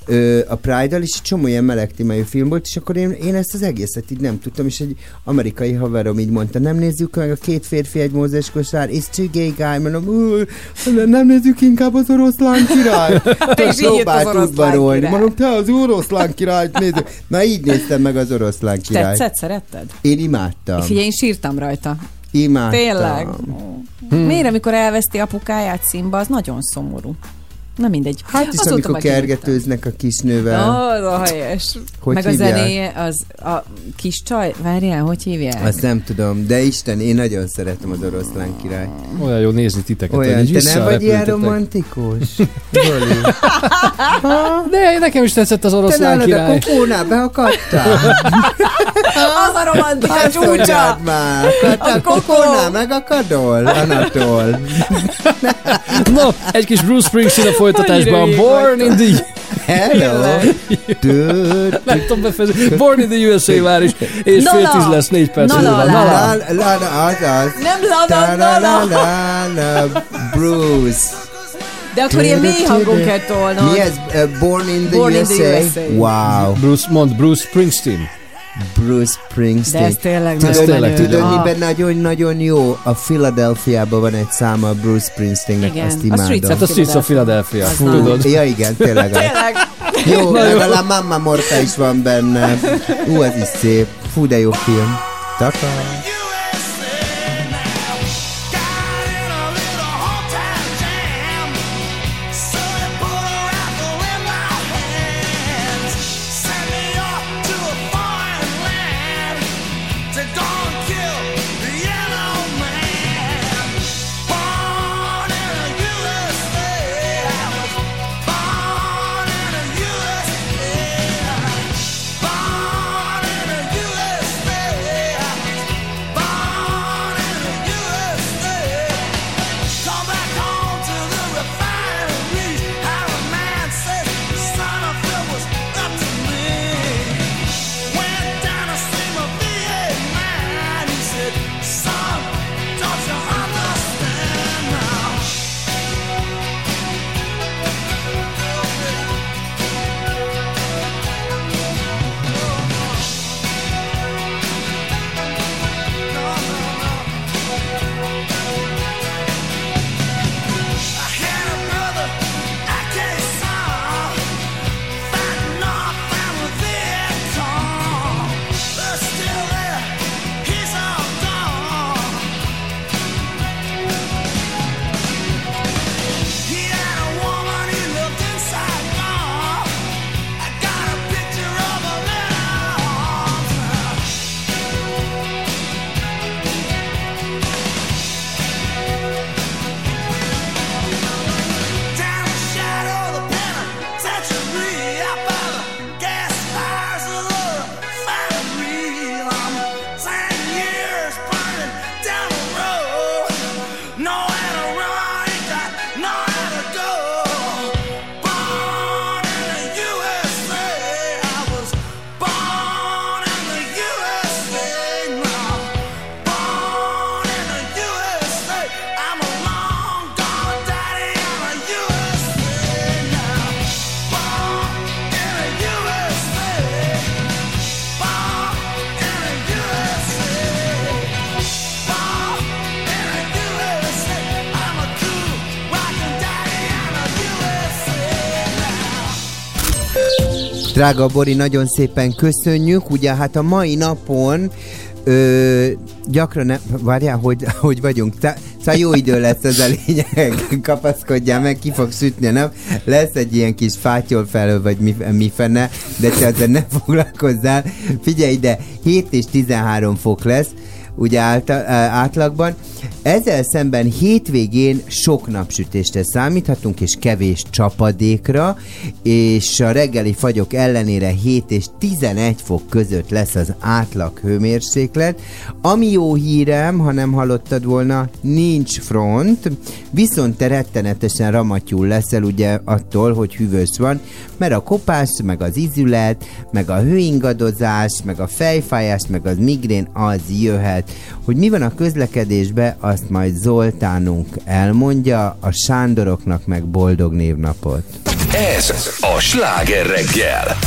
ö, a Pride-dal, és egy csomó ilyen meleg témájú film volt, és akkor én, én ezt az egészet így nem tudtam, és egy amerikai haverom így mondta, nem nézzük meg a két férfi egy mózes kosár, és two gay guy, mondom, "Ú, nem nézzük inkább az oroszlán király. Te is oroszlán udvarolni. Mondom, te az oroszlán királyt nézzük. Na így néztem meg az oroszlán királyt. Tetszett, szeretted? Én imádtam. Figyelj, én sírtam rajta. Imádtam. Tényleg? Miért, amikor elveszti apukáját Simba, az nagyon szomorú. Na mindegy. Hát is, Azóta amikor kergetőznek a kisnővel. Ó, oh, helyes. Hogy Meg hívják? a zenéje, az a kis csaj, várjál, hogy hívják? Azt nem tudom, de Isten, én nagyon szeretem az oroszlán király. Olyan jó nézni titeket, Olyan, te nem vagy ilyen romantikus? De nekem is tetszett az Te oroszlán nálad a király. kokónál beakadtál? Az a romantika csúcsa! már, a kokónál megakadol, Anatol. No, egy kis Bruce Springsteen a folytatásban. Born in the... Hello. Nem tudom befejezni. Born in the USA már is. És fél tíz lesz, négy perc Nala. Nala. Nala. La, la, la, azaz. Nem. Ta-la-la-la-la, Bruce. De akkor ilyen mély hangon kell tolnod. Mi ez? Born in the USA. Wow. Bruce, mond Bruce Springsteen. Bruce Springsteen. De ez tényleg Tudod, nagyon tényleg, menő. tudod Ah. miben nagyon-nagyon jó? A Philadelphiában van egy száma a Bruce Springsteennek, Igen, azt a imádom. Streets Hát a Streets of Philadelphia. Az Tudod? Ja igen, tényleg. Tényleg. Jó, meg a La Mamma Morta is van benne. Ú, ez is szép. Fú, de jó film. Taka. Drága Bori, nagyon szépen köszönjük. Ugye hát a mai napon Ö, gyakran, várjál, hogy, hogy vagyunk. Tá- Szóval jó idő lesz ez a lényeg. Kapaszkodjál meg, ki fog sütni a nap. Lesz egy ilyen kis fátyol felől, vagy mi, mi fene, de te ezzel ne foglalkozzál. Figyelj ide, 7 és 13 fok lesz ugye által, átlagban. Ezzel szemben hétvégén sok napsütésre számíthatunk, és kevés csapadékra, és a reggeli fagyok ellenére 7 és 11 fok között lesz az átlag hőmérséklet. Ami jó hírem, ha nem hallottad volna, nincs front, viszont te rettenetesen ramatyul leszel ugye attól, hogy hűvös van, mert a kopás, meg az izület, meg a hőingadozás, meg a fejfájás, meg az migrén, az jöhet. Hogy mi van a közlekedésbe, azt majd Zoltánunk elmondja, a Sándoroknak meg boldog névnapot. Ez a sláger reggel.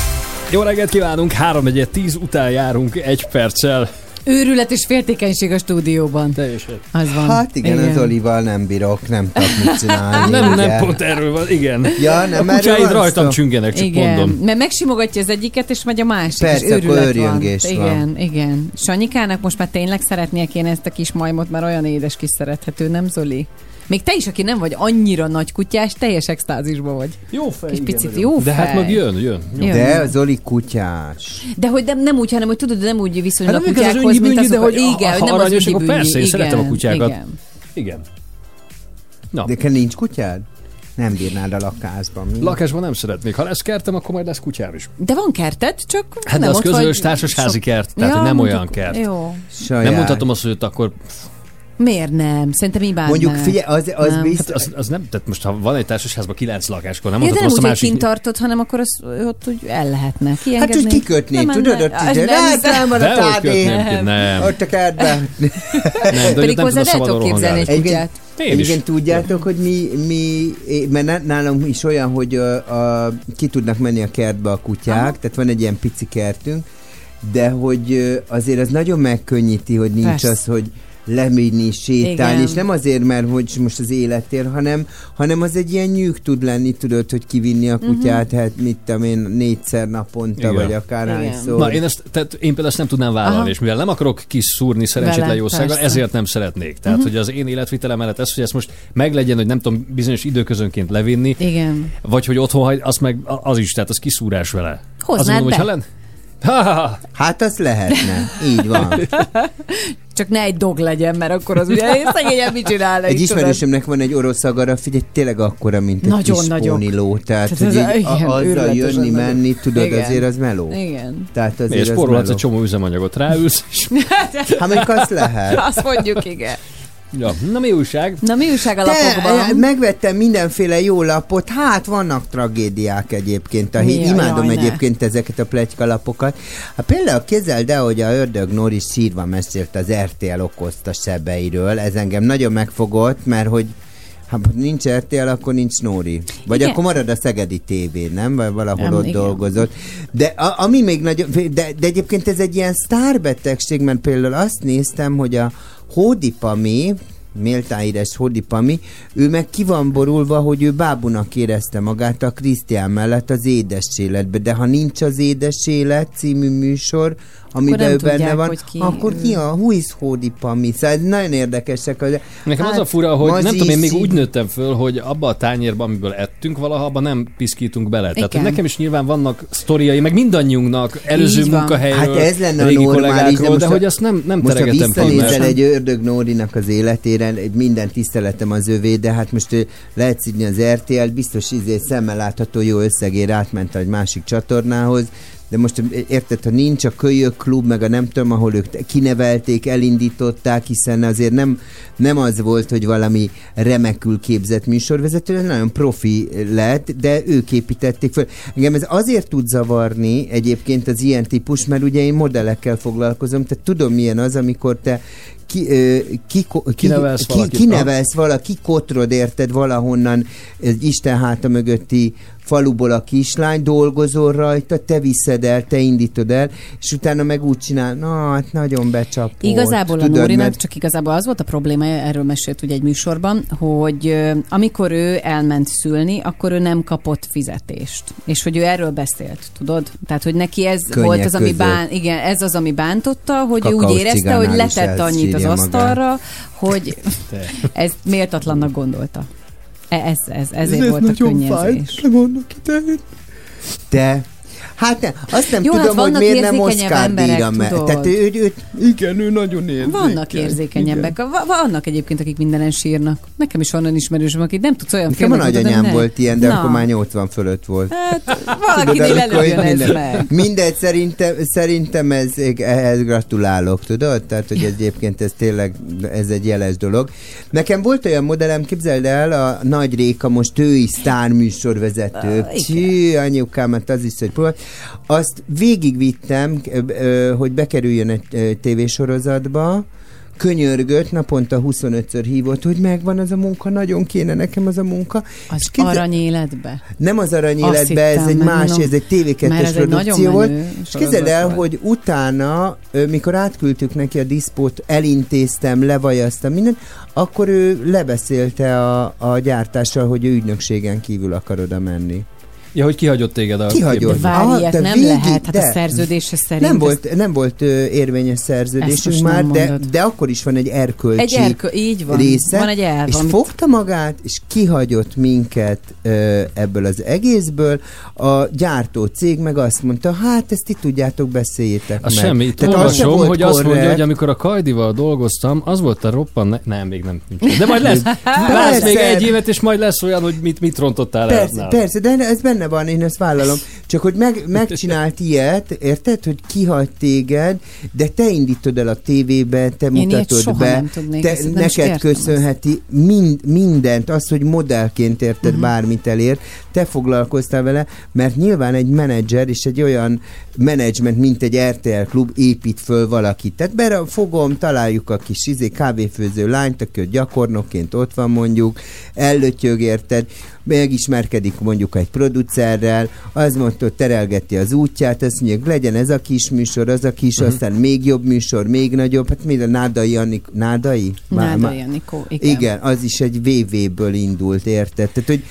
Jó reggelt kívánunk, 3 10 után járunk egy perccel. Őrület és féltékenység a stúdióban. Teljesen. Az van. Hát igen, igen. az Olival nem bírok, nem tudok mit csinálni. Nem, ugye? nem, pont erről van, igen. Ja, nem, a kutyáid rajtam csüngenek, csak Igen, mondom. mert megsimogatja az egyiket, és megy a másik. Persze, és akkor van. őrjöngés van. Igen, igen. Sanyikának most már tényleg szeretnie kéne ezt a kis majmot, mert olyan édes kis szerethető, nem Zoli? Még te is, aki nem vagy annyira nagy kutyás, teljes extázisban vagy. Jó fej, Kis picit, jó De hát fej. meg jön, jön. Jön. De az Oli kutyás. De hogy nem, nem úgy, hanem hogy tudod, nem úgy viszonyul Hát a az kutyákhoz, mint üngyi-büngyi, de azok, hogy igen, ha hogy nem az aranyos, akkor üngyi-büngyi, persze, én igen, szeretem a kutyákat. Igen. Igen. Na. De neked nincs kutyád? Nem bírnád a lakásban. Mi? Lakásban nem szeretnék. Ha lesz kertem, akkor majd lesz kutyám is. De van kerted, csak Hát de nem az ott közös vagy társasházi sok- kert, tehát Ja, nem mondjuk- olyan kert. Jó. Saját. Nem mondhatom azt, hogy ott akkor... Miért nem? Szerintem imádnám. Mondjuk figyelj, az, az Nem. biztos... Hát az, az, nem, tehát most ha van egy társasházban kilenc lakás, akkor nem Ja, de mondhatom nem azt a másik... kint tartod, hanem akkor az, ott úgy el lehetne. Hát Kiengedni. úgy kikötnéd, Nem tudod, ott nem hát hiszem. nem van a tádé. nem. Ott a kertben. Nem, de Pedig nem a el tudok képzelni egy kutyát. Én is. Egyébként tudjátok, hogy mi, mi, mert ná- nálunk is olyan, hogy a, a, ki tudnak menni a kertbe a kutyák, Aha. tehát van egy ilyen pici kertünk, de hogy azért az nagyon megkönnyíti, hogy nincs Persze. az, hogy lemenni, sétálni, Igen. és nem azért, mert hogy most az életér, hanem, hanem az egy ilyen nyűg tud lenni, tudod, hogy kivinni a kutyát, hát mit tudom én, négyszer naponta, Igen. vagy akárhányszor. Na, én, ezt, tehát én például ezt nem tudnám vállalni, Aha. és mivel nem akarok kiszúrni szerencsétlen persze. ezért nem szeretnék. Tehát, Mhm. hogy az én életvitelem mellett ez, hogy ezt most meglegyen, hogy nem tudom, bizonyos időközönként levinni, Igen. vagy hogy otthon hagy, az meg az is, tehát az kiszúrás vele. Hoznád Azt mondom, be? hogy ha len... Ha, ha, ha. Hát az lehetne, így van. Csak ne egy dog legyen, mert akkor az ugye szegényen mit csinál? Egy ismerősömnek van egy orosz agara, figyelj, tényleg akkora, mint egy Nagyon kis nagyok. póniló. Tehát, Tehát hogy ez- így, igen, a, azzal jönni, menni, tudod, Igen. azért az meló. Igen. Tehát És azért az spórolhatsz egy csomó üzemanyagot, ráülsz, és... Hát mondjuk azt lehet. Azt mondjuk, igen. Ja. Na mi újság? Na mi újság a lapokban? megvettem mindenféle jó lapot, hát vannak tragédiák egyébként. A. Jaj, Imádom jaj, ne. egyébként ezeket a pletykalapokat. Hát például képzeld el, hogy a Ördög Nóri sírva mesélt az RTL okozta sebeiről. Ez engem nagyon megfogott, mert hogy ha nincs RTL, akkor nincs Nóri. Vagy Igen. akkor marad a Szegedi TV, nem? Vagy valahol Nem, ott igen. dolgozott. De a, ami még nagyon... De, de egyébként ez egy ilyen sztárbetegség, mert például azt néztem, hogy a Hódipami, méltáíres Hódipami, ő meg ki van borulva, hogy ő bábunak érezte magát a Krisztián mellett az édes életbe. De ha nincs az édes élet című műsor, amiben ő benne tudják, van, ki akkor ki a who is Hódipami? Szóval ez nagyon érdekesek. Az, Nekem hát, az a fura, hogy nem tudom, én még úgy nőttem föl, hogy abba a tányérba, amiből ettünk valaha, abba nem piszkítunk bele. Tehát Igen. nekem is nyilván vannak sztoriai, meg mindannyiunknak előző Így van. munkahelyről, Hát ez lenne a régi normális, de most de hogy azt nem, nem most ha teregetem ki. visszanézel egy ördög Nórinak az életére, minden tiszteletem az övé, de hát most lehet szidni az RTL-t, biztos izé szemmel látható jó összegér átment egy másik csatornához, de most érted, ha nincs a kölyök klub, meg a nem tudom, ahol ők kinevelték, elindították, hiszen azért nem, nem az volt, hogy valami remekül képzett műsorvezető, ez nagyon profi lett, de ők építették fel. Engem ez azért tud zavarni egyébként az ilyen típus, mert ugye én modellekkel foglalkozom, tehát tudom milyen az, amikor te ki, ö, ki, ki, Kinevelsz ki, valakit, kinevelsz valaki, kotrod érted valahonnan egy Isten háta mögötti faluból a kislány, dolgozol rajta, te viszed el, te indítod el, és utána meg úgy csinál, na, hát nagyon becsapott. Igazából a Tudod, Nórinak mert- csak igazából az volt a probléma, erről mesélt ugye egy műsorban, hogy amikor ő elment szülni, akkor ő nem kapott fizetést. És hogy ő erről beszélt, tudod? Tehát, hogy neki ez Könnyek volt az, ami között. bán, igen, ez az, ami bántotta, hogy ő úgy érezte, hogy letett annyit az asztalra, hogy ez méltatlannak gondolta. E- Ez, ez, ezért Ez volt a könnyezés. fájt, itt Te? Hát ne, azt nem Jó, hát tudom, hogy vannak miért nem Oscar emberek, díjra. Tehát ő, ő, igen, ő nagyon érzékeny. Vannak érzékenyebbek. Va- Vannak egyébként, akik mindenen sírnak. Nekem is olyan ismerősöm, aki nem tudsz olyan Nekem a nagyanyám ne. volt ilyen, de Na. akkor már 80 fölött volt. Hát, valakinél előjön ez minden- meg. Mindegy, szerintem, szerintem ez, ehhez gratulálok, tudod? Tehát, hogy egyébként ez tényleg, ez egy jeles dolog. Nekem volt olyan modellem, képzeld el, a Nagy Réka, most ő is sztárműsorvezető. Ah, Csí, anyukám, hát az is egy próbál. Azt végigvittem, hogy bekerüljön egy tévésorozatba, könyörgött, naponta 25-ször hívott, hogy megvan az a munka, nagyon kéne nekem az a munka. Az És képzel- aranyéletbe. nem az Azt aranyéletben, ez egy más, mondom, ez egy TV2-es mert ez egy produkció nagyon volt. És képzeld el, volt. hogy utána, mikor átküldtük neki a diszpót, elintéztem, levajaztam mindent, akkor ő lebeszélte a, a gyártással, hogy ő ügynökségen kívül akar oda menni. Ja, hogy kihagyott téged a Kihagyott. képből. Várj, Ah, ilyet de nem végig- lehet, hát de- a szerződése szerint. Nem volt, nem volt ö, érvényes szerződésünk már, de, mondod. de akkor is van egy erkölcsi Egy erkö- így van. része, Van egy elv, és amit- fogta magát, és kihagyott minket ö, ebből az egészből. A gyártó cég meg azt mondta, hát ezt ti tudjátok, beszéljétek Az meg. semmi. Tehát az olvasom, volt hogy azt mondja, korrekt. hogy amikor a Kajdival dolgoztam, az volt a roppan... Ne- nem, még nem. De majd lesz. Vársz még egy évet, és majd lesz olyan, hogy mit, mit rontottál el. Persze, persze, de ez benne van, én ezt vállalom. Csak hogy meg, megcsinált ilyet, érted, hogy kihagy téged, de te indítod el a tévébe, te ilyet mutatod be, tudnék, te, neked köszönheti mind, mindent, az, hogy modellként érted uh-huh. bármit elér, te foglalkoztál vele, mert nyilván egy menedzser és egy olyan menedzsment, mint egy RTL klub épít föl valakit. Tehát bere fogom, találjuk a kis izé, kávéfőző lányt, aki gyakornokként ott van mondjuk, ellötyög érted, megismerkedik mondjuk egy producerrel, az mondta, terelgeti az útját, azt mondja, legyen ez a kis műsor, az a kis, uh-huh. aztán még jobb műsor, még nagyobb, hát mind a Nádai Annik, Nádai? Nádai Anikó, igen. igen, az is egy VV-ből indult, érted? Tehát, hogy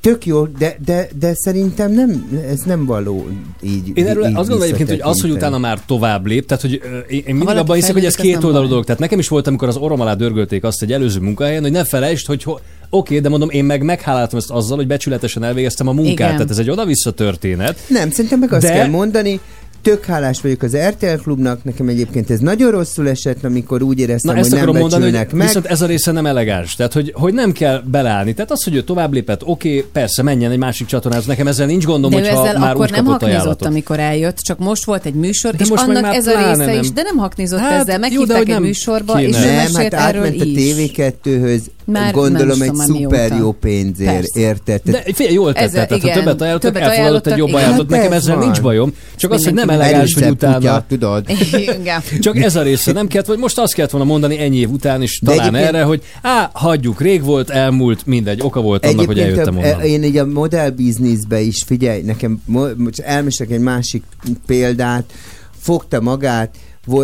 tök jó, de, de, de szerintem nem, ez nem való így. Én erről így azt gondolom egyébként, hogy az, hogy utána már tovább lép, tehát hogy én, mindig abban hiszek, hogy ez két oldalú dolog. Tehát nekem is volt, amikor az orrom alá dörgölték azt egy előző munkahelyen, hogy ne felejtsd, hogy ho- oké, de mondom, én meg megháláltam ezt azzal, hogy becsületesen elvégeztem a munkát. Igen. Tehát ez egy oda-vissza történet. Nem, szerintem meg azt De- kell mondani, tök hálás vagyok az RTL klubnak, nekem egyébként ez nagyon rosszul esett, amikor úgy éreztem, Na hogy ezt nem akarom mondani, hogy becsülnek meg. viszont ez a része nem elegáns. Tehát, hogy, hogy nem kell belállni. Tehát az, hogy ő tovább lépett, oké, persze, menjen egy másik csatornához. Nekem ezzel nincs gondom, ő hogyha ezzel már akkor úgy nem haknizott, ajánlatot. amikor eljött, csak most volt egy műsor, De és most annak ez a része nem. is, de nem haknizott Hát, ezzel, jó, de meghívták hogy egy nem műsorba, kéne. és ő nem, mesélt hát erről átment a is. TV2-höz, Már gondolom egy szuper jó pénzért, Persze. érted? De figyelj, jól tette, Ezzel- tehát ha többet ajánlottak, többet elfogadott egy jobb igen. ajánlatot, Hát nekem ez ezzel van. nincs bajom. Csak az, hogy nem elegáns, hogy utána... kutya, tudod? Igen. Csak ez a része nem kellett, vagy most azt kellett volna mondani ennyi év után is De talán erre, hogy á, hagyjuk, rég volt, elmúlt, mindegy, oka volt annak, hogy eljöttem onnan. én így a modell bizniszbe is, figyelj, nekem mo- most elmesek egy másik példát, fogta magát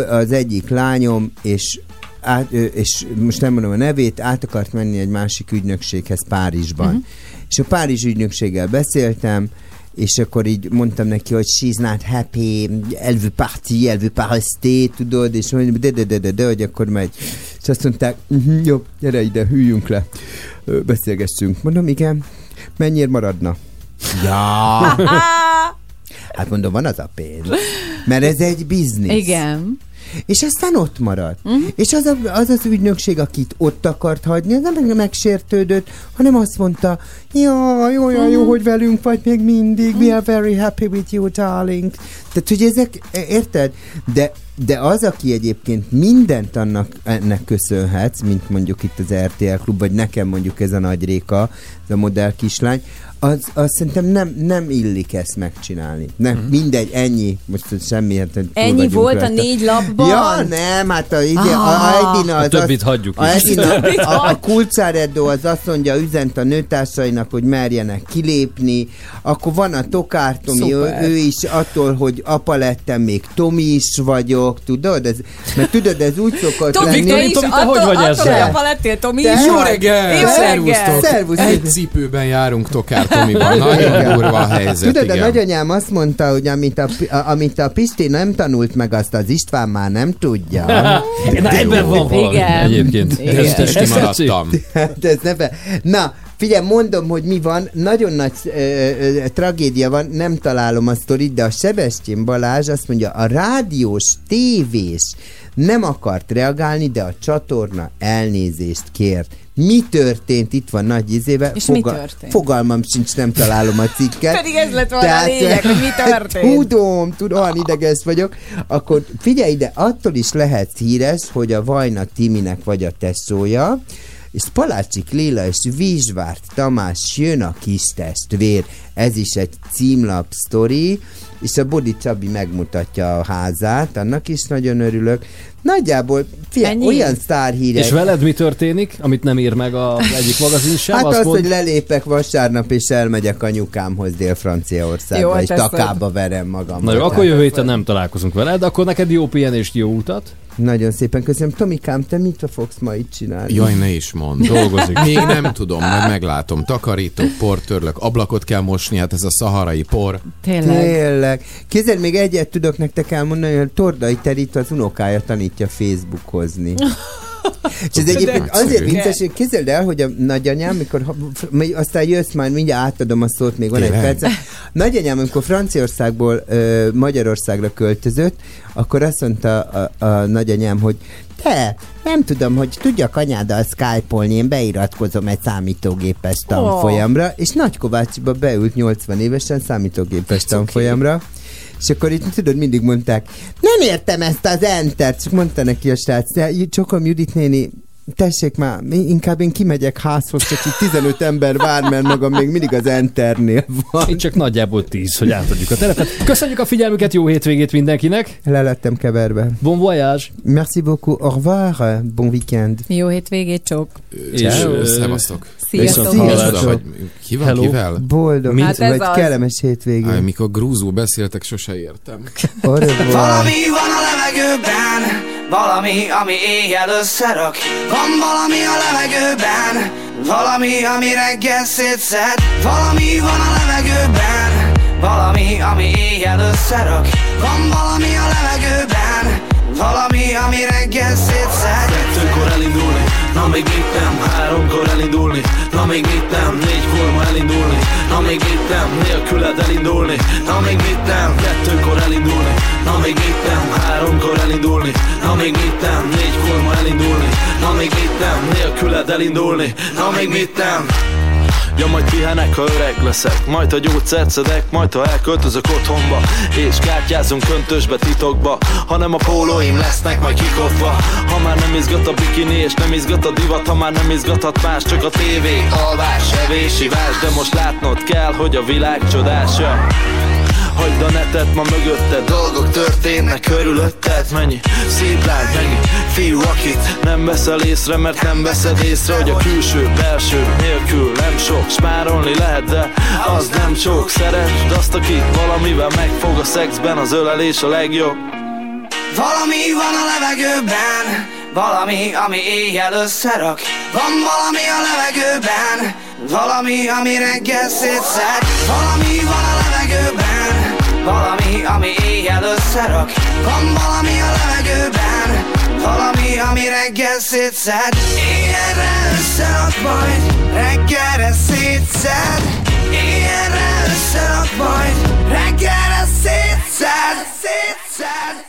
az egyik lányom, és át, és most nem mondom a nevét, át akart menni egy másik ügynökséghez Párizsban. Uh-huh. És a Párizs ügynökséggel beszéltem, és akkor így mondtam neki, hogy she's not happy, elle veut partir, elle veut pas rester, tudod, és mondja, de, de, de, de, de, hogy akkor megy. És azt mondták, uh-huh, jó, gyere ide, hűljünk le, beszélgessünk. Mondom, igen, mennyire maradna? Ja. Hát mondom, van az a pénz. Mert ez egy biznisz. Igen. És aztán ott maradt. Mhm. Uh-huh. És az, a, az az ügynökség, akit ott akart hagyni, az nem meg megsértődött, hanem azt mondta, jó, jó, jó, jó, Mhm. hogy velünk vagy még mindig, we are very happy with you, darling. Tehát, hogy ezek, érted? De, de az, aki egyébként mindent annak ennek köszönhetsz, mint mondjuk itt az RTL klub, vagy nekem mondjuk ez a nagy réka, ez a modell kislány, az, az szerintem nem, nem illik ezt megcsinálni. Nem, Mhm. mindegy, ennyi. Most semmi hát Ennyi volt a rajta. négy lapban? Ja, nem, hát a, ide, a, Ah. a Edina az A többit az, hagyjuk a, is. Edina, a, a Kulcáreddó az azt mondja, üzent a nőtársainak, hogy merjenek kilépni, akkor van a Tokár Tomi, ő, ő is attól, hogy apa lettem, még Tomi is vagyok, tudod? Ez, mert tudod, ez úgy szokott Tomi, lenni. te is attól, attól, hogy apa lettél, Tomi is Jó vagy. reggel! Szervusztok! Szervusz. Egy cipőben járunk Tokár Tomiban. Nagyon durva a helyzet, Tudod, a igen. nagyanyám azt mondta, hogy amit a, a, amit a Pisti nem tanult meg, azt az István már nem tudja. Na, ebben van valami Igen. egyébként. Igen. Ez- ez- ez tetszik. Hát ez ne be... Na, figyelj, mondom, hogy mi van. Nagyon nagy ö, ö, tragédia van, nem találom a sztorit, de a Sebestyén Balázs azt mondja, a rádiós, tévés nem akart reagálni, de a csatorna elnézést kért. Mi történt? Itt van nagy izébe. És mi történt? Fogalmam sincs, nem találom a cikket. Pedig ez lett volna a lényeg, hogy mi történt. Tudom, tudom, olyan ideges vagyok. Akkor figyelj ide, attól is lehetsz híres, hogy a Vajna Timinek vagy a tesója, és Palácsik Léla és Vizsvárt Tamás jön a kis testvér. Ez is egy címlap sztori, és a Bodi Csabi megmutatja a házát, annak is nagyon örülök. Nagyjából, figyelj, Ennyi? olyan sztárhírek. És veled mi történik, amit nem ír meg a egyik magazin sem? Hát Azt az, mond- hogy lelépek vasárnap, és elmegyek anyukámhoz Dél-Franciaországba, hát és takába verem magam. Na jó, akkor jövő héten nem találkozunk veled, akkor neked jó pihenést, jó utat. Nagyon szépen köszönöm. Tomikám, te mit fogsz ma itt csinálni? Jaj, ne is mond. Dolgozik. Még nem tudom, majd meglátom. Takarítok, portörlök, ablakot kell mosni, hát ez a szaharai por. Tényleg. Kézzel még egyet tudok nektek elmondani, hogy Tordai Terit az unokája tanítja Facebookozni. És ez De egyébként azért vicces, hogy képzeld el, hogy a nagyanyám, mikor, aztán jössz majd, mindjárt átadom a szót, még van egy Tényleg? perc. Nagyanyám, amikor Franciaországból ö, Magyarországra költözött, akkor azt mondta a, a nagyanyám, hogy te, nem tudom, hogy tudjak anyáddal skype-olni, én beiratkozom egy számítógépes tanfolyamra, és Nagykovácsiba beült 80 évesen számítógépes tanfolyamra, és akkor itt tudod, mindig mondták, nem értem ezt az entert, csak mondta neki a srác, "De, csokom Judit néni, tessék már, mi- inkább én kimegyek házhoz, csak itt 15 ember vár, mert magam még mindig az enternél van. Itt csak nagyjából 10, hogy átadjuk a terepet. Köszönjük a figyelmüket, jó hétvégét mindenkinek. Le lettem keverve. Bon voyage. Merci beaucoup, au revoir, bon weekend. Jó hétvégét, csók. És, szevasztok. Sziasztok. Sziasztok. hogy ki van Hello. kivel? Boldog, Hát hát ez vagy az. kellemes hétvégén. Aj, mikor grúzul beszéltek, sose értem. Valami van a levegőben, valami, ami éjjel összerak. Van valami a levegőben, valami, ami reggel szétszed. Valami van a levegőben, valami, ami éjjel összerak. Van valami a levegőben, valami, ami reggel szétszed. Kettőkor elindulni, na még itt nem Háromkor elindulni, na még itt nem Négykor ma elindulni, na még itt nem Nélküled elindulni, na még itt nem Kettőkor elindulni, na még itt nem Háromkor elindulni, na még itt nem Négykor ma elindulni, na még itt nem Nélküled elindulni, na még mit nem Ja, majd pihenek, ha öreg leszek. Majd a gyógyszert szedek, majd ha elköltözök otthonba. És kártyázunk köntösbe titokba. Hanem a pólóim lesznek majd kikopva. Ha már nem izgat a bikini és nem izgat a divat. Ha már nem izgathat más, csak a tévé. Alvás, evés, ivás De most látnod kell, hogy a világ csodása Hagyd a netet ma mögötted. Dolgok történnek körülötted. Mennyi? Szép lány, mennyi? Fiú, akit nem veszel észre Mert nem veszed észre, hogy a külső, belső nélkül nem sok. Smárolni lehet, de az nem sok. Szeresd azt, aki valamivel megfog a szexben Az ölelés a legjobb. Valami van a levegőben, valami, ami éjjel összerak. Van valami a levegőben, valami, ami reggel szétszed. Valami van a levegőben, valami, ami éjjel összerak. Van valami a levegőben, valami, ami reggel szétszed. Éjjelre összerak majd, reggelre szétszed. Éjjelre összerak majd, reggelre szétszed, szétszed.